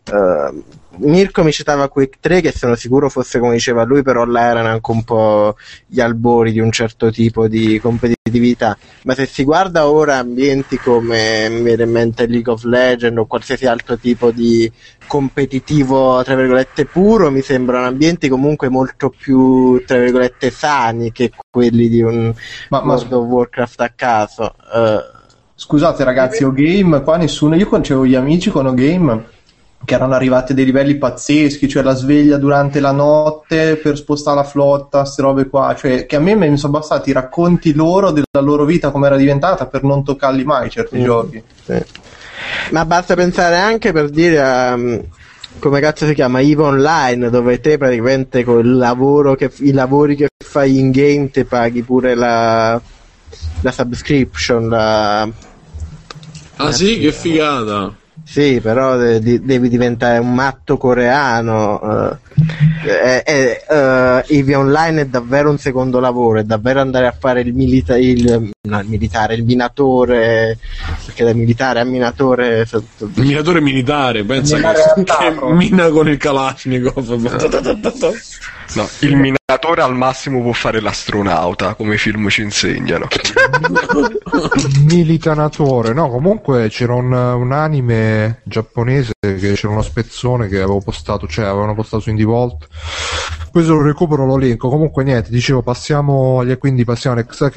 Eh, Mirko mi citava Quake 3 che sono sicuro fosse come diceva lui, però là erano anche un po' gli albori di un certo tipo di competitività. Ma se si guarda ora ambienti come mi viene in mente League of Legends o qualsiasi altro tipo di competitivo, tra virgolette, puro, mi sembrano ambienti comunque molto più, tra virgolette, sani che quelli di un Ma, ma World of Warcraft a caso. Eh, Scusate ragazzi, o game, qua nessuno, io conoscevo gli amici con o game che erano arrivati a dei livelli pazzeschi, cioè la sveglia durante la notte per spostare la flotta, queste robe qua, cioè che a me mi sono bastati i racconti loro della loro vita come era diventata per non toccarli mai certi Mm. giochi. Sì. Ma basta pensare anche per dire a um, come cazzo si chiama EVE Online, dove te praticamente con il lavoro che, i lavori che fai in game te paghi pure la, la subscription. La... Ah, sì, che figata. Sì, però de- devi diventare un matto coreano. eh. Eh, eh, eh, EVE Online è davvero un secondo lavoro, è davvero andare a fare il, milita- il, no, il militare, il minatore, perché da militare a minatore so- so- Il minatore militare, pensa che, che mina con il Kalashnikov. [laughs] No, il minatore al massimo può fare l'astronauta, come i film ci insegnano. Militanatore, no, comunque c'era un, un anime giapponese che c'era uno spezzone che avevo postato, cioè avevano postato su Indie Vault. Questo lo recupero, lo linko. Comunque niente, dicevo, passiamo agli quindi passiamo all'extra.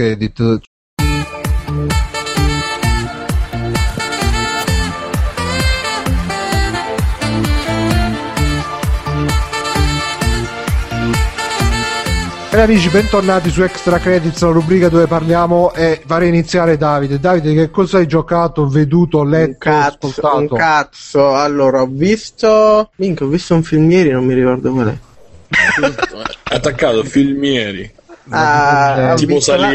E amici, bentornati su Extra Credits, la rubrica dove parliamo e farei iniziare Davide. Davide, che cosa hai giocato, veduto, un letto, cazzo, ascoltato? un cazzo. Allora, ho visto. Minchia, ho visto un film ieri, non mi ricordo qual è. [laughs] Attaccato, filmieri, Ah, ho tipo visto la-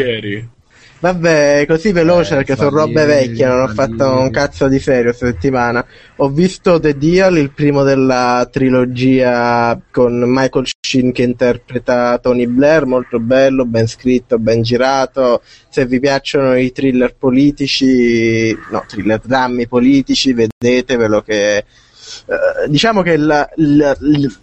Vabbè, così veloce Eh, perché sono robe vecchie, non ho fatto un cazzo di serio questa settimana. Ho visto The Deal, il primo della trilogia con Michael Sheen che interpreta Tony Blair, molto bello, ben scritto, ben girato. Se vi piacciono i thriller politici, no, thriller drammi politici, vedetevelo che eh, diciamo che il-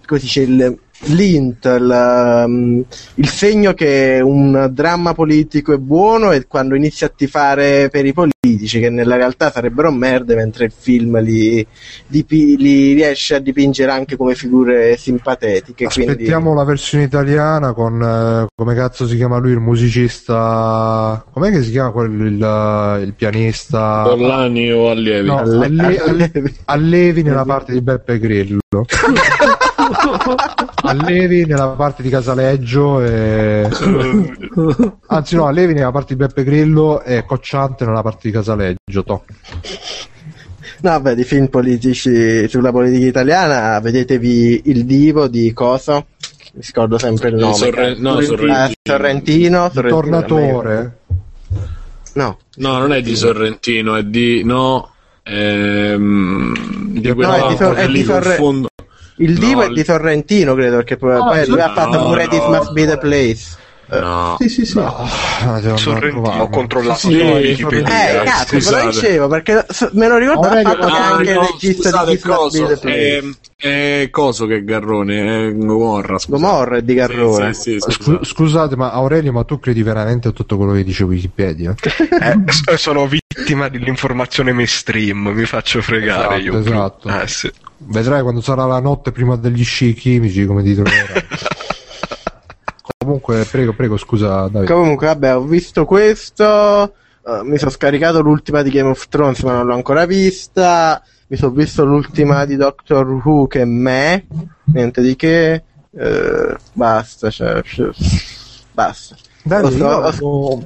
come si dice, il- l'int, il, um, il segno che un dramma politico è buono è quando inizia a tifare per i politici, che nella realtà sarebbero merde, mentre il film li, dipi- li riesce a dipingere anche come figure simpatetiche. Aspettiamo quindi... la versione italiana con eh, come cazzo si chiama lui, il musicista. Com'è che si chiama quello, il, il pianista? Orlani o allievi. No, Alle- Alle- alle- Allevi nella parte di Beppe Grillo. [laughs] [laughs] Allevi nella parte di Casaleggio e... [coughs] anzi no, Allevi nella parte di Beppe Grillo e Cocciante nella parte di Casaleggio. toh. No, vabbè, di film politici sulla politica italiana, vedetevi Il Divo di Coso, mi scordo sempre il Di nome. Sorre- no, Eh, Sorrentino. Sorrentino, Il Sorrentino tornatore. No, No, non è di Sorrentino, è di. No. Ehm, di No, quell'altro è di Sor- è di Sorre- il Divo No, è di Sorrentino, credo, perché poi, No, poi lui ha no, fatto pure no, This Must Be the Place. No. Sì, sì, sì. Ah, devo andare a Sorrentino, ho controllato Sì, su Wikipedia. Eh, cazzo, ve scusate. lo dicevo, perché so- me lo ricordo Aurelio, ha fatto Ah, anche il no, regista scusate, di coso, è, è coso che è Garrone, è Gomorra. scusate. Gomorra è di Garrone. Sì, sì, sì, Scu- scusate. scusate, ma Aurelio, ma tu credi veramente a tutto quello che dice Wikipedia? [laughs] Eh, s- [laughs] sono vittima dell'informazione mainstream, mi faccio fregare Esatto, io. esatto. Eh, sì. Vedrai quando sarà la notte prima degli sci chimici come ti troverai. [laughs] comunque, prego, prego, scusa, Davide. Comunque, vabbè, ho visto questo. eh, mi sono scaricato l'ultima di Game of Thrones, ma non l'ho ancora vista. Mi sono visto l'ultima di Doctor Who, che è me. Niente di che. eh, basta, cioè, basta. Davide, Ho- ho- avevo,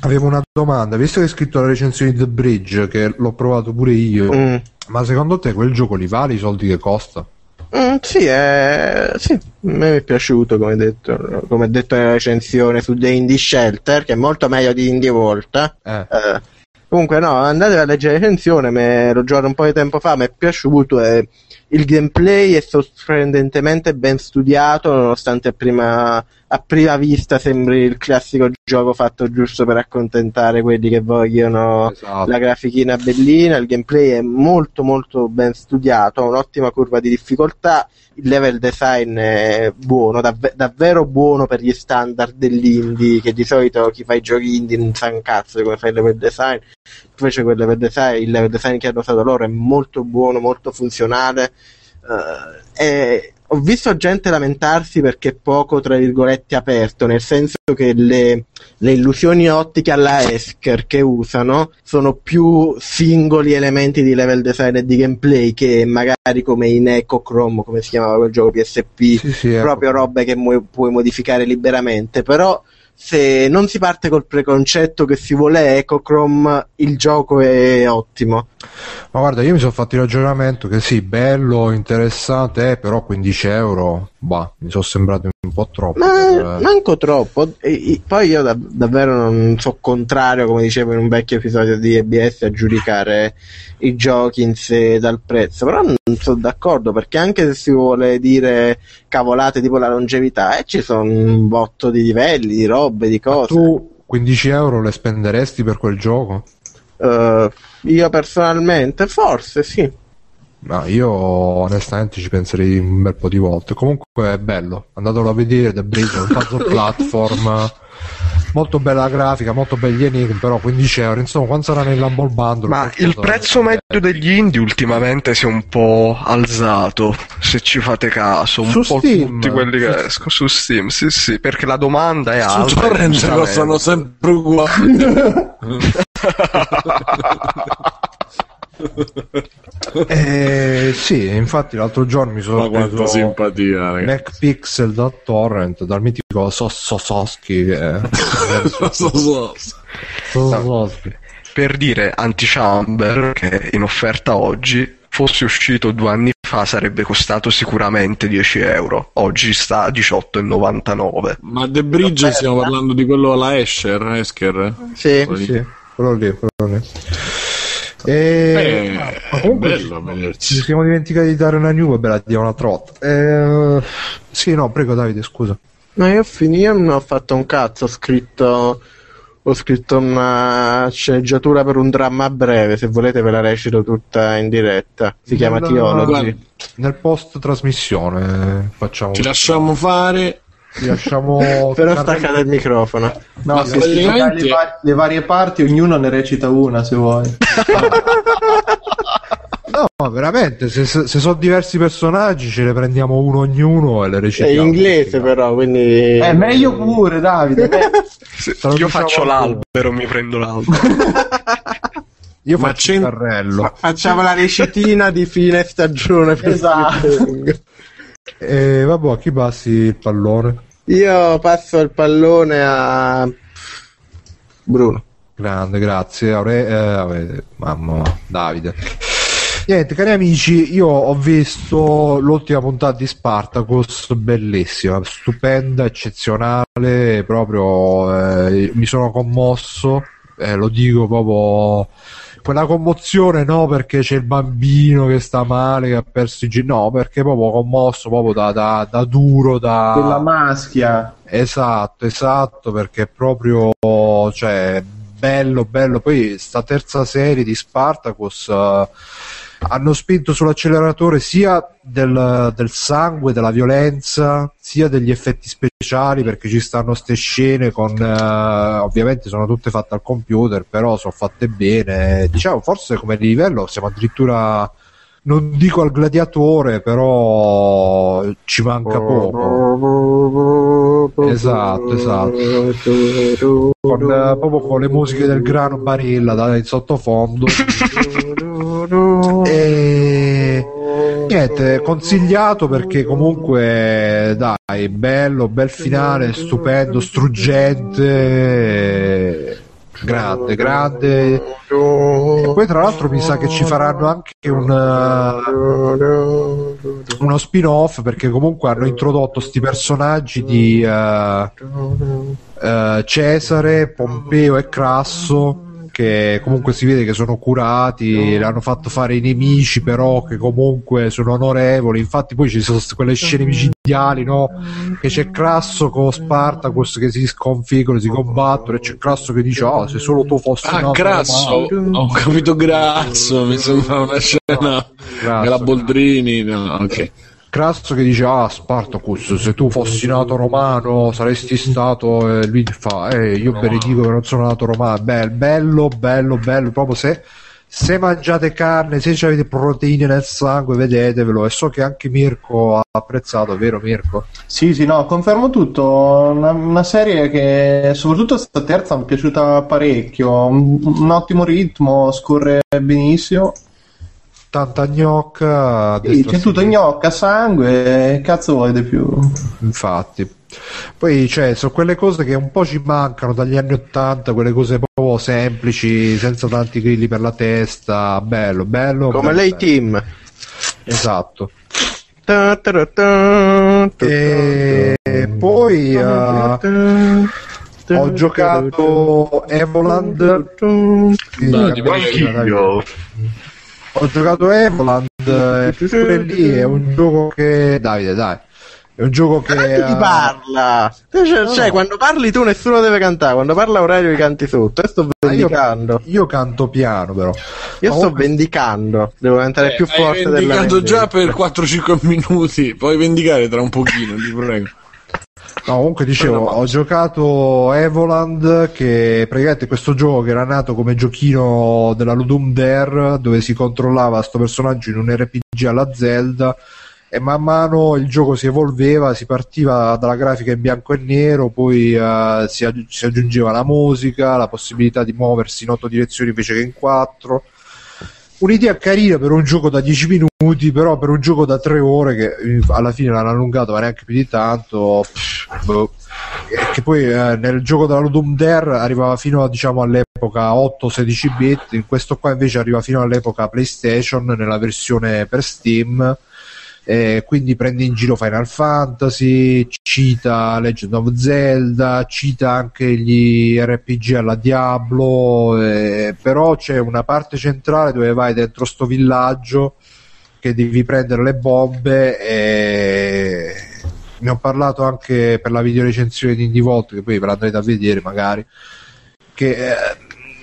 avevo una domanda, visto che hai scritto la recensione di The Bridge, che l'ho provato pure io, Mm. ma secondo te quel gioco li vale i soldi che costa? Mm, sì, è... sì, a me è piaciuto come detto, come detto nella recensione su The Indie Shelter, che è molto meglio di Indie Volta. Eh, Eh, comunque no, andate a leggere la recensione, me l'ho giocato un po' di tempo fa, mi è piaciuto e il gameplay è sorprendentemente ben studiato, nonostante prima, a prima vista sembri il classico gioco fatto giusto per accontentare quelli che vogliono esatto. la grafichina bellina, il gameplay è molto molto ben studiato, ha un'ottima curva di difficoltà, il level design è buono, davve- davvero buono per gli standard dell'indie, che di solito chi fa i giochi indie non sa un cazzo di come fa il level design, invece quel level design, il level design che hanno usato loro è molto buono, molto funzionale. eh, e ho visto gente lamentarsi perché è poco, tra virgolette, aperto, nel senso che le, le illusioni ottiche alla Esker che usano sono più singoli elementi di level design e di gameplay che magari come in Echochrome, come si chiamava quel gioco PSP, Sì, sì, ecco. proprio robe che mu- puoi modificare liberamente, però se non si parte col preconcetto che si vuole Echochrome, il gioco è ottimo. Ma guarda, io mi sono fatto il ragionamento che sì, bello, interessante, però 15 euro, bah, mi sono sembrati un po' troppo. Ma per- manco troppo. E- poi io da- davvero non so contrario, come dicevo in un vecchio episodio di EBS, a giudicare i giochi in sé dal prezzo. Però non sono d'accordo perché anche se si vuole dire cavolate tipo la longevità, eh, ci sono un botto di livelli, di robe, di Ma cose. tu 15 euro le spenderesti per quel gioco? Eh, io personalmente, forse sì. No, io onestamente ci penserei un bel po' di volte. Comunque è bello, andatelo a vedere, The Bridge è un puzzle [laughs] platform, molto bella grafica, molto belli enigmi, però 15 euro, insomma, quando sarà nell'Humble Bundle... Ma il prezzo medio degli indie ultimamente si è un po' alzato, se ci fate caso, un Su po' Steam. tutti quelli che Su- escono su Steam, sì sì, perché la domanda è alta. Su torrent costano sempre uguali. [laughs] [laughs] Eh, sì, infatti l'altro giorno mi sono Ma quanta preso simpatia. MacPixel da torrent, dal mitico Sossoschi. Sossoschi. [laughs] Per dire Antichamber, che è in offerta oggi, fosse uscito due anni fa sarebbe costato sicuramente 10 euro, oggi sta a 18,99. Ma The Bridge stiamo parlando di quello alla Escher. Sì, sì, quello lì, quello lì. E... Eh, ma è comunque bello a ci vederci. siamo dimenticati di dare una new, vabbè la diamo un'altra volta. Eh, sì, no, prego Davide, scusa. No, io ho finito, non ho fatto un cazzo, ho scritto, ho scritto una sceneggiatura per un dramma breve, se volete ve la recito tutta in diretta. Si chiama Nella-. Guarda, Nel post trasmissione facciamo... ci lasciamo fare. Ci lasciamo... [laughs] Però staccate il microfono. No, Ma se praticamente- le, va- le varie parti, ognuno ne recita una se vuoi. [laughs] No, veramente, se, se- sono diversi personaggi ce ne prendiamo uno ognuno e le È recitiamo. in inglese però, quindi... È meglio pure, Davide. [laughs] io diciamo faccio l'albero, mi prendo l'albero. Io Ma faccio il carrello. Facciamo la recitina di fine stagione per Esatto. E vabbè, a chi passi il pallone? Io passo il pallone a Bruno. Grande, grazie. Aure- eh, mamma, Davide. Niente, cari amici, io ho visto l'ultima puntata di Spartacus, bellissima, stupenda, eccezionale, proprio eh, mi sono commosso, eh, lo dico proprio quella commozione no perché c'è il bambino che sta male, che ha perso i gen- no perché proprio commosso, proprio da, da- da duro, da... Quella maschia. Esatto, esatto, perché proprio, cioè, bello, bello. Poi sta terza serie di Spartacus eh, hanno spinto sull'acceleratore sia del, del sangue, della violenza, sia degli effetti speciali, perché ci stanno ste scene con, eh, ovviamente sono tutte fatte al computer, però sono fatte bene. Diciamo, forse come livello siamo addirittura non dico al gladiatore, però ci manca poco. Esatto, esatto. Con, eh, proprio con le musiche del grano Barilla da, in sottofondo. [laughs] e niente, consigliato perché comunque dai, bello, bel finale, stupendo, struggente. Grande, grande. E poi tra l'altro mi sa che ci faranno anche un, uh, uno spin-off perché comunque hanno introdotto sti personaggi di uh, uh, Cesare, Pompeo e Crasso che comunque si vede che sono curati, le hanno fatto fare i nemici, però che comunque sono onorevoli. Infatti, poi ci sono quelle scene micidiali, no? Che c'è Crasso con Spartacus che si sconfiggono, si combattono, e c'è Crasso che dice: Oh, se solo tu fossi Ah, grasso, ho capito grasso, mi sembra una scena della Boldrini. No, ok. Crasso che dice ah Spartacus se tu fossi nato romano saresti stato e lui fa eh, io benedico che non sono nato romano Beh, bello bello bello proprio se, se mangiate carne se avete proteine nel sangue vedetevelo e so che anche Mirko ha apprezzato vero Mirko? Sì, sì, no, confermo tutto. Una, una serie che, soprattutto questa terza, mi è piaciuta parecchio. Un, un ottimo ritmo, scorre benissimo. Tanta gnocca Sì, c'è tutto gnocca, sangue, cazzo vuoi di più? infatti poi cioè, sono quelle cose che un po' ci mancano dagli anni 80 quelle cose proprio semplici senza tanti grilli per la testa bello bello Come bello, lei bello. team. esatto Ta ta ta ta e poi eh, ho giocato Evoland Dai, Sì. Ho giocato Evoland [laughs] e pure lì è un gioco che Davide dai è un gioco che Chi ti eh, parla? Cioè, No, cioè, no. quando parli tu nessuno deve cantare, quando parla Aurelio li canti sotto. Io sto Ah, io, vendicando. io canto piano però Io sto Comunque- vendicando. Devo diventare più Eh, hai forte della vendicato già vendetta. per 4-5 minuti, puoi vendicare tra un pochino, ti prego. [laughs] No, comunque dicevo, ho giocato Evoland, che praticamente questo gioco che era nato come giochino della Ludum Dare, dove si controllava sto personaggio in un RPG alla Zelda, e man mano il gioco si evolveva, si partiva dalla grafica in bianco e nero, poi eh, si, aggi- si aggiungeva la musica, la possibilità di muoversi in otto direzioni invece che in quattro. Un'idea carina per un gioco da 10 minuti, però per un gioco da 3 ore che eh, alla fine l'hanno allungato, ma neanche più di tanto. pff, boh. Che poi eh, nel gioco della Ludum Dare arrivava fino a, diciamo, all'epoca 8-16 bit, in questo qua invece arriva fino all'epoca PlayStation nella versione per Steam. E quindi prende in giro Final Fantasy, cita Legend of Zelda, cita anche gli RPG alla Diablo, eh, però c'è una parte centrale dove vai dentro sto villaggio che devi prendere le bombe e ne ho parlato anche per la videorecensione di Indie Vault che poi ve l'andrete a vedere magari che eh,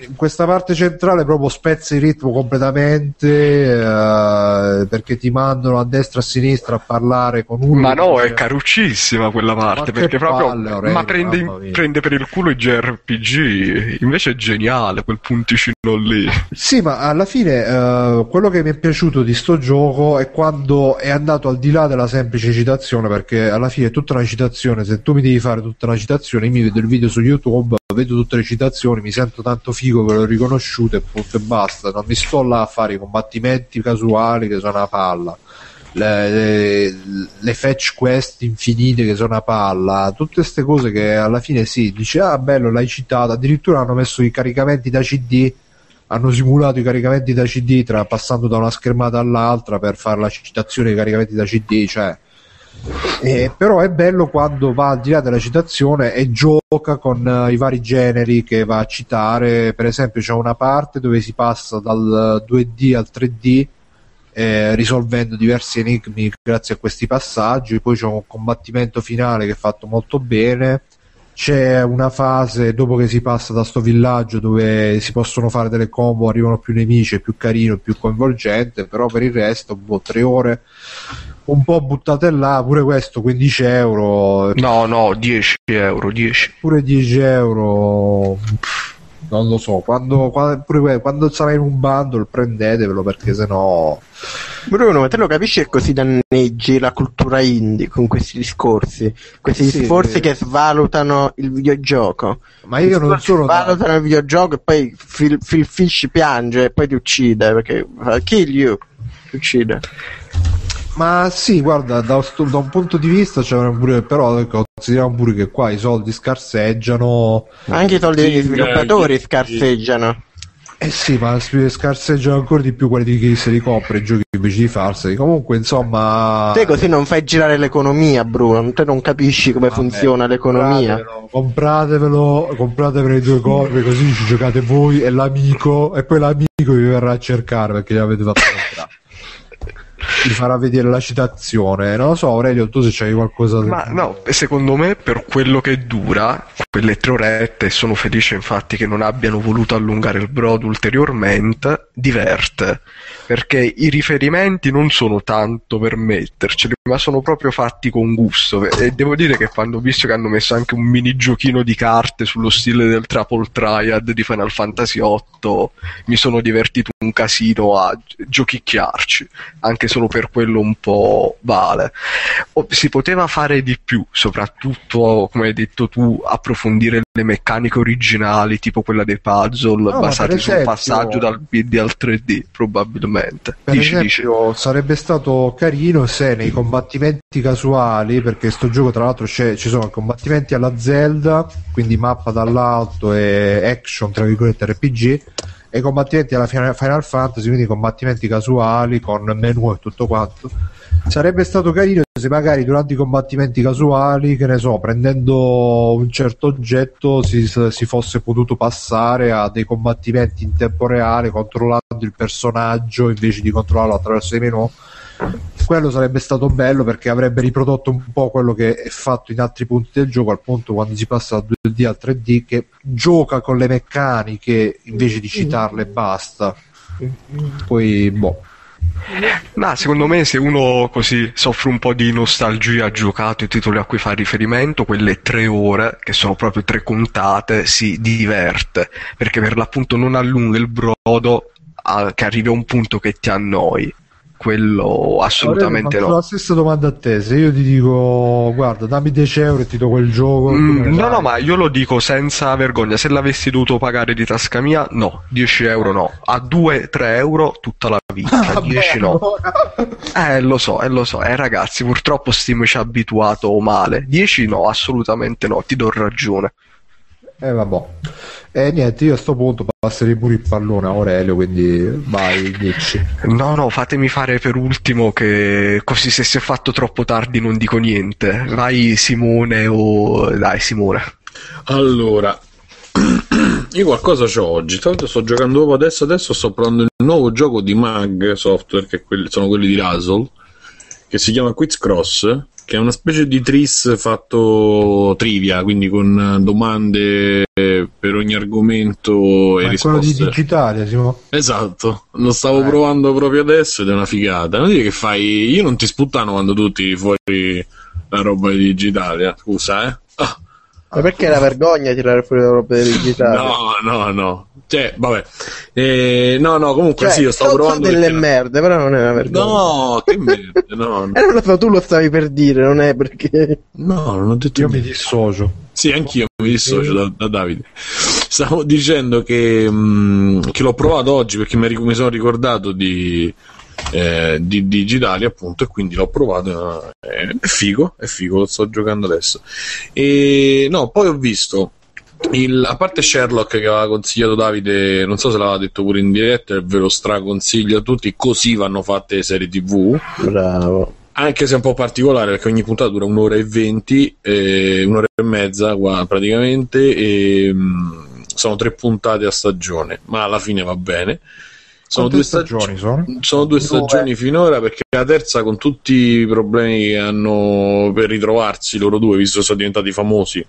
in questa parte centrale proprio spezza il ritmo completamente eh, perché ti mandano a destra e a sinistra a parlare con uno Ma no, è caruccissima quella parte, Ma perché proprio... palle, Aurelio, ma prende, prende per il culo i JRPG, invece è geniale quel punticino lì. Sì, ma alla fine eh, quello che mi è piaciuto di sto gioco è quando è andato al di là della semplice citazione, perché alla fine è tutta una citazione. Se tu mi devi fare tutta una citazione, io mi vedo il video su YouTube, vedo tutte le citazioni, mi sento tanto figo che l'ho riconosciuto e punto e basta. Non mi sto là a fare i combattimenti casuali che sono una palla. Le, le, le fetch quest infinite che sono una palla, tutte queste cose che alla fine sì, dice ah bello l'hai citato, addirittura hanno messo i caricamenti da CD hanno simulato i caricamenti da CD tra, passando da una schermata all'altra per fare la citazione dei caricamenti da CD, cioè. Eh, però è bello quando va al di là della citazione e gioca con eh, i vari generi che va a citare. Per esempio, c'è una parte dove si passa dal 2D al 3D eh, risolvendo diversi enigmi grazie a questi passaggi. Poi c'è un combattimento finale che è fatto molto bene c'è una fase dopo che si passa da sto villaggio dove si possono fare delle combo, arrivano più nemici, è più carino, più coinvolgente, però per il resto, boh, tre ore un po' buttate là, pure questo 15 euro, No, no, 10 euro, 10. pure 10 euro. pff, non lo so. Quando, quando, pure, quando sarà in un bundle, prendetevelo perché sennò. Bruno, ma te lo capisci che così danneggi la cultura indie con questi discorsi? Questi Sì. discorsi che svalutano il videogioco. Ma io non sono. da- Svalutano il videogioco e poi Phil, Phil Fish piange e poi ti uccide perché fa, kill you. Ti uccide. Ma sì, guarda, da, da un punto di vista c'è pure, però ecco, consideriamo pure che qua i soldi scarseggiano. Anche i soldi Sì, degli sviluppatori sì. scarseggiano. Eh sì, ma scarseggiano ancora di più quelli di chi se li compra i giochi invece di farseli. Comunque, insomma. Te così non fai girare l'economia, Bruno. Te non capisci come vabbè, funziona l'economia. Compratevelo, compratevelo, compratevelo i due copie, così ci giocate voi e l'amico, e poi l'amico vi verrà a cercare perché gli avete fatto comprare. Vi farà vedere la citazione. Non lo so, Aurelio, tu se c'hai qualcosa Ma no, secondo me per quello che dura, quelle tre orette, e sono felice infatti che non abbiano voluto allungare il brodo ulteriormente, diverte. Perché i riferimenti non sono tanto per metterceli, ma sono proprio fatti con gusto. E devo dire che quando ho visto che hanno messo anche un mini giochino di carte sullo stile del Triple Triad di Final Fantasy VIII, mi sono divertito un casino a giochicchiarci. Anche solo per quello un po' vale. O- si poteva fare di più, soprattutto, come hai detto tu, approfondire le meccaniche originali, tipo quella dei puzzle, ma basati per sul esempio- passaggio dal BD al 3D, probabilmente. Per dici, esempio, sarebbe stato carino se nei combattimenti casuali, perché sto gioco tra l'altro c'è- ci sono combattimenti alla Zelda, quindi mappa dall'alto e action, tra virgolette RPG, e combattimenti alla Final Fantasy, quindi combattimenti casuali con menu e tutto quanto. Sarebbe stato carino magari durante i combattimenti casuali, che ne so, prendendo un certo oggetto si, si fosse potuto passare a dei combattimenti in tempo reale controllando il personaggio invece di controllarlo attraverso i menu. Quello sarebbe stato bello perché avrebbe riprodotto un po' quello che è fatto in altri punti del gioco, al punto quando si passa dal 2D al 3D, che gioca con le meccaniche invece di citarle e basta. Poi, boh. Ma secondo me se uno così soffre un po' di nostalgia, ha giocato i titoli a cui fa riferimento, quelle tre ore, che sono proprio tre contate, si diverte, perché per l'appunto non allunga il brodo a- che arrivi a un punto che ti annoi. Quello assolutamente no. la stessa domanda a te. Se io ti dico, guarda, dammi 10 euro e ti do quel gioco, Mm, no, no, ma io lo dico senza vergogna. Se l'avessi dovuto pagare di tasca mia, no. 10 euro no. A 2-3 euro tutta la [laughs] vita. Vabbè, 10 no. allora. Eh, lo so, eh, lo so. Eh, ragazzi, purtroppo Steam ci ha abituato male. 10 no, assolutamente no. Ti do ragione. Eh, vabbè. E niente, io a sto punto passerei pure il pallone a Aurelio, quindi vai, dici. No, no, fatemi fare per ultimo che così se si è fatto troppo tardi non dico niente. Vai Simone o... Dai Simone. Allora, [clears throat] io qualcosa c'ho oggi. Tra l'altro sto giocando proprio adesso. Adesso sto provando il nuovo gioco di Mag Software, che sono quelli di Razzle, che si chiama Quiz Cross, che è una specie di tris fatto trivia, quindi con eh, domande per ogni argomento e Ma è quello di risposte. digitale, Simo? Esatto, lo stavo Eh. provando proprio adesso ed è una figata. Non dire che fai. Io non ti sputtano quando tu tiri fuori la roba di digitale, eh. scusa, eh. Ah. Ma perché è la vergogna tirare fuori la roba [laughs] digitale? No, no, no. Cioè, vabbè. Eh, no, no, comunque Cioè, sì, io stavo provando. delle perché- merde, però non è una vergogna. No, che merda, no, no, Eh, non lo so, tu lo stavi per dire, non è perché. no, non ho detto Io mi niente. dissocio. Sì, anch'io mi dissocio da, da Davide. Stavo dicendo che, mh, che l'ho provato oggi perché mi, ric- mi sono ricordato di, eh, di digitali appunto e quindi l'ho provato. eh, È figo, è figo, lo sto giocando adesso. E no, poi ho visto. Il, a parte Sherlock che aveva consigliato Davide, non so se l'aveva detto pure in diretta, e ve lo straconsiglio a tutti, così vanno fatte le serie TV Bravo. anche se è un po' particolare perché ogni puntata dura un'ora e venti, eh, un'ora e mezza qua praticamente, e mm, sono tre puntate a stagione, ma alla fine va bene. Sono Quante due stagioni sono? sono Due. stagioni finora perché la terza con tutti i problemi che hanno per ritrovarsi loro due, visto che sono diventati famosi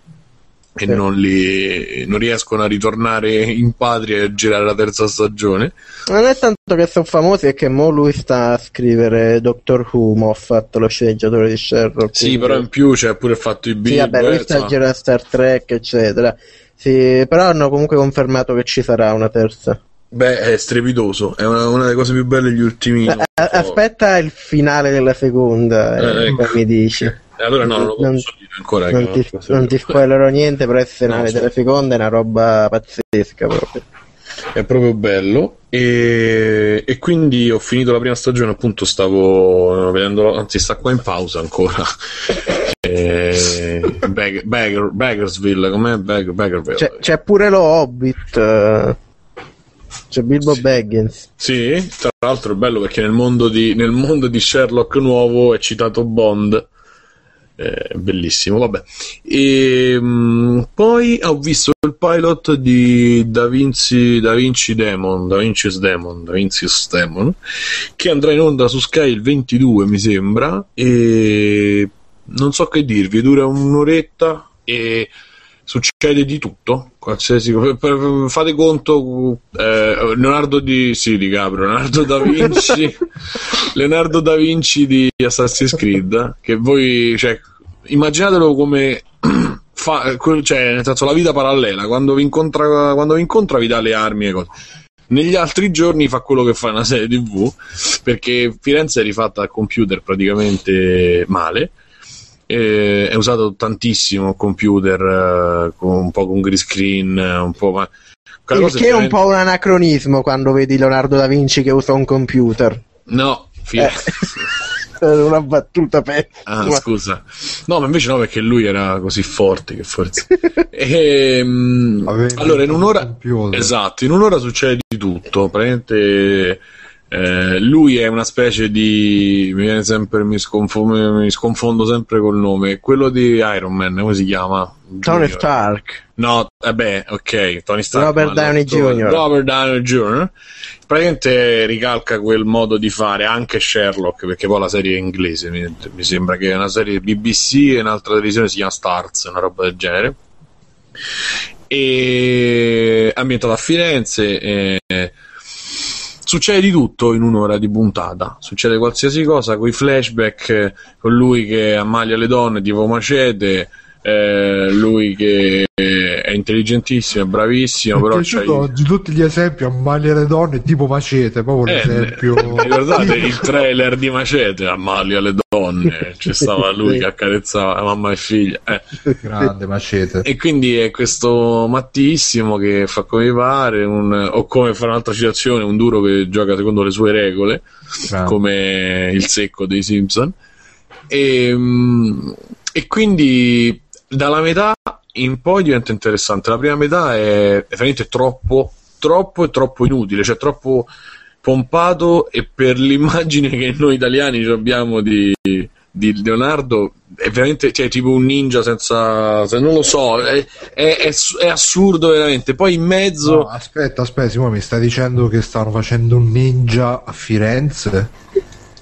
e Sì. non, li, non riescono a ritornare in patria e a girare la terza stagione. Non è tanto che sono famosi, è che mo lui sta a scrivere Doctor Who, mo ha fatto lo sceneggiatore di Sherlock. Sì, quindi- però in più c'è pure fatto di Sì, Big vabbè, lui sta insomma. girando Star Trek, eccetera. Sì, però hanno comunque confermato che ci sarà una terza. Beh, è strepitoso, è una, una delle cose più belle degli ultimi A- a- aspetta il finale della seconda, Eh, ecco. mi dici. Eh, allora no, non lo Non- posso dire ancora. Non ti, cosa non ti spoilerò niente, però il finale No, della seconda è una roba pazzesca proprio. È proprio bello. E, e quindi ho finito la prima stagione, appunto stavo vedendo, anzi sta qua in pausa ancora. [laughs] Eh, Bag- Bagger- Baggersville, com'è? Bag- Baggerville. C'è, c'è pure lo Hobbit, eh, c'è Bilbo Sì. Baggins. Sì, tra l'altro è bello perché nel mondo di, nel mondo di Sherlock nuovo è citato Bond. Eh, bellissimo, vabbè. E, mh, poi ho visto il pilot di Da Vinci, da Vinci Demon, Da Vinci's Demon, Da Vinci's Demon, che andrà in onda su Sky il 22, mi sembra, e non so che dirvi, dura un'oretta e succede di tutto, qualsiasi fate conto eh, Leonardo di sì, di Caprio, Leonardo da Vinci [laughs] Leonardo da Vinci di Assassin's Creed che voi cioè, immaginatelo come [clears throat] fa, cioè nel senso la vita parallela quando vi incontra quando vi incontra vi dà le armi e cose. Negli altri giorni fa quello che fa una serie tv perché Firenze è rifatta al computer praticamente male eh, è usato tantissimo il computer eh, con, un po' con green screen eh, un po' ma che è un veramente- po' un anacronismo quando vedi Leonardo da Vinci che usa un computer. no Eh, Firenze. [laughs] È una battuta pessima. Ah, scusa. No, ma invece no, perché lui era così forte che forse. [laughs] Ehm, Aveva allora, in un'ora. Esatto, in un'ora succede di tutto. Praticamente. Eh, lui è una specie di. Mi viene sempre. Mi sconfondo, mi sconfondo sempre col nome. Quello di Iron Man, come si chiama? Tony Junior. Stark. No, vabbè, ok, Tony Stark. Robert Downey Jr.. Robert Downey Jr. Praticamente ricalca quel modo di fare anche Sherlock, perché poi la serie è inglese, mi, mi sembra che è una serie BBC e un'altra televisione si chiama Stars, una roba del genere. E ambientato a Firenze. e- Succede di tutto in un'ora di puntata, succede qualsiasi cosa, con i flashback, eh, con lui che ammalia le donne tipo macete, eh, lui che è intelligentissimo, è bravissimo, Mi però piaciuto i- di tutti gli esempi ammalia le donne tipo macete proprio Eh, l'esempio [laughs] ricordate il trailer di Macete? Ammalia le donne, c'è stava lui che accarezzava mamma e figlia. eh. grande macete E quindi è questo mattissimo che fa come pare, un- o come fa un'altra citazione, un duro che gioca secondo le sue regole, grande. come il secco dei Simpson. E, mm, e quindi dalla metà in poi diventa interessante. La prima metà è, veramente troppo, troppo e troppo inutile, cioè troppo pompato e per l'immagine che noi italiani abbiamo di, di Leonardo è veramente cioè, tipo un ninja senza, se non lo so è, è- è è assurdo veramente poi in mezzo No, aspetta aspetta Simone mi stai dicendo che stanno facendo un ninja a Firenze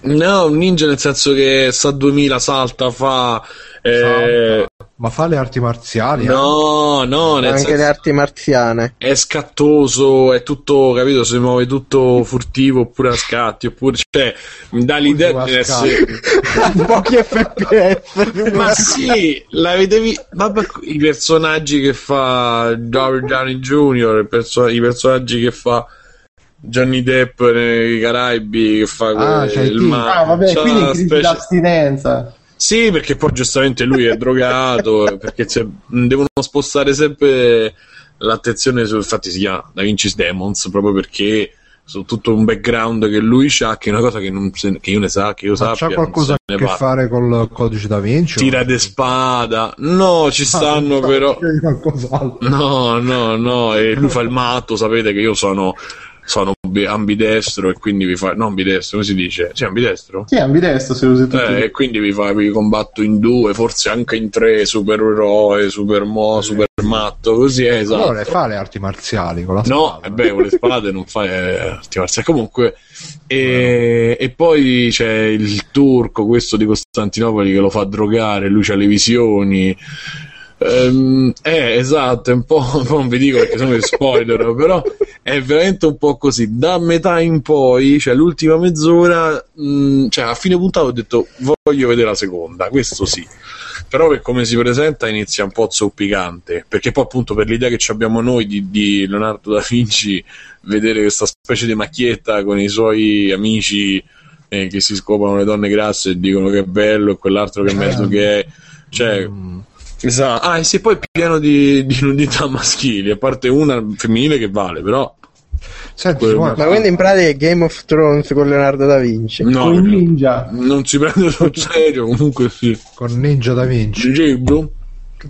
no un ninja nel senso che sa 2000 salta fa eh, ma fa le arti marziali eh? no no nel Anche senso le arti marziane. è scattoso, è tutto, capito? Si muove tutto furtivo oppure a scatti, oppure cioè, mi dà l'idea di essere. [laughs] Pochi FPS. Ma sì, l'avete visto? Vabbè, i personaggi che fa Robert Downey Jr., i, perso- i personaggi che fa Johnny Depp nei Caraibi, che fa Ah, que- c'hai il tu. ma- Ah, vabbè, c'ha quindi crisi specie- d'astinenza. Sì, perché poi giustamente lui è drogato, [laughs] perché devono spostare sempre l'attenzione su, infatti si chiama Da Vinci's Demons, proprio perché su tutto un background che lui ha, che è una cosa che, non che io ne sa, che io ma sappia. c'ha qualcosa a che fare col codice da Vinci Tira de spada, no, ci stanno però. No, no, no, e lui fa il matto, sapete che io sono, sono bi- ambidestro e quindi vi fa... No, ambidestro, come si dice? Sì, ambidestro? Sì, ambidestro se lo usi tutti. Eh, e quindi vi, fa, vi combatto in due, forse anche in tre, supereroe, super mo, super matto, così è esatto. allora le fa le arti marziali con la No, spada. e beh, con le spade non fai eh, arti marziali. Comunque, e, e poi c'è il turco, questo di Costantinopoli, che lo fa drogare, lui ha le visioni. Ehm, eh, esatto, è un po', [laughs] non vi dico perché sono spoiler, [laughs] però è veramente un po' così. Da metà in poi, cioè l'ultima mezz'ora, mh, cioè a fine puntata ho detto voglio vedere la seconda, questo sì. però per come si presenta inizia un po' zoppicante, perché poi appunto per l'idea che ci abbiamo noi di, di Leonardo da Vinci, vedere questa specie di macchietta con i suoi amici eh, che si scopano le donne grasse e dicono che è bello e quell'altro che è mezzo che è, cioè... Esatto. Ah, e se poi è pieno di, di nudità maschili, a parte una femminile che vale, però Senti, Quello- Simone, Ma quindi in pratica è Game of Thrones con Leonardo da Vinci. no, Con Ninja. non si prende sul [laughs] serio, comunque sì. con Ninja da Vinci. Gibbo?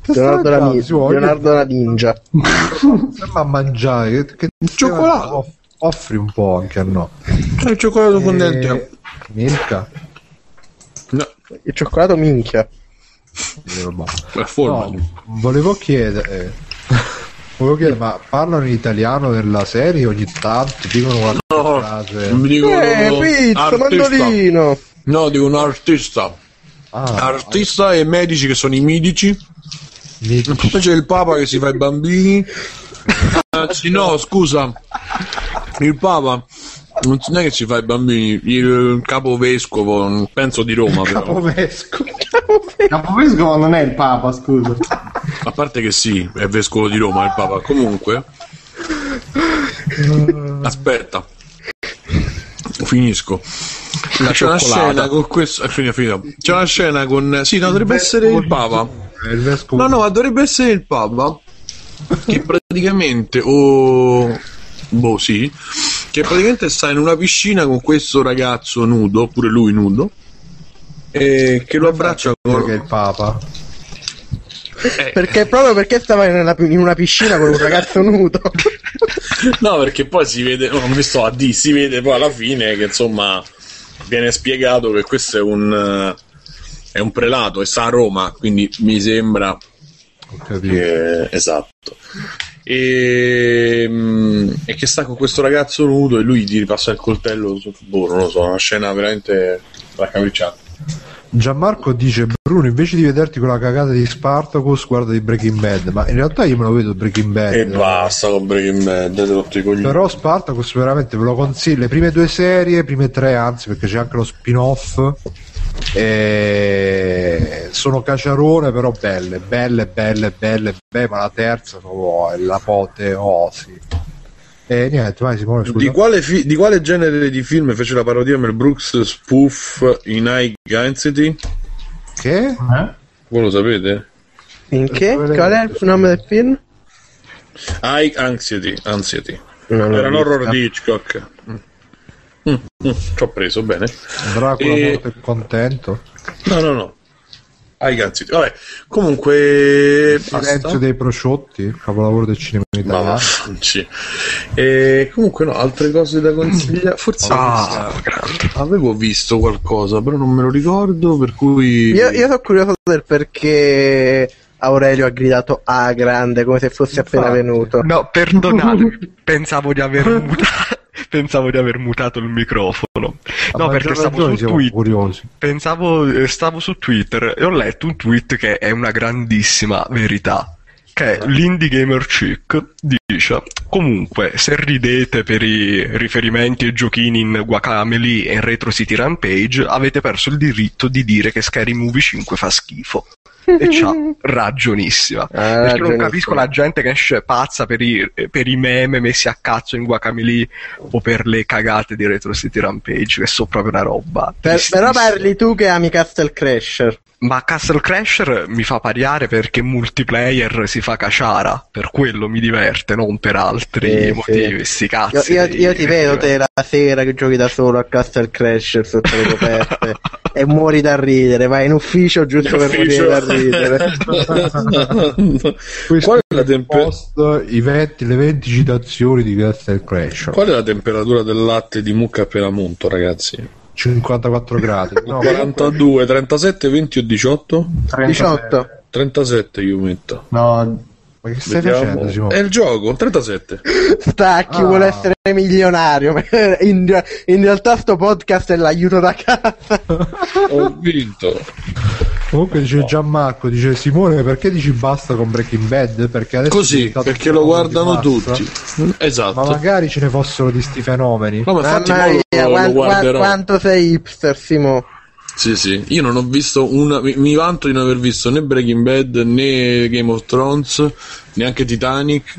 Leonardo da, Ni- Si vuole- Leonardo da Ninja. [laughs] Sembra a mangiare. Che, Cioccolato. Off- offri un po' anche a no. C'è il cioccolato fondente. Milka. No, Il cioccolato minchia. Eh, boh. è forma. No, volevo chiedere. eh, volevo chiedere, ma parlano in italiano della serie ogni tanto? Dicono qualche No, frase. dicono Eh, pizza, artista. mandolino. No, dicono artista. Ah, Artista e medici che sono i medici. mi- Poi c'è il Papa che si fa i bambini. Anzi, no, scusa. Il Papa non è che si fa i bambini. Il capovescovo, penso di Roma, però. Capovescovo. Capovescovo non è il Papa, scusa. A parte che sì, è vescovo di Roma il Papa. Comunque. Aspetta. Finisco. C'è una scena con questo. eh, finito, finito. C'è una scena con. Sì, no, dovrebbe essere il Papa. Il vescovo. No, no, ma dovrebbe essere il Papa. Che praticamente. O. boh, sì. Che praticamente sta in una piscina con questo ragazzo nudo, pure lui nudo. E che lo abbraccia con. il Papa. Eh, Perché proprio perché stava nella- in una piscina con un ragazzo nudo. [laughs] No, perché poi si vede, non mi sto a dire, si vede poi alla fine che insomma viene spiegato che questo è un, eh, è un prelato e sta a Roma, quindi mi sembra che esatto. E, mm, e che sta con questo ragazzo nudo e lui gli ripassa il coltello su boh, non lo so, una scena veramente raccapricciante. Gianmarco dice Bruno invece di vederti con la cagata di Spartacus guarda di Breaking Bad. Ma in realtà io me lo vedo Breaking Bad. E basta con Breaking Bad, rotto i coglioni. però Spartacus veramente ve lo consiglio. Le prime due serie prime tre anzi perché c'è anche lo spin off e sono caciarone però belle belle belle belle belle ma la terza proprio è l'apoteosi e niente vai Simone scusa Di quale, fi- di quale genere di film fece la parodia Mel Brooks spoof in High Density? che? Eh? Voi lo sapete? In che? Qual è il nome del film? High Anxiety, Anxiety. Non Era un horror di Hitchcock. Mm. Mm, mm, ci ho preso, bene. Dracula E- morto e contento No, no, no. High Anxiety. Vabbè, comunque... silenzio Basta. dei prosciotti capolavoro del cinema Ma italiano vaffanci. E comunque no, altre cose da consigliare. Forse Ah, avevo visto qualcosa, però non me lo ricordo, per cui... Io, io sono curioso del perché Aurelio ha gridato A grande come se fosse appena Infatti. venuto. No, perdonate, [laughs] pensavo di aver [laughs] mutato. Pensavo di aver mutato il microfono. A No, perché stavo su Twitter. Pensavo, eh, stavo su Twitter e ho letto un tweet che è una grandissima verità. Che l'Indie Gamer Chick dice: Comunque, se ridete per i riferimenti ai giochini in Guacamele e in Retro City Rampage, avete perso il diritto di dire che Scary Movie 5 fa schifo. E c'ha [laughs] ragionissima. Perché non ragionissima. capisco la gente che esce pazza per i, per i meme messi a cazzo in Guacamele o per le cagate di Retro City Rampage, che sono proprio una roba. Per- però parli tu che ami Castle Crasher. Ma Castle Crasher mi fa pariare perché multiplayer si fa caciara, per quello mi diverte, non per altri Sì, motivi, sì. sti Io, cazzi. io- dei- io ti vedo te la sera che giochi da solo a Castle Crasher sotto le coperte [laughs] e muori da ridere, vai in ufficio giusto per morire da ridere. [laughs] Questo Qual è la tempe- post i 20, le 20 citazioni di Castle Crash Qual è la temperatura del latte di mucca appena munto, ragazzi? 54 gradi no, 42, 37, 20 o 18? 18. 37 io metto. No, ma che stai Vediamo. facendo Simone? È il gioco, 37. [laughs] Stacchi, Ah. vuole essere milionario. [laughs] In, in realtà sto podcast è l'aiuto da casa. Ho vinto. [laughs] comunque dice Gianmarco dice Simone perché dici basta con Breaking Bad perché Così, perché lo guardano tutti. ma Esatto. magari ce ne fossero di sti fenomeni No, ma infatti mia, lo, lo quan- quan- guarderò. quanto sei hipster, Simo. Sì, sì. Io non ho visto una. Mi, mi vanto di non aver visto né Breaking Bad né Game of Thrones, neanche Titanic,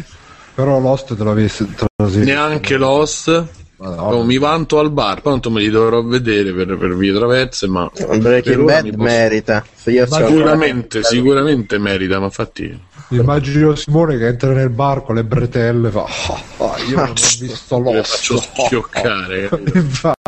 Però Lost te visto. neanche Lost. Madonna. Oh, mi vanto al bar, tanto me li dovrò vedere per, per vie traverse, ma per Breaking Bad posso- merita. Sicuramente, sicuramente merita, ma infatti Immagino Simone che entra nel bar con le bretelle e fa "Ah, ah, io non ho visto Lost faccio schioccare. [laughs] Infatti.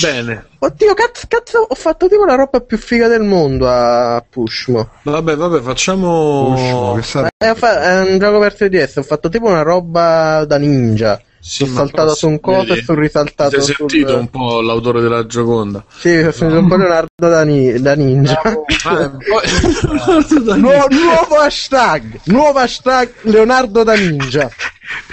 Bene, Oddio, cazzo, cazzo, ho fatto tipo la roba più figa del mondo a Pushmo. vabbè, vabbè, facciamo. Pushmo, che È, fa- è un gioco per 3DS, ho fatto tipo una roba da ninja. Sì, sono saltato su un coso e sono Ti risaltato sei sul... sentito un po' l'autore della Gioconda? Sì, sono sentito un po' Leonardo da, ni- da ninja. Ah, e poi- Nuovo, nuovo hashtag! Nuovo hashtag Leonardo da ninja.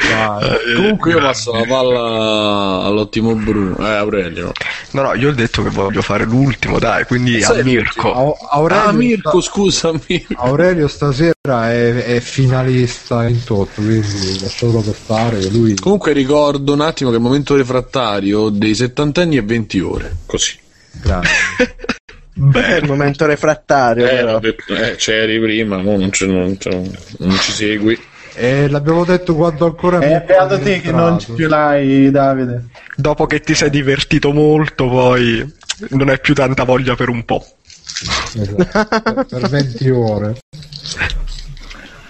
Dai. Comunque io passo la palla all'ottimo Bruno, eh Aurelio. No, no, io ho detto che voglio fare l'ultimo, dai, quindi a Sai Mirko. Au- Aurelio, Ah, Mirko, sta- scusami. Aurelio stasera è, è finalista in tot, quindi lasciatelo per stare che lui Comunque ricordo un attimo che il momento refrattario dei settantenni è 20 ore. Così. grande. [laughs] Il momento refrattario, Eh, però. eh, c'eri prima, mo non, c'è- non c'è- non ci segui. E l'abbiamo detto quando ancora È beato te che non ci più l'hai, Davide. Dopo che ti sei divertito molto, poi non hai più tanta voglia per un po'. Esatto, per 20 ore.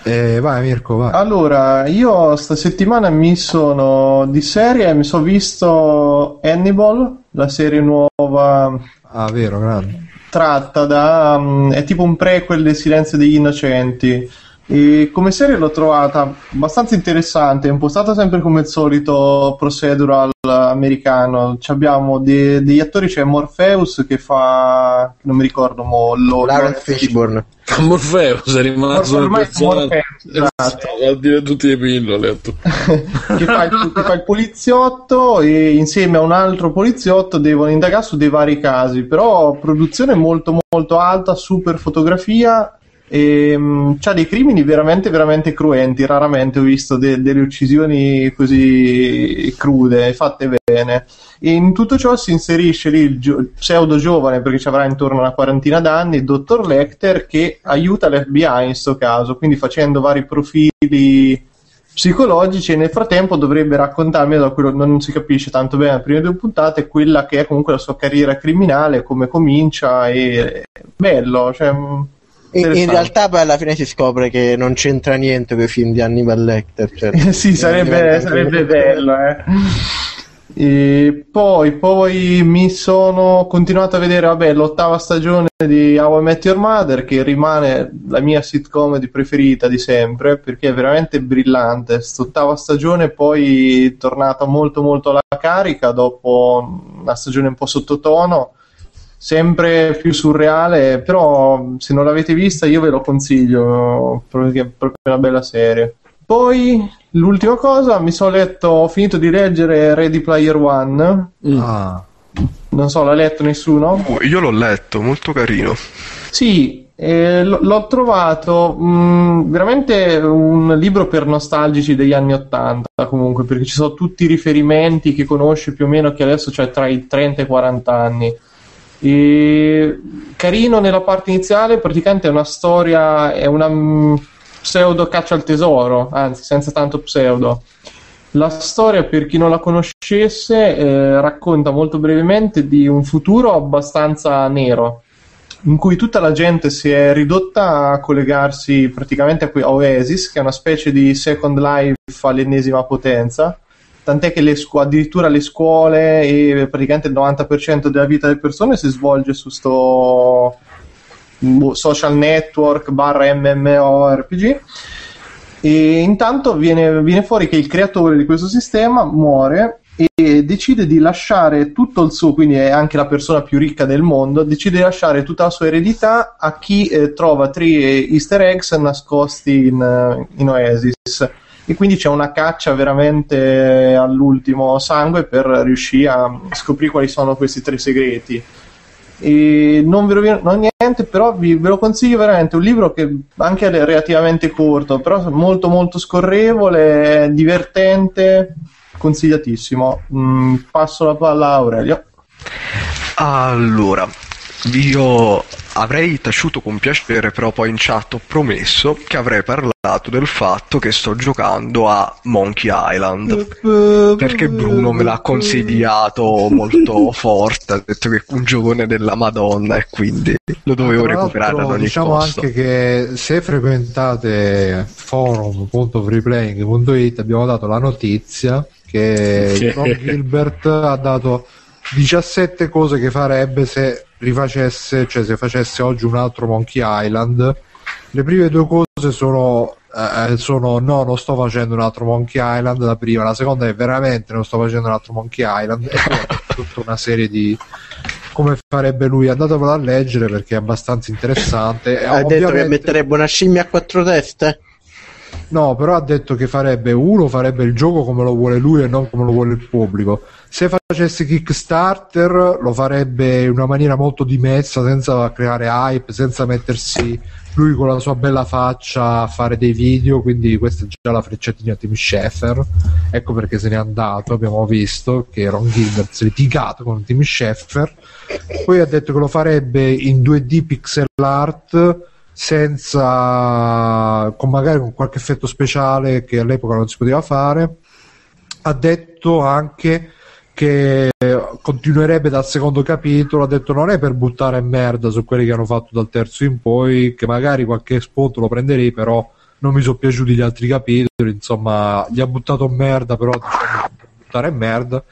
E vai Mirko, vai. Allora, io sta settimana mi sono di serie, mi sono visto Hannibal, la serie nuova Ah, vero, grande. tratta da... mm, è tipo un prequel del Silenzio degli Innocenti. E come serie l'ho trovata abbastanza interessante, è impostata sempre come il solito procedural americano. Ci abbiamo de- degli attori, c'è Morpheus che fa... non mi ricordo, mo, lo, Lawrence Fishburne. [laughs] Morfeo, sei rimasto nel Ormai personaggio. Morpheus, esatto. a dire tutte le pillole. [laughs] che fa, il, che fa il poliziotto e insieme a un altro poliziotto devono indagare su dei vari casi, però produzione molto molto alta, super fotografia e mh, c'ha dei crimini veramente veramente cruenti, raramente ho visto de- delle uccisioni così crude, fatte bene. E in tutto ciò si inserisce lì il, gio- pseudo giovane, perché ci avrà intorno una quarantina d'anni, il dottor Lecter, che aiuta l'FBI in questo caso, quindi facendo vari profili psicologici e nel frattempo dovrebbe raccontarmi da quello non si capisce tanto bene le prime due puntate quella che è comunque la sua carriera criminale come comincia e bello cioè, In, realtà poi alla fine si scopre che non c'entra niente con i film di Hannibal Lecter. Cioè, [laughs] sì sarebbe, sarebbe bello eh. E poi, poi mi sono continuato a vedere vabbè, l'ottava stagione di How I Met Your Mother che rimane la mia sitcom di preferita di sempre perché è veramente brillante quest'ottava stagione poi è tornata molto molto alla carica dopo una stagione un po' sottotono sempre più surreale però se non l'avete vista io ve lo consiglio perché è proprio una bella serie. Poi l'ultima cosa mi sono letto ho finito di leggere Ready Player One. Ah, non so l'ha letto nessuno? Uh, io l'ho letto, molto carino. sì, eh, l- l'ho trovato mh, veramente un libro per nostalgici degli anni Ottanta comunque, perché ci sono tutti i riferimenti che conosci più o meno che adesso c'è tra i 30 e i 40 anni. E carino nella parte iniziale, praticamente è una storia, è una mh, pseudo caccia al tesoro, anzi senza tanto pseudo. La storia, per chi non la conoscesse, eh, racconta molto brevemente di un futuro abbastanza nero, in cui tutta la gente si è ridotta a collegarsi praticamente a Oasis, che è una specie di Second Life all'ennesima potenza, tant'è che le scu- addirittura le scuole e praticamente il 90% della vita delle persone si svolge su sto boh, social network barra MMORPG e intanto viene, viene fuori che il creatore di questo sistema muore e decide di lasciare tutto il suo, quindi è anche la persona più ricca del mondo, decide di lasciare tutta la sua eredità a chi eh, trova tre easter eggs nascosti in, eh, in Oasis. E quindi c'è una caccia veramente all'ultimo sangue per riuscire a scoprire quali sono questi tre segreti. E non vi rovino non niente, però vi, ve lo consiglio veramente. Un libro che anche è relativamente corto, però molto molto scorrevole, divertente. consigliatissimo. Mm, passo la palla a Aurelio. Allora, io avrei taciuto con piacere, però poi in chat ho promesso che avrei parlato del fatto che sto giocando a Monkey Island. Perché Bruno me l'ha consigliato molto [laughs] forte, ha detto che è un giocone della Madonna e quindi lo dovevo Tra recuperare ad ogni diciamo costo. anche che se frequentate forum.freeplaying.it abbiamo dato la notizia che Ron Gilbert ha dato 17 cose che farebbe se rifacesse, cioè se facesse oggi un altro Monkey Island. Le prime due cose sono, eh, sono no, non sto facendo un altro Monkey Island, la prima, la seconda è veramente non sto facendo un altro Monkey Island e poi [laughs] tutta una serie di come farebbe lui, andatevelo a leggere perché è abbastanza interessante. Ha detto che metterebbe una scimmia a quattro teste? No, però ha detto che farebbe uno, farebbe il gioco come lo vuole lui e non come lo vuole il pubblico. Se facesse Kickstarter lo farebbe in una maniera molto dimessa, senza creare hype, senza mettersi lui con la sua bella faccia a fare dei video, quindi questa è già la frecciatina a Tim Schafer. Ecco perché se n'è andato, abbiamo visto che Ron Gilbert si è litigato con Tim Schafer. Poi ha detto che lo farebbe in 2D pixel art senza con magari con qualche effetto speciale che all'epoca non si poteva fare. Ha detto anche che continuerebbe dal secondo capitolo ha detto non è per buttare merda su quelli che hanno fatto dal terzo in poi che magari qualche spunto lo prenderei però non mi sono piaciuti gli altri capitoli insomma gli ha buttato merda però diciamo buttare merda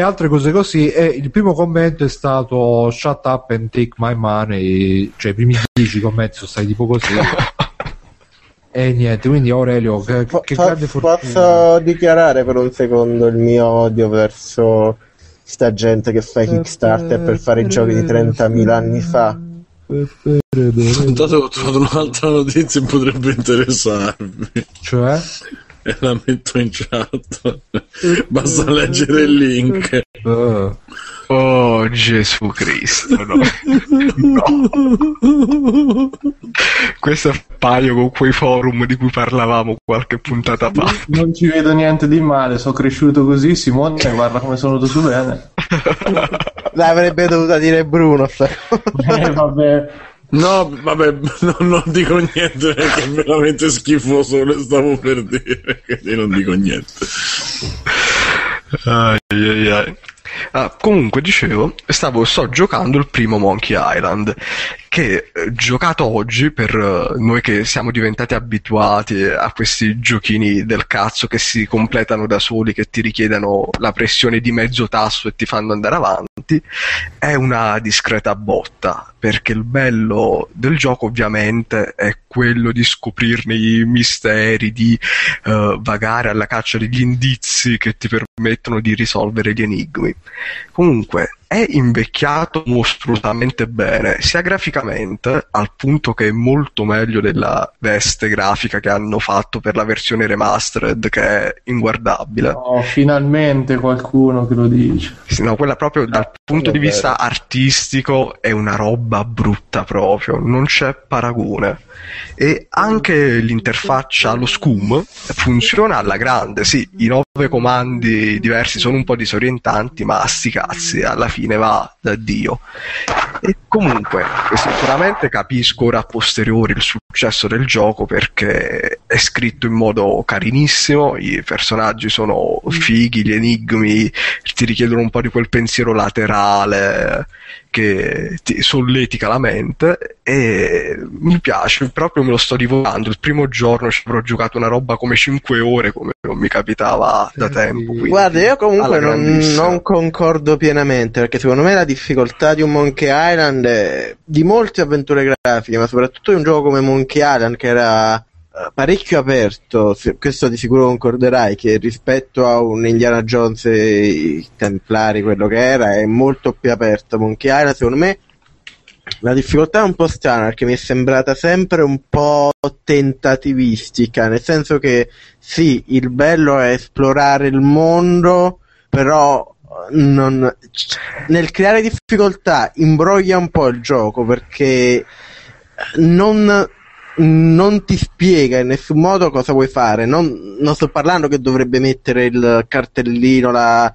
e altre cose così e il primo commento è stato shut up and take my money cioè i primi dieci commenti sono stati tipo così [laughs] e niente quindi Aurelio che, che po- grande fortuna posso dichiarare per un secondo il mio odio verso sta gente che fa i Kickstarter per fare i giochi di 30.000 anni fa? Intanto ho trovato un'altra notizia che potrebbe interessarvi. cioè E [laughs] la metto in chat. [laughs] Basta leggere il link. eh, Oh Gesù Cristo, no. [laughs] No. Questo appaio con quei forum di cui parlavamo qualche puntata fa. Non ci vedo niente di male, sono cresciuto così, Simone, guarda come sono venuto su bene. L'avrebbe dovuta dire Bruno. Eh, vabbè. No, vabbè, [laughs] no- non dico niente perché è veramente schifoso, lo stavo per dire, [laughs] quindi non dico niente. Ai, ai, ai. Ah, comunque, dicevo, stavo, sto giocando il primo Monkey Island, che eh, giocato oggi per eh, noi che siamo diventati abituati a questi giochini del cazzo che si completano da soli, che ti richiedono la pressione di mezzo tasto e ti fanno andare avanti, è una discreta botta, perché il bello del gioco ovviamente è quello di scoprirne i misteri, di eh, vagare alla caccia degli indizi che ti permettono di risolvere gli enigmi. Comunque è invecchiato mostruosamente bene, sia graficamente, al punto che è molto meglio della veste grafica che hanno fatto per la versione remastered, che è inguardabile. Oh, finalmente qualcuno che lo dice. Sì, no, quella proprio dal punto di vista artistico è una roba brutta proprio, non c'è paragone. E anche l'interfaccia allo SCUM funziona alla grande, sì, i nove comandi diversi sono un po' disorientanti, ma sti cazzi, alla fine va da Dio. E comunque, sicuramente capisco ora a posteriori il successo del gioco perché è scritto in modo carinissimo, i personaggi sono fighi, gli enigmi ti richiedono un po' di quel pensiero laterale che ti solletica la mente e mi piace, proprio me lo sto divorando. Il primo giorno ci avrò giocato una roba come 5 ore come non mi capitava da tempo. quindi Guarda, io comunque non, non concordo pienamente perché secondo me la difficoltà di un Monkey Island è di molte avventure grafiche, ma soprattutto di un gioco come Monkey Island che era parecchio aperto, questo di sicuro concorderai che rispetto a un Indiana Jones e i Templari, quello che era, è molto più aperto. Monkey Island, secondo me, la difficoltà è un po' strana perché mi è sembrata sempre un po' tentativistica, nel senso che sì, il bello è esplorare il mondo, però eh, non- nel creare difficoltà imbroglia un po' il gioco perché non, non ti spiega in nessun modo cosa vuoi fare, non, non sto parlando che dovrebbe mettere il cartellino, la,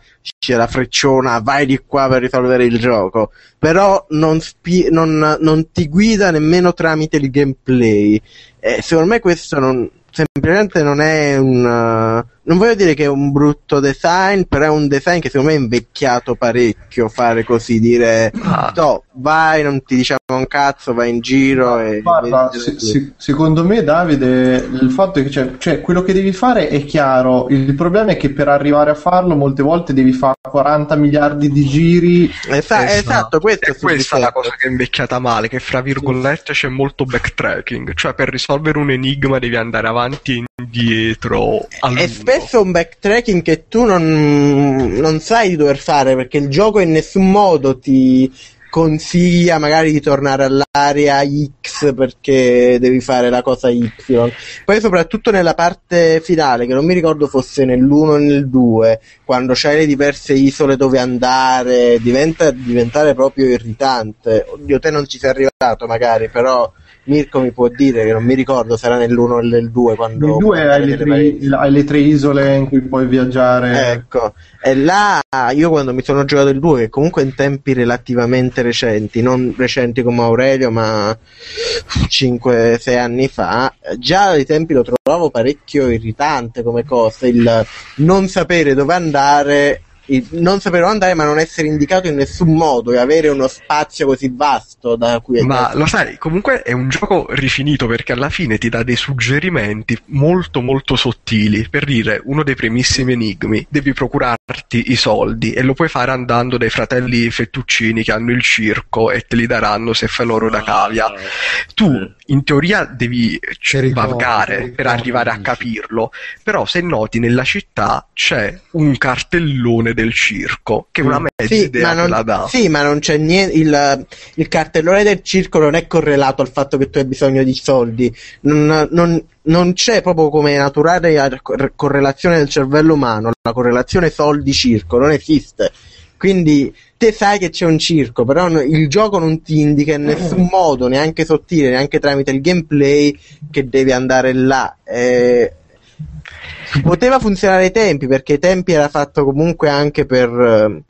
la frecciona, vai di qua per risolvere il gioco, però non, spi- non, non ti guida nemmeno tramite il gameplay. E secondo me questo non, semplicemente non è un... Non voglio dire che è un brutto design, però è un design che secondo me è invecchiato parecchio fare così, dire Ah. no, vai, non ti diciamo un cazzo, vai in giro e... Guarda, se- se- secondo me Davide, il fatto è che cioè, cioè, quello che devi fare è chiaro, il problema è che per arrivare a farlo molte volte devi fare 40 miliardi di giri Esa- Esatto. esatto, questo E sto questa è la cosa che è invecchiata male, che fra virgolette c'è molto backtracking, cioè per risolvere un enigma devi andare avanti e indietro a È lungo. Spesso un backtracking che tu non, non sai di dover fare perché il gioco in nessun modo ti consiglia magari di tornare all'area X perché devi fare la cosa Y. Poi soprattutto nella parte finale, che non mi ricordo fosse nell'1 o nel 2, quando c'hai le diverse isole dove andare, diventa diventare proprio irritante. Oddio, te non ci sei arrivato magari, però Mirko mi può dire che non mi ricordo se era nell'1 o nel 2 quando... Nel 2 hai le, tre, hai le tre isole in cui puoi viaggiare. Ecco, e là io quando mi sono giocato il 2, che comunque in tempi relativamente recenti, non recenti come Aurelio, ma 5-6 anni fa, già ai tempi lo trovavo parecchio irritante come cosa, il non sapere dove andare, non sapere dove andare ma non essere indicato in nessun modo e avere uno spazio così vasto da cui Ma lo sai, comunque è un gioco rifinito perché alla fine ti dà dei suggerimenti molto molto sottili. Per dire, uno dei primissimi enigmi, devi procurarti i soldi e lo puoi fare andando dai fratelli fettuccini che hanno il circo e te li daranno se fai loro da cavia. Tu in teoria devi vagare per arrivare a capirlo, però se noti nella città c'è un cartellone del circo che una mezza Sì idea te la non, dà. sì, ma non c'è niente. Il, il cartellone del circo non è correlato al fatto che tu hai bisogno di soldi. Non, non- non c'è proprio come naturale la cor- correlazione del cervello umano. La correlazione soldi-circo non esiste. Quindi te sai che c'è un circo, però il gioco non ti indica in nessun modo, neanche sottile, neanche tramite il gameplay, che devi andare là. Eh, poteva funzionare ai tempi perché ai tempi era fatto comunque anche per, eh,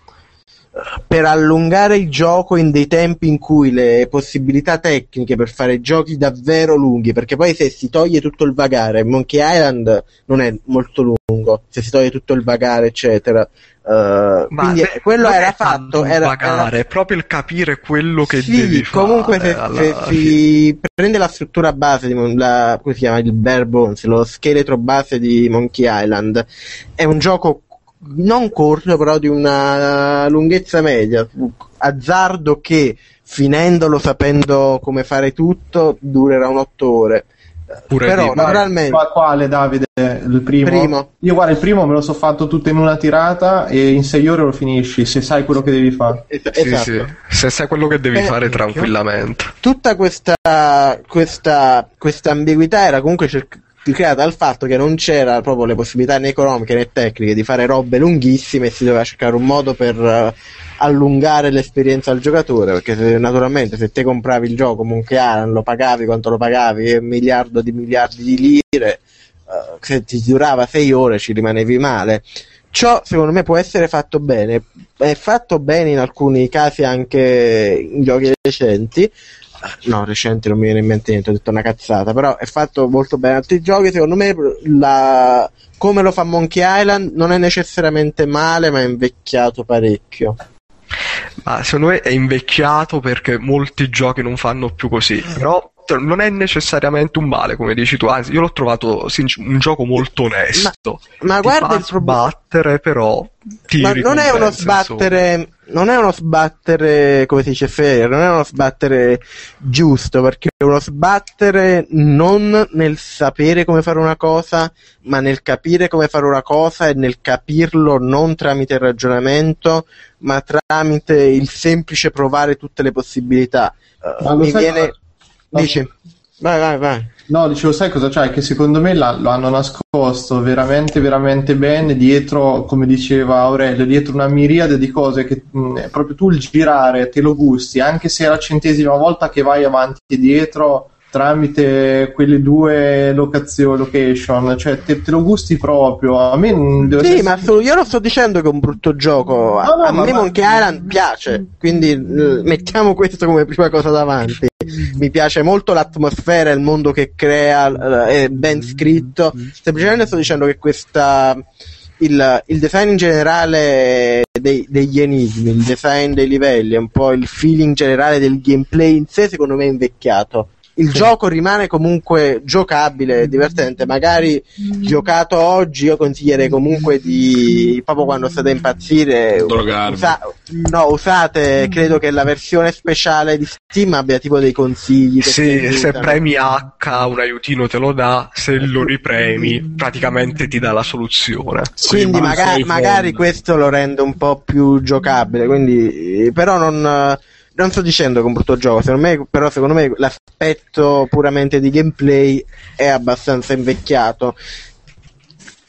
per allungare il gioco in dei tempi in cui le possibilità tecniche per fare giochi davvero lunghi perché poi se si toglie tutto il vagare Monkey Island non è molto lungo se si toglie tutto il vagare eccetera eh, Ma quindi beh, quello era fatto era, vagare, era- è proprio il capire quello che sì, devi comunque fare. se, alla se si prende la struttura base di la, come si chiama il bare bones, lo scheletro base di Monkey Island, è un gioco non corto, però di una lunghezza media, azzardo che finendolo sapendo come fare tutto durerà un 8 ore. Pure però naturalmente qua- quale Davide? Il primo? Primo. Io guarda, il primo me lo so fatto tutto in una tirata e in sei ore lo finisci, se sai quello che devi fare. es- Sì, esatto. sì. Se sai quello che devi Eh, fare tranquillamente. tutta questa, questa, questa ambiguità era comunque cerc- creata dal fatto che non c'era proprio le possibilità né economiche né tecniche di fare robe lunghissime e si doveva cercare un modo per eh, allungare l'esperienza al giocatore perché se- naturalmente se te compravi il gioco Monkey Island lo pagavi quanto lo pagavi un miliardo di miliardi di lire eh, se ti durava sei ore ci rimanevi male. Ciò secondo me può essere fatto bene. È fatto bene in alcuni casi anche in giochi recenti no recenti non mi viene in mente niente ho detto una cazzata però è fatto molto bene altri giochi secondo me la- come lo fa Monkey Island non è necessariamente male ma è invecchiato parecchio Ma secondo me è invecchiato perché molti giochi non fanno più così. Però cioè, non è necessariamente un male, come dici tu. Anzi, io l'ho trovato sinc- un gioco molto onesto. ma Ti guarda il problema sbattere, però ti ma non è uno sbattere non è uno sbattere come si dice fair non è uno sbattere giusto perché è uno sbattere non nel sapere come fare una cosa ma nel capire come fare una cosa e nel capirlo non tramite il ragionamento ma tramite il semplice provare tutte le possibilità. Lo mi viene dici. Vai vai vai No, dicevo, sai cosa c'è? Che secondo me lo hanno nascosto veramente, veramente bene dietro, come diceva Aurelio, dietro una miriade di cose che mh, proprio tu il girare te lo gusti, anche se è la centesima volta che vai avanti e dietro, tramite quelle due locazio- location, cioè te, te lo gusti proprio. A me non devo Sì, ma su- io non sto dicendo che è un brutto gioco. A, No, no, a me ma- Monkey Island piace, quindi eh, mettiamo questo come prima cosa davanti. Mi piace molto l'atmosfera, il mondo che crea, eh, è ben scritto. Semplicemente sto dicendo che questa. Il, il design in generale dei- degli enigmi, il design dei livelli, un po' il feeling generale del gameplay in sé, secondo me è invecchiato. Il gioco rimane comunque giocabile, divertente. Magari giocato oggi, io consiglierei comunque di proprio quando state a impazzire. Usa- no, usate. Credo che la versione speciale di Steam abbia tipo dei consigli. Sì, se premi H un aiutino te lo dà, se lo ripremi praticamente ti dà la soluzione. Sì, quindi magari folle. questo lo rende un po' più giocabile. Quindi, però non, non sto dicendo che è un brutto gioco. Secondo me, però, secondo me l'aspetto puramente di gameplay è abbastanza invecchiato.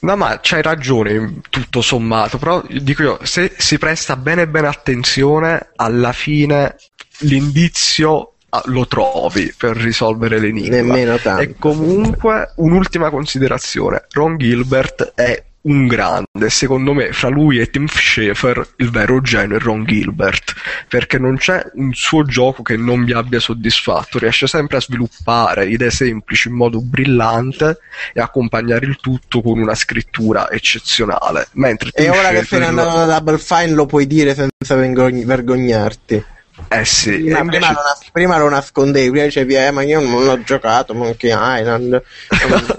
No, ma c'hai ragione, tutto sommato, però dico io, se si presta bene bene attenzione, alla fine l'indizio ah, lo trovi per risolvere l'enigma. Nemmeno tanto. E comunque, un'ultima considerazione, Ron Gilbert è un grande, secondo me, fra lui e Tim Schafer, il vero genio è Ron Gilbert, perché non c'è un suo gioco che non mi abbia soddisfatto, riesce sempre a sviluppare idee semplici in modo brillante e accompagnare il tutto con una scrittura eccezionale. Mentre E Tim ora che Schafer- sei andato da Double Fine lo puoi dire senza vergogn- vergognarti. Eh sì, Prima, invece- prima lo nas- prima lo nascondevi, prima dicevi, eh, ma io non l'ho giocato Monkey Island.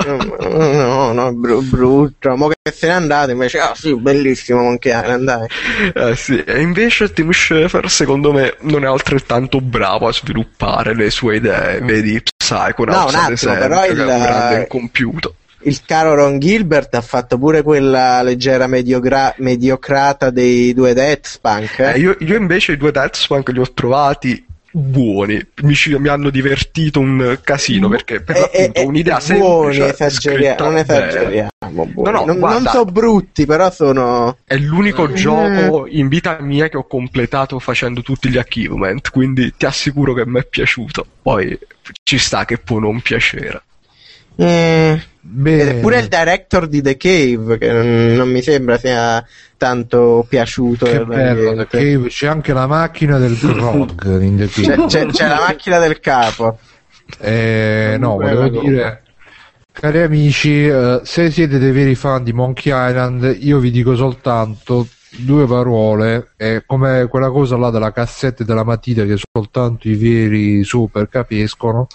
no, [laughs] no, no, bru- brutto. Mo che se n'è andato invece, ah sì, bellissimo Monkey Island, dai. Eh sì, e invece Tim Schafer secondo me non è altrettanto bravo a sviluppare le sue idee, vedi Psychonauts No, un ad attimo, esempio, però il- è un grande incompiuto. Il caro Ron Gilbert ha fatto pure quella leggera mediogra- mediocrata dei due Deathspunk. Eh, Eh? io, io invece i due Deathspunk li ho trovati buoni, mi, ci- mi hanno divertito un casino perché per Eh, l'appunto eh, eh, un'idea buoni, semplice esageria- non esageriamo. buoni. No, no, non, guarda. non so brutti, però sono. È l'unico Eh. gioco in vita mia che ho completato facendo tutti gli achievement, quindi ti assicuro che mi è piaciuto. Poi ci sta che può non piacere. Eh, Bene. È pure il director di The Cave, che non, non mi sembra sia tanto piaciuto. Che bello, Cave. c'è anche la macchina del grog in The C'è, Cave. c'è- c'è la macchina del capo. Eh, no, volevo una dire, cari amici, eh, se siete dei veri fan di Monkey Island, io vi dico soltanto due parole, è come quella cosa là della cassetta e della matita che soltanto i veri super capiscono.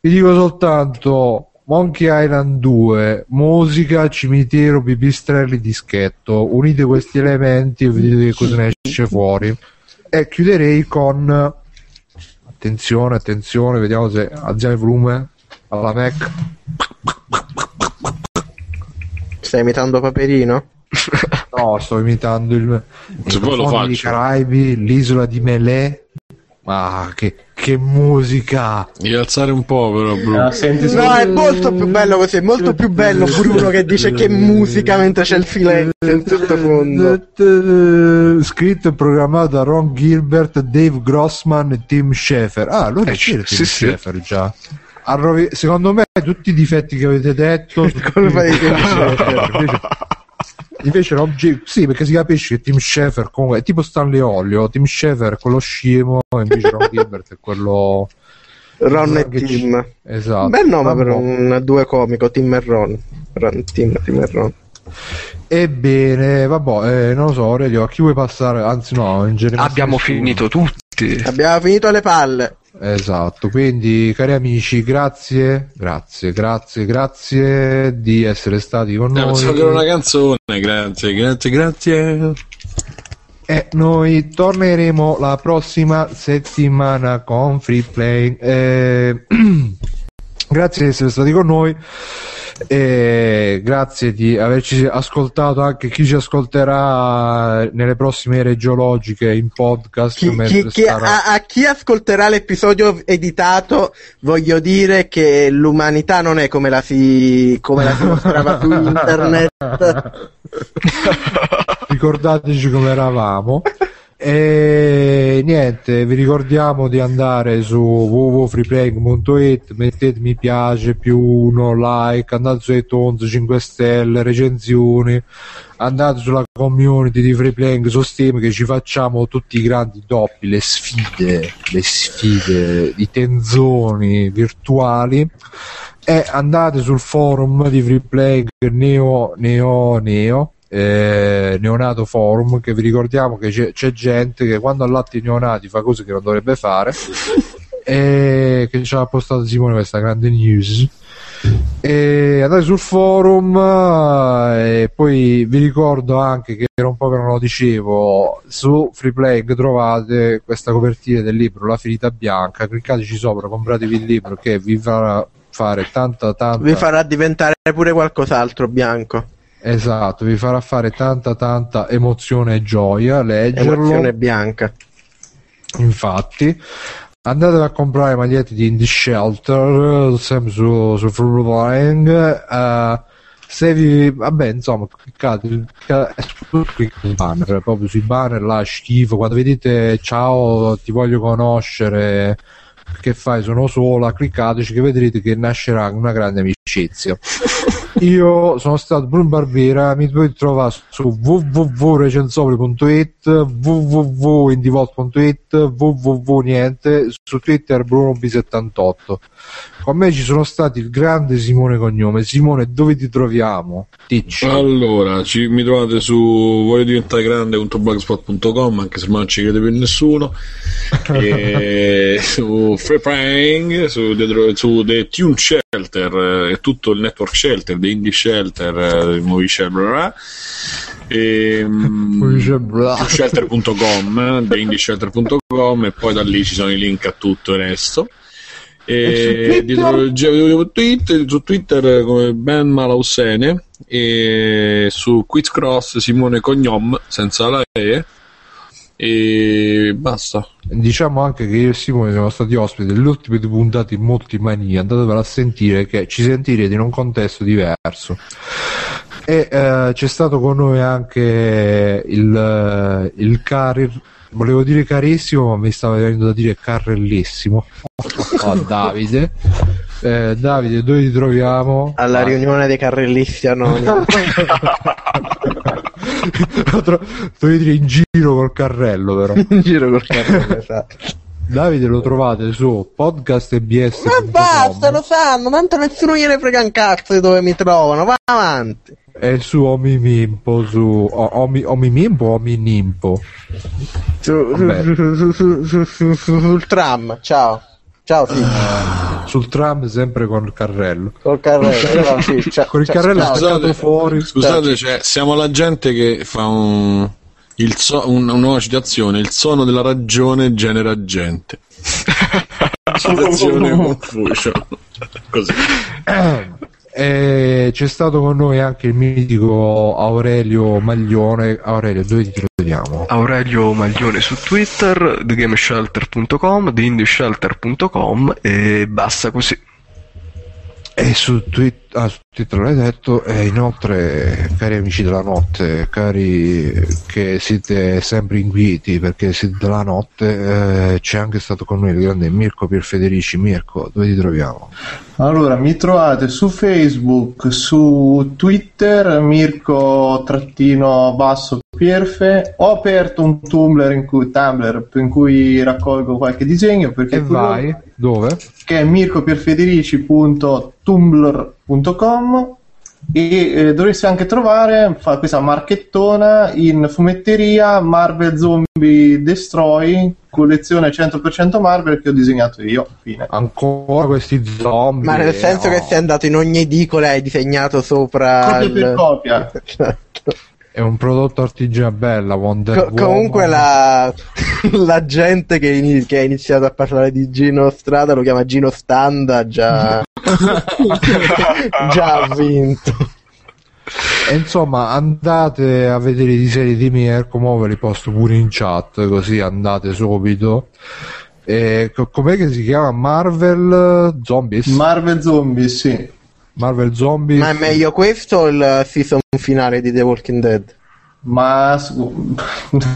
Vi dico soltanto Monkey Island 2, musica, cimitero, pipistrelli, dischetto. Unite questi elementi e vedete che cosa ne esce fuori. E chiuderei con attenzione, attenzione, vediamo se alziamo il volume alla Mac. Stai imitando Paperino? [laughs] No, sto imitando il Se vuoi lo faccio. Caraibi, l'isola di Melè. Ma che, che musica! Devi alzare un po' però, Bruno. Ah, senti, No, è molto più bello così. È molto più bello Bruno che dice che musica mentre c'è il silenzio in sottofondo. Scritto e programmato da Ron Gilbert, Dave Grossman e Tim Schafer. Ah, allora Eh, sì, Tim sì. Schafer già. Ha rovi- Secondo me tutti i difetti che avete detto colpa di Tim Schafer. Invece, Gi- sì, perché si capisce che Tim Schafer comunque è tipo Stanley Olio, Tim Schafer è quello scemo e invece Ron [laughs] Gilbert è quello Ron e Che ci- Tim. esatto. Bel nome per un due comico, Tim e Ron. Ron, Tim, Tim e Ron. Ebbene, vabbè, eh, non lo so, Aurelio, a chi vuoi passare? Anzi, no, in generale. Abbiamo finito tutti. Abbiamo finito le palle. Esatto, quindi cari amici, grazie, grazie, grazie, grazie di essere stati con Eh, noi. pensavo che una canzone, grazie, grazie, grazie. E noi torneremo la prossima settimana con Free Play. Eh, [clears throat] grazie di essere stati con noi. E grazie di averci ascoltato anche chi ci ascolterà nelle prossime ere geologiche in podcast. Chi- chi- chi- starà- a, a chi ascolterà l'episodio editato, voglio dire che l'umanità non è come la si, come la si mostrava su [laughs] internet. ricordateci come eravamo [laughs] E niente, vi ricordiamo di andare su www.freeplaying.it, mettete mi piace, più uno, like, andate su iTunes, 5 stelle, recensioni, andate sulla community di Freeplaying su Steam che ci facciamo tutti i grandi doppi, le sfide, le sfide, i tenzoni virtuali. E andate sul forum di Freeplaying Neo Neo Neo eh, neonato forum che vi ricordiamo che c'è, c'è gente che quando allatta i neonati fa cose che non dovrebbe fare [laughs] e che ci ha postato Simone questa grande news e andate sul forum eh, e poi vi ricordo anche che era un po' che non lo dicevo su Freeplaying trovate questa copertina del libro La ferita bianca cliccateci sopra compratevi il libro che vi farà fare tanta tanta Vi farà diventare pure qualcos'altro bianco. Esatto, vi farà fare tanta tanta emozione e gioia leggerlo. Emozione bianca. Infatti, andate a comprare magliette di Indie Shelter, sempre su, su Freeplaying. eh, se vi, vabbè, insomma, cliccate, cliccate sul banner, proprio sui banner là schifo. Quando vedete ciao, ti voglio conoscere, che fai? Sono sola, cliccateci che vedrete che nascerà una grande amicizia. [laughs] Io sono stato Bruno Barbera, mi potete trovare su www.recensopoli.it, www.indivolt.it, www niente, su Twitter BrunoB78. Con me ci sono stati il grande Simone Cognome. Simone, dove ti troviamo? Dici. Allora, ci, mi trovate su voglio diventare grande.blogspot.com anche se non ci crede più nessuno [laughs] e su Free Praying su, The- su The Tune Shelter eh, e tutto il network shelter The Indie Shelter eh, il Movie Shelter e mm, shelter.com theindieshelter.com e poi da lì ci sono i link a tutto il resto e di Twitter, su Twitter eh, come Ben Malausene e su Quiz Cross Simone Cognom senza la E e basta. Diciamo anche che io e Simone siamo stati ospiti delle ultime due puntate in Multimania, andatevela a sentire che ci sentirete in un contesto diverso. E eh, c'è stato con noi anche il, eh, il cari, volevo dire carissimo, ma mi stava venendo da dire carrellissimo. Oh, [laughs] Davide. Eh, Davide, dove ti troviamo? Alla Ah, riunione dei carrellisti anonimi. [laughs] dovevi dire in giro col carrello, però. in giro col carrello, [laughs] esatto. Davide lo trovate su podcastbs. Ma basta, lo sanno, tanto nessuno gliene frega un cazzo di dove mi trovano, va avanti. E su Omimimpo su Omi, Omimimpo o Ominimpo Su- su- su- su- su- su- su- su- sul tram, ciao. Ciao, sì. sul tram sempre con il carrello Col carrello. [laughs] sì, ciao, con il carrello ciao. staccato fuori scusate cioè, siamo la gente che fa un, il so- un- una nuova citazione il suono della ragione genera gente [laughs] citazione Confucio così [clears throat] e c'è stato con noi anche il mitico Aurelio Maglione Aurelio dove ti troviamo? Aurelio Maglione su Twitter, thegameshelter.com, theindieshelter.com e basta così. E su, Twitter, ah, su Twitter l'hai detto, e inoltre, cari amici della notte, cari che siete sempre inquieti perché siete della notte, eh, c'è anche stato con noi il grande Mirko Pierfederici. Mirko, dove ti troviamo? Allora, mi trovate su Facebook, su Twitter, Mirko trattino basso Pierfe. Ho aperto un Tumblr in cui, Tumblr in cui raccolgo qualche disegno perché E vai, dove? che è mircopierfederici.tumblr.com e eh, dovreste anche trovare fa questa marchettona in fumetteria Marvel Zombie Destroy collezione 100% Marvel che ho disegnato io fine Ancora questi zombie. Ma nel senso che no. sei andato in ogni edicola e hai disegnato sopra. copia il- per copia. [laughs] È un prodotto artigiano bella, Wonder Co- Woman. comunque la, [laughs] la gente che, ini- che ha iniziato a parlare di Gino Strada lo chiama Gino Standa già, [laughs] già ha vinto. E insomma, andate a vedere i disegni di Mirko, mo ve li posto pure in chat, così andate subito. E co- com'è che si chiama? Marvel Zombies? Marvel Zombie sì Marvel Zombies? Ma è meglio questo o il season finale di The Walking Dead? Ma [laughs]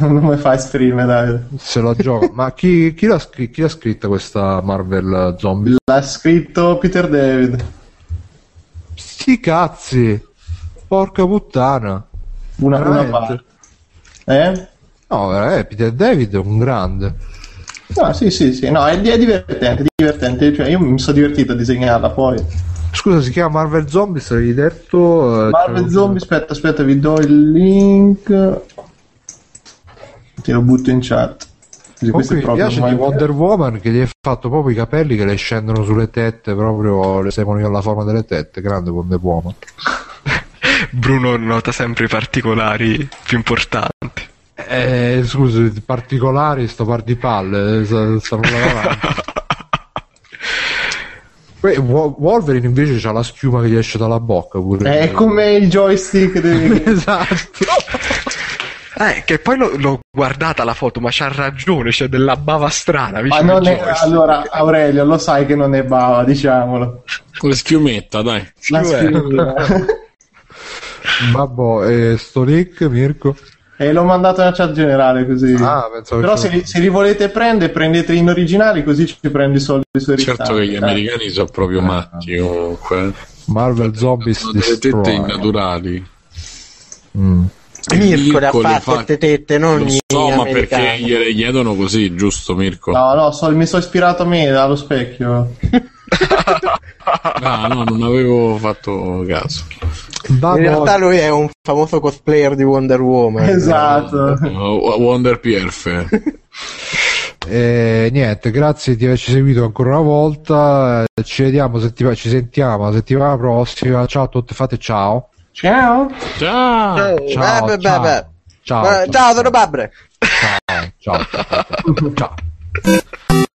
non mi fai esprimere, Davide. Se lo gioca. Ma chi, chi l'ha, scri- chi l'ha scritta questa Marvel Zombie? L'ha scritto Peter David. Sti cazzi! Porca puttana! Una, una Veramente? parte. Eh? No, eh, Peter David è un grande. No, sì, sì, sì. No, è, è divertente, è divertente. Cioè, io mi sono divertito a disegnarla poi. Scusa, si chiama Marvel Zombies, avevi detto? eh, Marvel c'è- Zombie, aspetta, aspetta, vi do il link. Te lo butto in chat. Così Comunque mi piace di Wonder Woman che gli hai fatto proprio i capelli che le scendono sulle tette, proprio le seguono alla forma delle tette. Grande Wonder Woman. [laughs] Bruno nota sempre i particolari più importanti. Eh, scusi, particolari, sto par di palle, eh, sta- stanno [laughs] davanti. Wolverine invece c'ha la schiuma che gli esce dalla bocca pure. È come il joystick di... [laughs] esatto. [laughs] Eh, che poi l'ho, l'ho guardata la foto, ma c'ha ragione, c'è della bava strana. Ma vicino non al è... joystick. Allora, Aurelio, lo sai che non è bava, diciamolo. Con le schiumetta, dai. La Sì, [laughs] eh. scrivina. Babbo, e sto link, Mirko? E l'ho mandato nella chat generale così. Ah, pensavo Però se li, se li volete prendere, prendete in originali così ci prendi i soldi sui Certo che gli Eh. americani sono proprio matti comunque. Marvel Zombies Sono delle tette innaturali. Mm. Mirko le ha fatte fa- te tette, non Lo gli so, ma perché gliele chiedono così, giusto Mirko? No, no, so- mi sono ispirato a me allo specchio. [laughs] Ah, no, non avevo fatto caso. In Babbo, realtà lui è un famoso cosplayer di Wonder Woman. esatto. Uh, Wonder PF. [laughs] eh, niente, grazie di averci seguito ancora una volta. eh, Ci vediamo, settima- ci sentiamo la settimana prossima. Ciao a tutti, fate ciao. Ciao. Ciao! Eh, Ciao, beh, beh, ciao. beh. Ciao, Eh, Ciao, sono Babbre. ciao, ciao, ciao, ciao. ciao. [laughs]